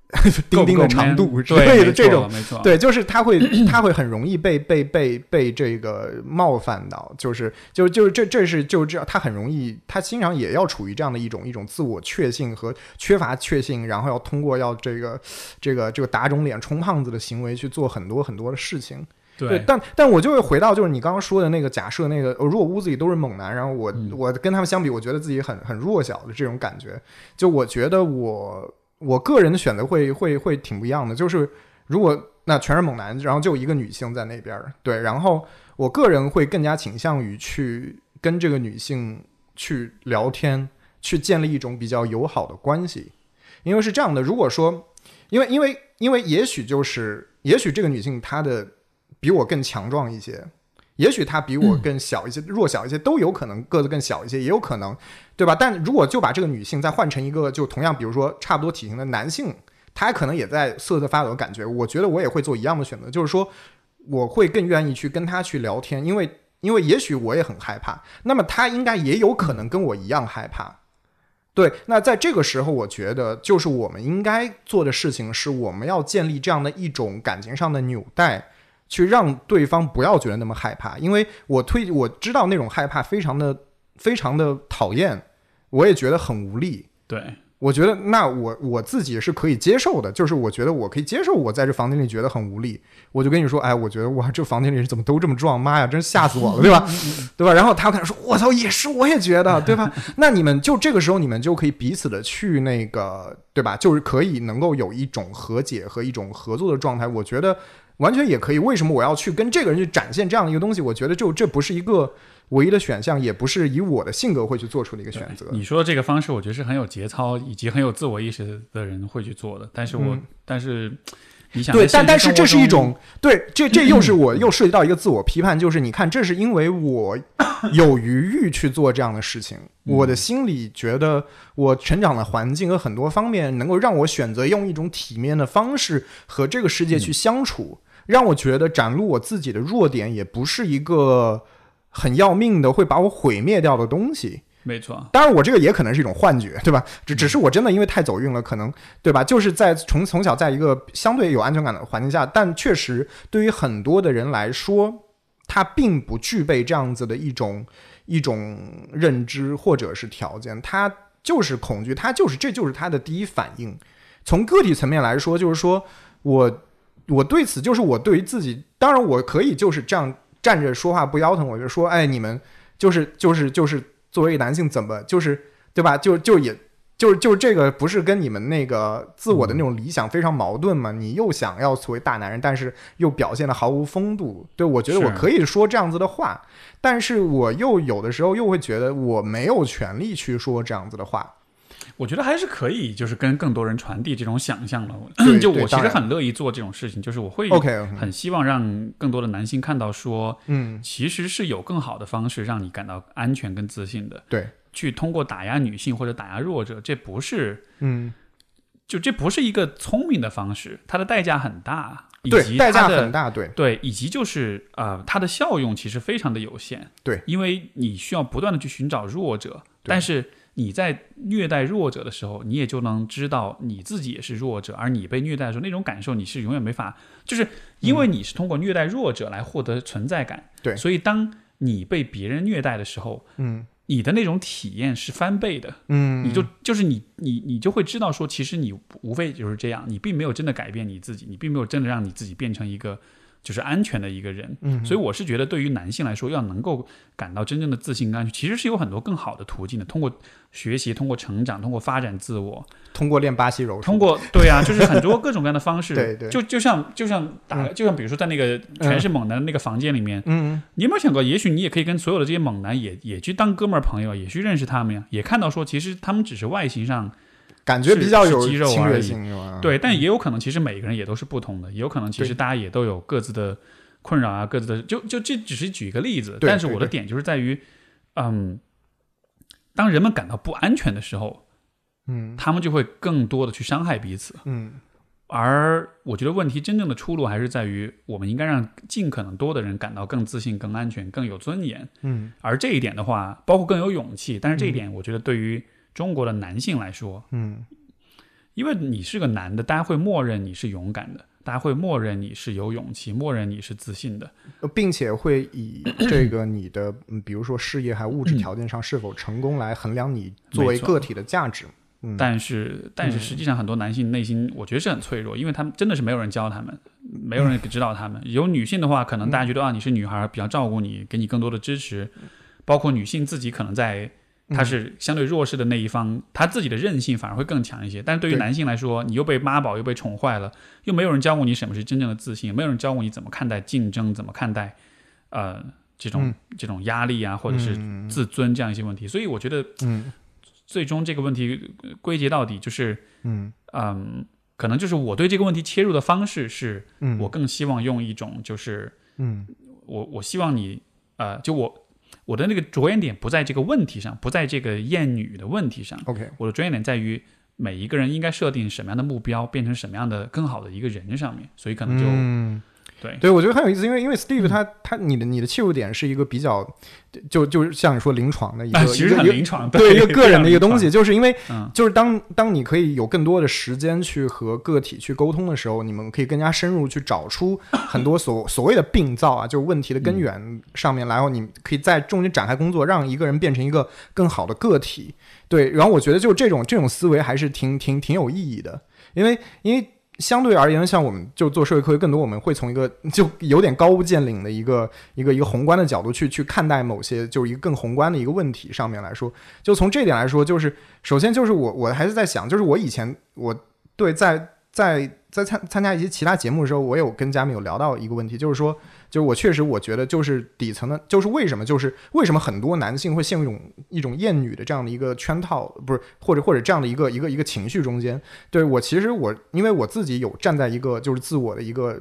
钉钉的长度之类的这种，没错，对，就是他会，他会很容易被被被被这个冒犯到，就是就就是这这是就这样，他很容易，他经常也要处于这样的一种一种自我确信和缺乏确信，然后要通过要这个这个这个打肿脸充胖子的行为去做很多很多的事情。对，但但我就会回到就是你刚刚说的那个假设，那个呃如果屋子里都是猛男，然后我、嗯。我跟他们相比，我觉得自己很很弱小的这种感觉，就我觉得我我个人的选择会会会挺不一样的，就是如果那全是猛男，然后就一个女性在那边儿，对，然后我个人会更加倾向于去跟这个女性去聊天，去建立一种比较友好的关系，因为是这样的，如果说因为因为因为也许就是也许这个女性她的比我更强壮一些。也许他比我更小一些、弱小一些，都有可能个子更小一些，也有可能，对吧？但如果就把这个女性再换成一个就同样，比如说差不多体型的男性，他可能也在瑟瑟发抖的感觉，我觉得我也会做一样的选择，就是说我会更愿意去跟他去聊天，因为因为也许我也很害怕，那么他应该也有可能跟我一样害怕。对，那在这个时候，我觉得就是我们应该做的事情，是我们要建立这样的一种感情上的纽带，去让对方不要觉得那么害怕。因为我推我知道那种害怕非常的非常的讨厌，我也觉得很无力。对，我觉得那我我自己是可以接受的，就是我觉得我可以接受我在这房间里觉得很无力，我就跟你说，哎，我觉得哇，这房间里人怎么都这么壮，妈呀，真吓死我了，对吧？对吧？然后他可能说，我操，也是，我也觉得，对吧？那你们就这个时候，你们就可以彼此的去那个，对吧？就是可以能够有一种和解和一种合作的状态。我觉得，完全也可以。为什么我要去跟这个人去展现这样的一个东西？我觉得就这不是一个唯一的选项，也不是以我的性格会去做出的一个选择。你说这个方式，我觉得是很有节操以及很有自我意识的人会去做的。但是我，但是。对，但但是这是一种对，这这又是我 又涉及到一个自我批判，就是你看，这是因为我 有余欲去做这样的事情，我的心里觉得我成长的环境和很多方面能够让我选择用一种体面的方式和这个世界去相处，让我觉得展露我自己的弱点也不是一个很要命的会把我毁灭掉的东西。没错，当然我这个也可能是一种幻觉，对吧？只只是我真的因为太走运了，可能对吧？就是在从从小在一个相对有安全感的环境下，但确实对于很多的人来说，他并不具备这样子的一种一种认知或者是条件，他就是恐惧，他就是这就是他的第一反应。从个体层面来说，就是说我我对此就是我对于自己，当然我可以就是这样站着说话不腰疼，我就说，哎，你们就是就是就是。作为男性，怎么就是对吧？就就也就是就这个不是跟你们那个自我的那种理想非常矛盾吗？你又想要作为大男人，但是又表现的毫无风度。对我觉得我可以说这样子的话，但是我又有的时候又会觉得我没有权利去说这样子的话。我觉得还是可以，就是跟更多人传递这种想象了。就我其实很乐意做这种事情，就是我会很希望让更多的男性看到，说，嗯，其实是有更好的方式让你感到安全跟自信的。对，去通过打压女性或者打压弱者，这不是，嗯，就这不是一个聪明的方式，它的代价很大，以及，代价很大，对，对，以及就是啊，它的效用其实非常的有限，对，因为你需要不断的去寻找弱者，但是。你在虐待弱者的时候，你也就能知道你自己也是弱者，而你被虐待的时候，那种感受你是永远没法，就是因为你是通过虐待弱者来获得存在感，对，所以当你被别人虐待的时候，嗯，你的那种体验是翻倍的，嗯，你就就是你你你就会知道说，其实你无非就是这样，你并没有真的改变你自己，你并没有真的让你自己变成一个。就是安全的一个人，嗯，所以我是觉得，对于男性来说，要能够感到真正的自信跟安全，其实是有很多更好的途径的。通过学习，通过成长，通过发展自我，通过练巴西柔术，通过对啊，就是很多各种各样的方式。对对，就就像就像打，就像比如说在那个全是猛男的那个房间里面，嗯，你有没有想过，也许你也可以跟所有的这些猛男也也去当哥们儿朋友，也去认识他们呀，也看到说，其实他们只是外形上。感觉比较有肌肉侵略性，对，但也有可能，其实每个人也都是不同的，也有可能，其实大家也都有各自的困扰啊，各自的，就就这只是举一个例子，但是我的点就是在于，嗯，当人们感到不安全的时候，嗯，他们就会更多的去伤害彼此，嗯，而我觉得问题真正的出路还是在于，我们应该让尽可能多的人感到更自信、更安全、更有尊严，嗯，而这一点的话，包括更有勇气，但是这一点，我觉得对于。中国的男性来说，嗯，因为你是个男的，大家会默认你是勇敢的，大家会默认你是有勇气，默认你是自信的，并且会以这个你的，比如说事业还物质条件上是否成功来衡量你作为个体的价值。但是，但是实际上很多男性内心，我觉得是很脆弱，因为他们真的是没有人教他们，没有人指导他们。有女性的话，可能大家觉得啊，你是女孩，比较照顾你，给你更多的支持，包括女性自己可能在。他是相对弱势的那一方，他自己的韧性反而会更强一些。但是对于男性来说，你又被妈宝，又被宠坏了，又没有人教过你什么是真正的自信，没有人教过你怎么看待竞争，怎么看待呃这种这种压力啊，或者是自尊这样一些问题。所以我觉得，嗯，最终这个问题归结到底就是，嗯。嗯，可能就是我对这个问题切入的方式是，嗯，我更希望用一种就是，嗯，我我希望你，呃，就我。我的那个着眼点不在这个问题上，不在这个厌女的问题上。OK，我的着眼点在于每一个人应该设定什么样的目标，变成什么样的更好的一个人上面。所以可能就。对，对我觉得很有意思，因为因为 Steve 他他你的你的切入点是一个比较，就就是像你说临床的一个，其实很临床，对一个个人的一个东西，就是因为就是当当你可以有更多的时间去和个体去沟通的时候，你们可以更加深入去找出 很多所所谓的病灶啊，就是问题的根源上面，然后你可以在中间展开工作，让一个人变成一个更好的个体。对，然后我觉得就这种这种思维还是挺挺挺有意义的，因为因为。相对而言，像我们就做社会科学更多，我们会从一个就有点高屋建瓴的一个一个一个宏观的角度去去看待某些就是一个更宏观的一个问题上面来说。就从这点来说，就是首先就是我我还是在想，就是我以前我对在在在参参加一些其他节目的时候，我有跟嘉宾有聊到一个问题，就是说，就是我确实我觉得就是底层的，就是为什么就是为什么很多男性会陷入一种一种厌女的这样的一个圈套，不是或者或者这样的一个一个一个情绪中间。对我其实我因为我自己有站在一个就是自我的一个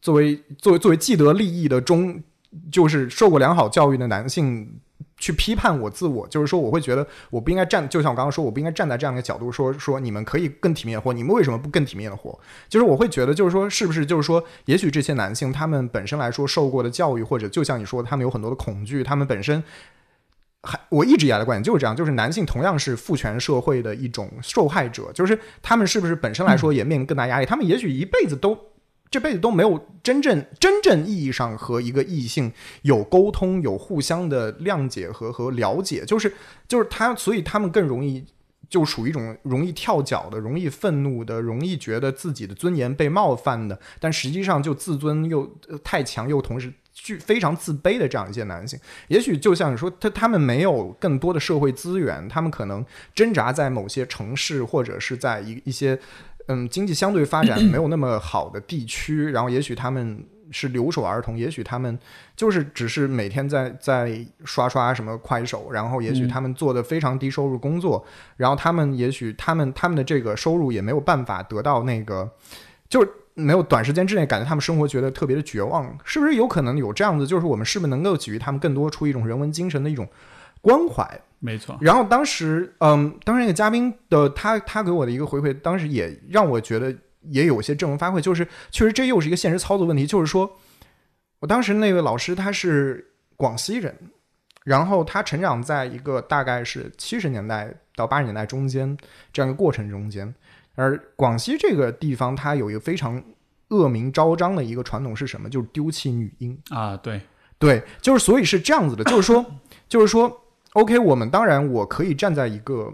作为作为作为既得利益的中，就是受过良好教育的男性。去批判我自我，就是说，我会觉得我不应该站，就像我刚刚说，我不应该站在这样一个角度说说你们可以更体面的活，你们为什么不更体面的活？就是我会觉得，就是说，是不是就是说，也许这些男性他们本身来说受过的教育，或者就像你说，他们有很多的恐惧，他们本身还我一直以来的观点就是这样，就是男性同样是父权社会的一种受害者，就是他们是不是本身来说也面临更大压力？他们也许一辈子都。这辈子都没有真正真正意义上和一个异性有沟通、有互相的谅解和和了解，就是就是他，所以他们更容易就属于一种容易跳脚的、容易愤怒的、容易觉得自己的尊严被冒犯的，但实际上就自尊又太强，又同时具非常自卑的这样一些男性。也许就像你说，他他们没有更多的社会资源，他们可能挣扎在某些城市或者是在一一些。嗯，经济相对发展没有那么好的地区，然后也许他们是留守儿童，也许他们就是只是每天在在刷刷什么快手，然后也许他们做的非常低收入工作，然后他们也许他们他们的这个收入也没有办法得到那个，就是没有短时间之内感觉他们生活觉得特别的绝望，是不是有可能有这样子？就是我们是不是能够给予他们更多出一种人文精神的一种关怀？没错，然后当时，嗯，当时那个嘉宾的他，他给我的一个回馈，当时也让我觉得也有些正文发挥，就是确实这又是一个现实操作问题，就是说，我当时那位老师他是广西人，然后他成长在一个大概是七十年代到八十年代中间这样一个过程中间，而广西这个地方它有一个非常恶名昭彰的一个传统是什么？就是丢弃女婴啊，对对，就是所以是这样子的，就是说，就是说。OK，我们当然我可以站在一个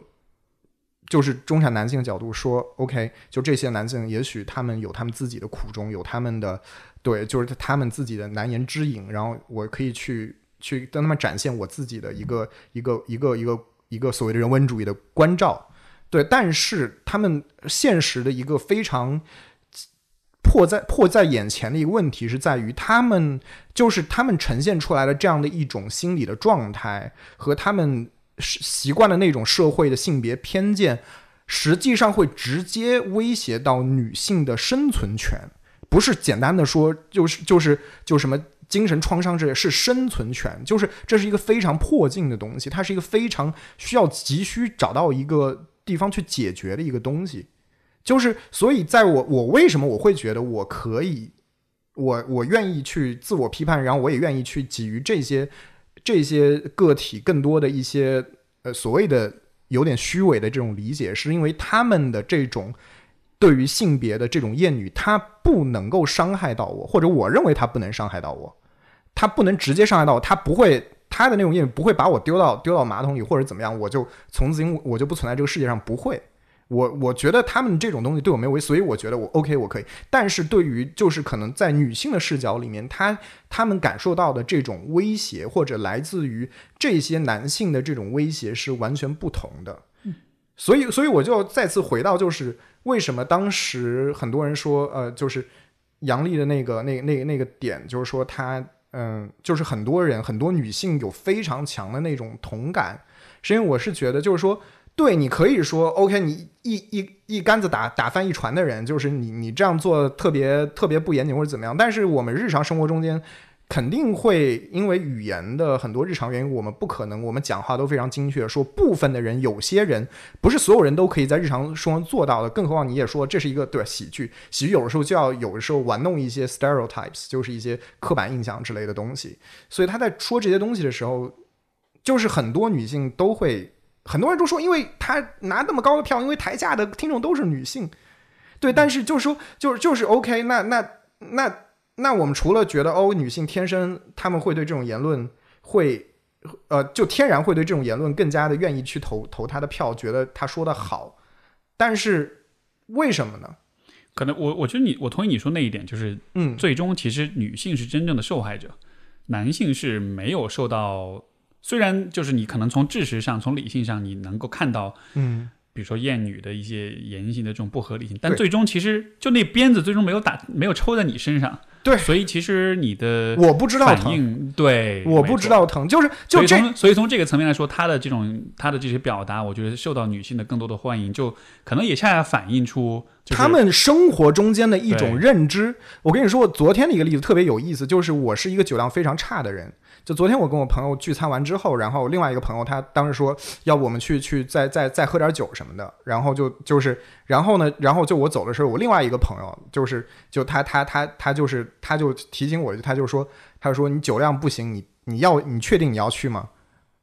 就是中产男性的角度说，OK，就这些男性也许他们有他们自己的苦衷，有他们的对，就是他们自己的难言之隐，然后我可以去去跟他们展现我自己的一个一个一个一个一个所谓的人文主义的关照，对，但是他们现实的一个非常。迫在迫在眼前的一个问题是在于，他们就是他们呈现出来的这样的一种心理的状态和他们习惯的那种社会的性别偏见，实际上会直接威胁到女性的生存权。不是简单的说，就是就是就什么精神创伤之类，是生存权。就是这是一个非常迫近的东西，它是一个非常需要急需找到一个地方去解决的一个东西。就是，所以在我我为什么我会觉得我可以，我我愿意去自我批判，然后我也愿意去给予这些这些个体更多的一些呃所谓的有点虚伪的这种理解，是因为他们的这种对于性别的这种厌女，它不能够伤害到我，或者我认为它不能伤害到我，它不能直接伤害到我，它不会他的那种厌女不会把我丢到丢到马桶里或者怎么样，我就从此我就不存在这个世界上，不会。我我觉得他们这种东西对我没有威，所以我觉得我 OK，我可以。但是对于就是可能在女性的视角里面，她她们感受到的这种威胁，或者来自于这些男性的这种威胁是完全不同的。所以所以我就再次回到，就是为什么当时很多人说，呃，就是杨丽的那个那那那个点，就是说她嗯，就是很多人很多女性有非常强的那种同感，是因为我是觉得就是说。对你可以说，OK，你一一一竿子打打翻一船的人，就是你，你这样做特别特别不严谨或者怎么样。但是我们日常生活中间肯定会因为语言的很多日常原因，我们不可能我们讲话都非常精确。说部分的人，有些人不是所有人都可以在日常生活做到的。更何况你也说这是一个对喜剧，喜剧有的时候就要有的时候玩弄一些 stereotypes，就是一些刻板印象之类的东西。所以他在说这些东西的时候，就是很多女性都会。很多人都说，因为他拿那么高的票，因为台下的听众都是女性，对。但是就是说，就是就是 OK，那那那那我们除了觉得哦，女性天生他们会对这种言论会呃，就天然会对这种言论更加的愿意去投投他的票，觉得他说的好。但是为什么呢？可能我我觉得你我同意你说那一点，就是嗯，最终其实女性是真正的受害者，男性是没有受到。虽然就是你可能从知识上、从理性上，你能够看到，嗯，比如说厌女的一些言行的这种不合理性，但最终其实就那鞭子最终没有打，没有抽在你身上，对。所以其实你的我不知道反疼，应对，我不知道疼，就是就这从所以从这个层面来说，他的这种他的这些表达，我觉得受到女性的更多的欢迎，就可能也恰恰反映出、就是、他们生活中间的一种认知。我跟你说，我昨天的一个例子特别有意思，就是我是一个酒量非常差的人。就昨天我跟我朋友聚餐完之后，然后另外一个朋友他当时说要不我们去去再再再喝点酒什么的，然后就就是然后呢，然后就我走的时候，我另外一个朋友就是就他他他他就是他就提醒我，他就说他就说你酒量不行，你你要你确定你要去吗？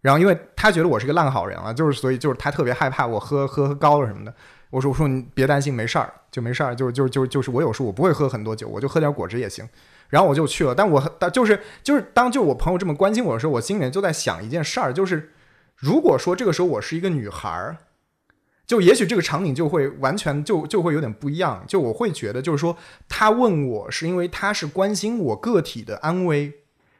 然后因为他觉得我是个烂好人了，就是所以就是他特别害怕我喝喝喝高了什么的。我说我说你别担心，没事儿，就没事儿，就就就就是我有时候我不会喝很多酒，我就喝点果汁也行。然后我就去了，但我但就是就是当就我朋友这么关心我的时候，我心里面就在想一件事儿，就是如果说这个时候我是一个女孩儿，就也许这个场景就会完全就就会有点不一样，就我会觉得就是说他问我是因为他是关心我个体的安危。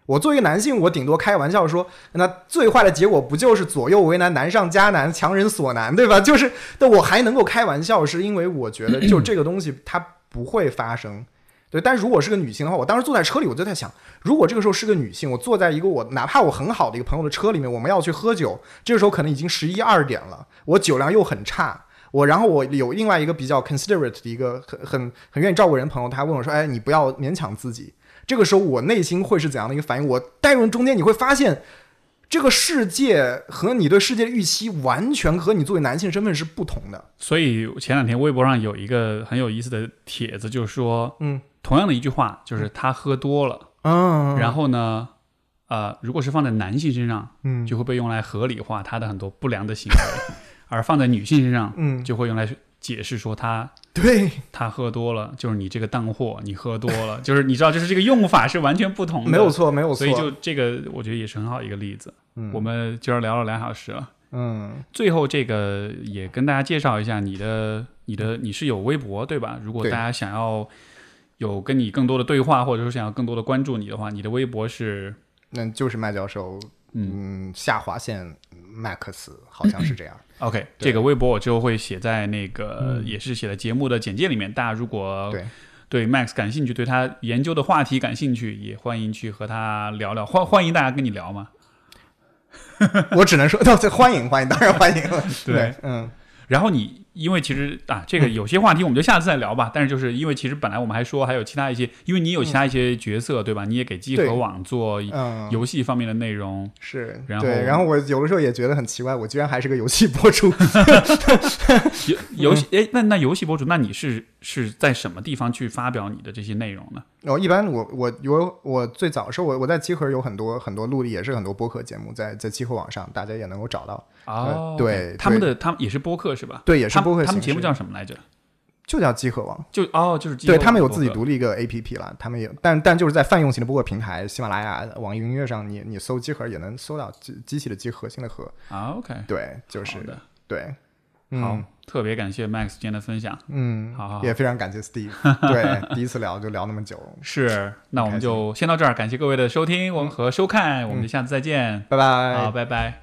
我作为一个男性，我顶多开玩笑说，那最坏的结果不就是左右为难、难上加难、强人所难，对吧？就是，但我还能够开玩笑，是因为我觉得就这个东西它不会发生。对，但是如果是个女性的话，我当时坐在车里，我就在想，如果这个时候是个女性，我坐在一个我哪怕我很好的一个朋友的车里面，我们要去喝酒，这个时候可能已经十一二点了，我酒量又很差，我然后我有另外一个比较 considerate 的一个很很很愿意照顾人的朋友，他问我说，哎，你不要勉强自己。这个时候我内心会是怎样的一个反应？我带入中间，你会发现，这个世界和你对世界的预期完全和你作为男性身份是不同的。所以前两天微博上有一个很有意思的帖子，就是说，嗯，同样的一句话，就是他喝多了，嗯，然后呢，呃，如果是放在男性身上，嗯。就会被用来合理化他的很多不良的行为，而放在女性身上，嗯，就会用来解释说他对，他喝多了，就是你这个当货，你喝多了，就是你知道，就是这个用法是完全不同的，没有错，没有错。所以就这个，我觉得也是很好一个例子。嗯。我们今儿聊了两小时了，嗯，最后这个也跟大家介绍一下你的你的你是有微博对吧？如果大家想要有跟你更多的对话，或者说想要更多的关注你的话，你的微博是那就是麦教授，嗯，下划线 Max 好像是这样。OK，这个微博我之后会写在那个、嗯也是写在节目的简介里面。大家如果对对 Max 感兴趣，对他研究的话题感兴趣，也欢迎去和他聊聊。欢欢迎大家跟你聊嘛。我只能说，对，欢迎欢迎，当然欢迎 了。对，嗯，然后你因为其实啊，这个有些话题我们就下次再聊吧。但是就是因为其实本来我们还说还有其他一些，因为你有其他一些角色、对吧？你也给集对合网做嗯，游戏方面的内容。是，然后对，然后我有的时候也觉得很奇怪，我居然还是个游戏博主。游游戏哎，那那游戏博主，那你是是在什么地方去发表你的这些内容呢？哦，一般我我有我最早是我我在集合有很多很多录的也是很多播客节目在在集合网上，大家也能够找到。哦，对他们的他们也是播客是吧？对，也是他播客们他们节目叫什么来着？就叫集合网。就哦，就是对他们有自己独立一个 A P P 了，他们也但但就是在泛用型的播客平台，喜马拉雅、网易云音乐上，你你搜集合也能搜到机机器的机核心的核。啊，OK，对，就是的，对，好嗯，特别感谢 Max 今天的分享。嗯，好好好也非常感谢 Steve，对，第一次聊就聊那么久，是，那我们就先到这儿，感谢各位的收听我们和收看，我们就下次再见。拜拜。好，拜拜。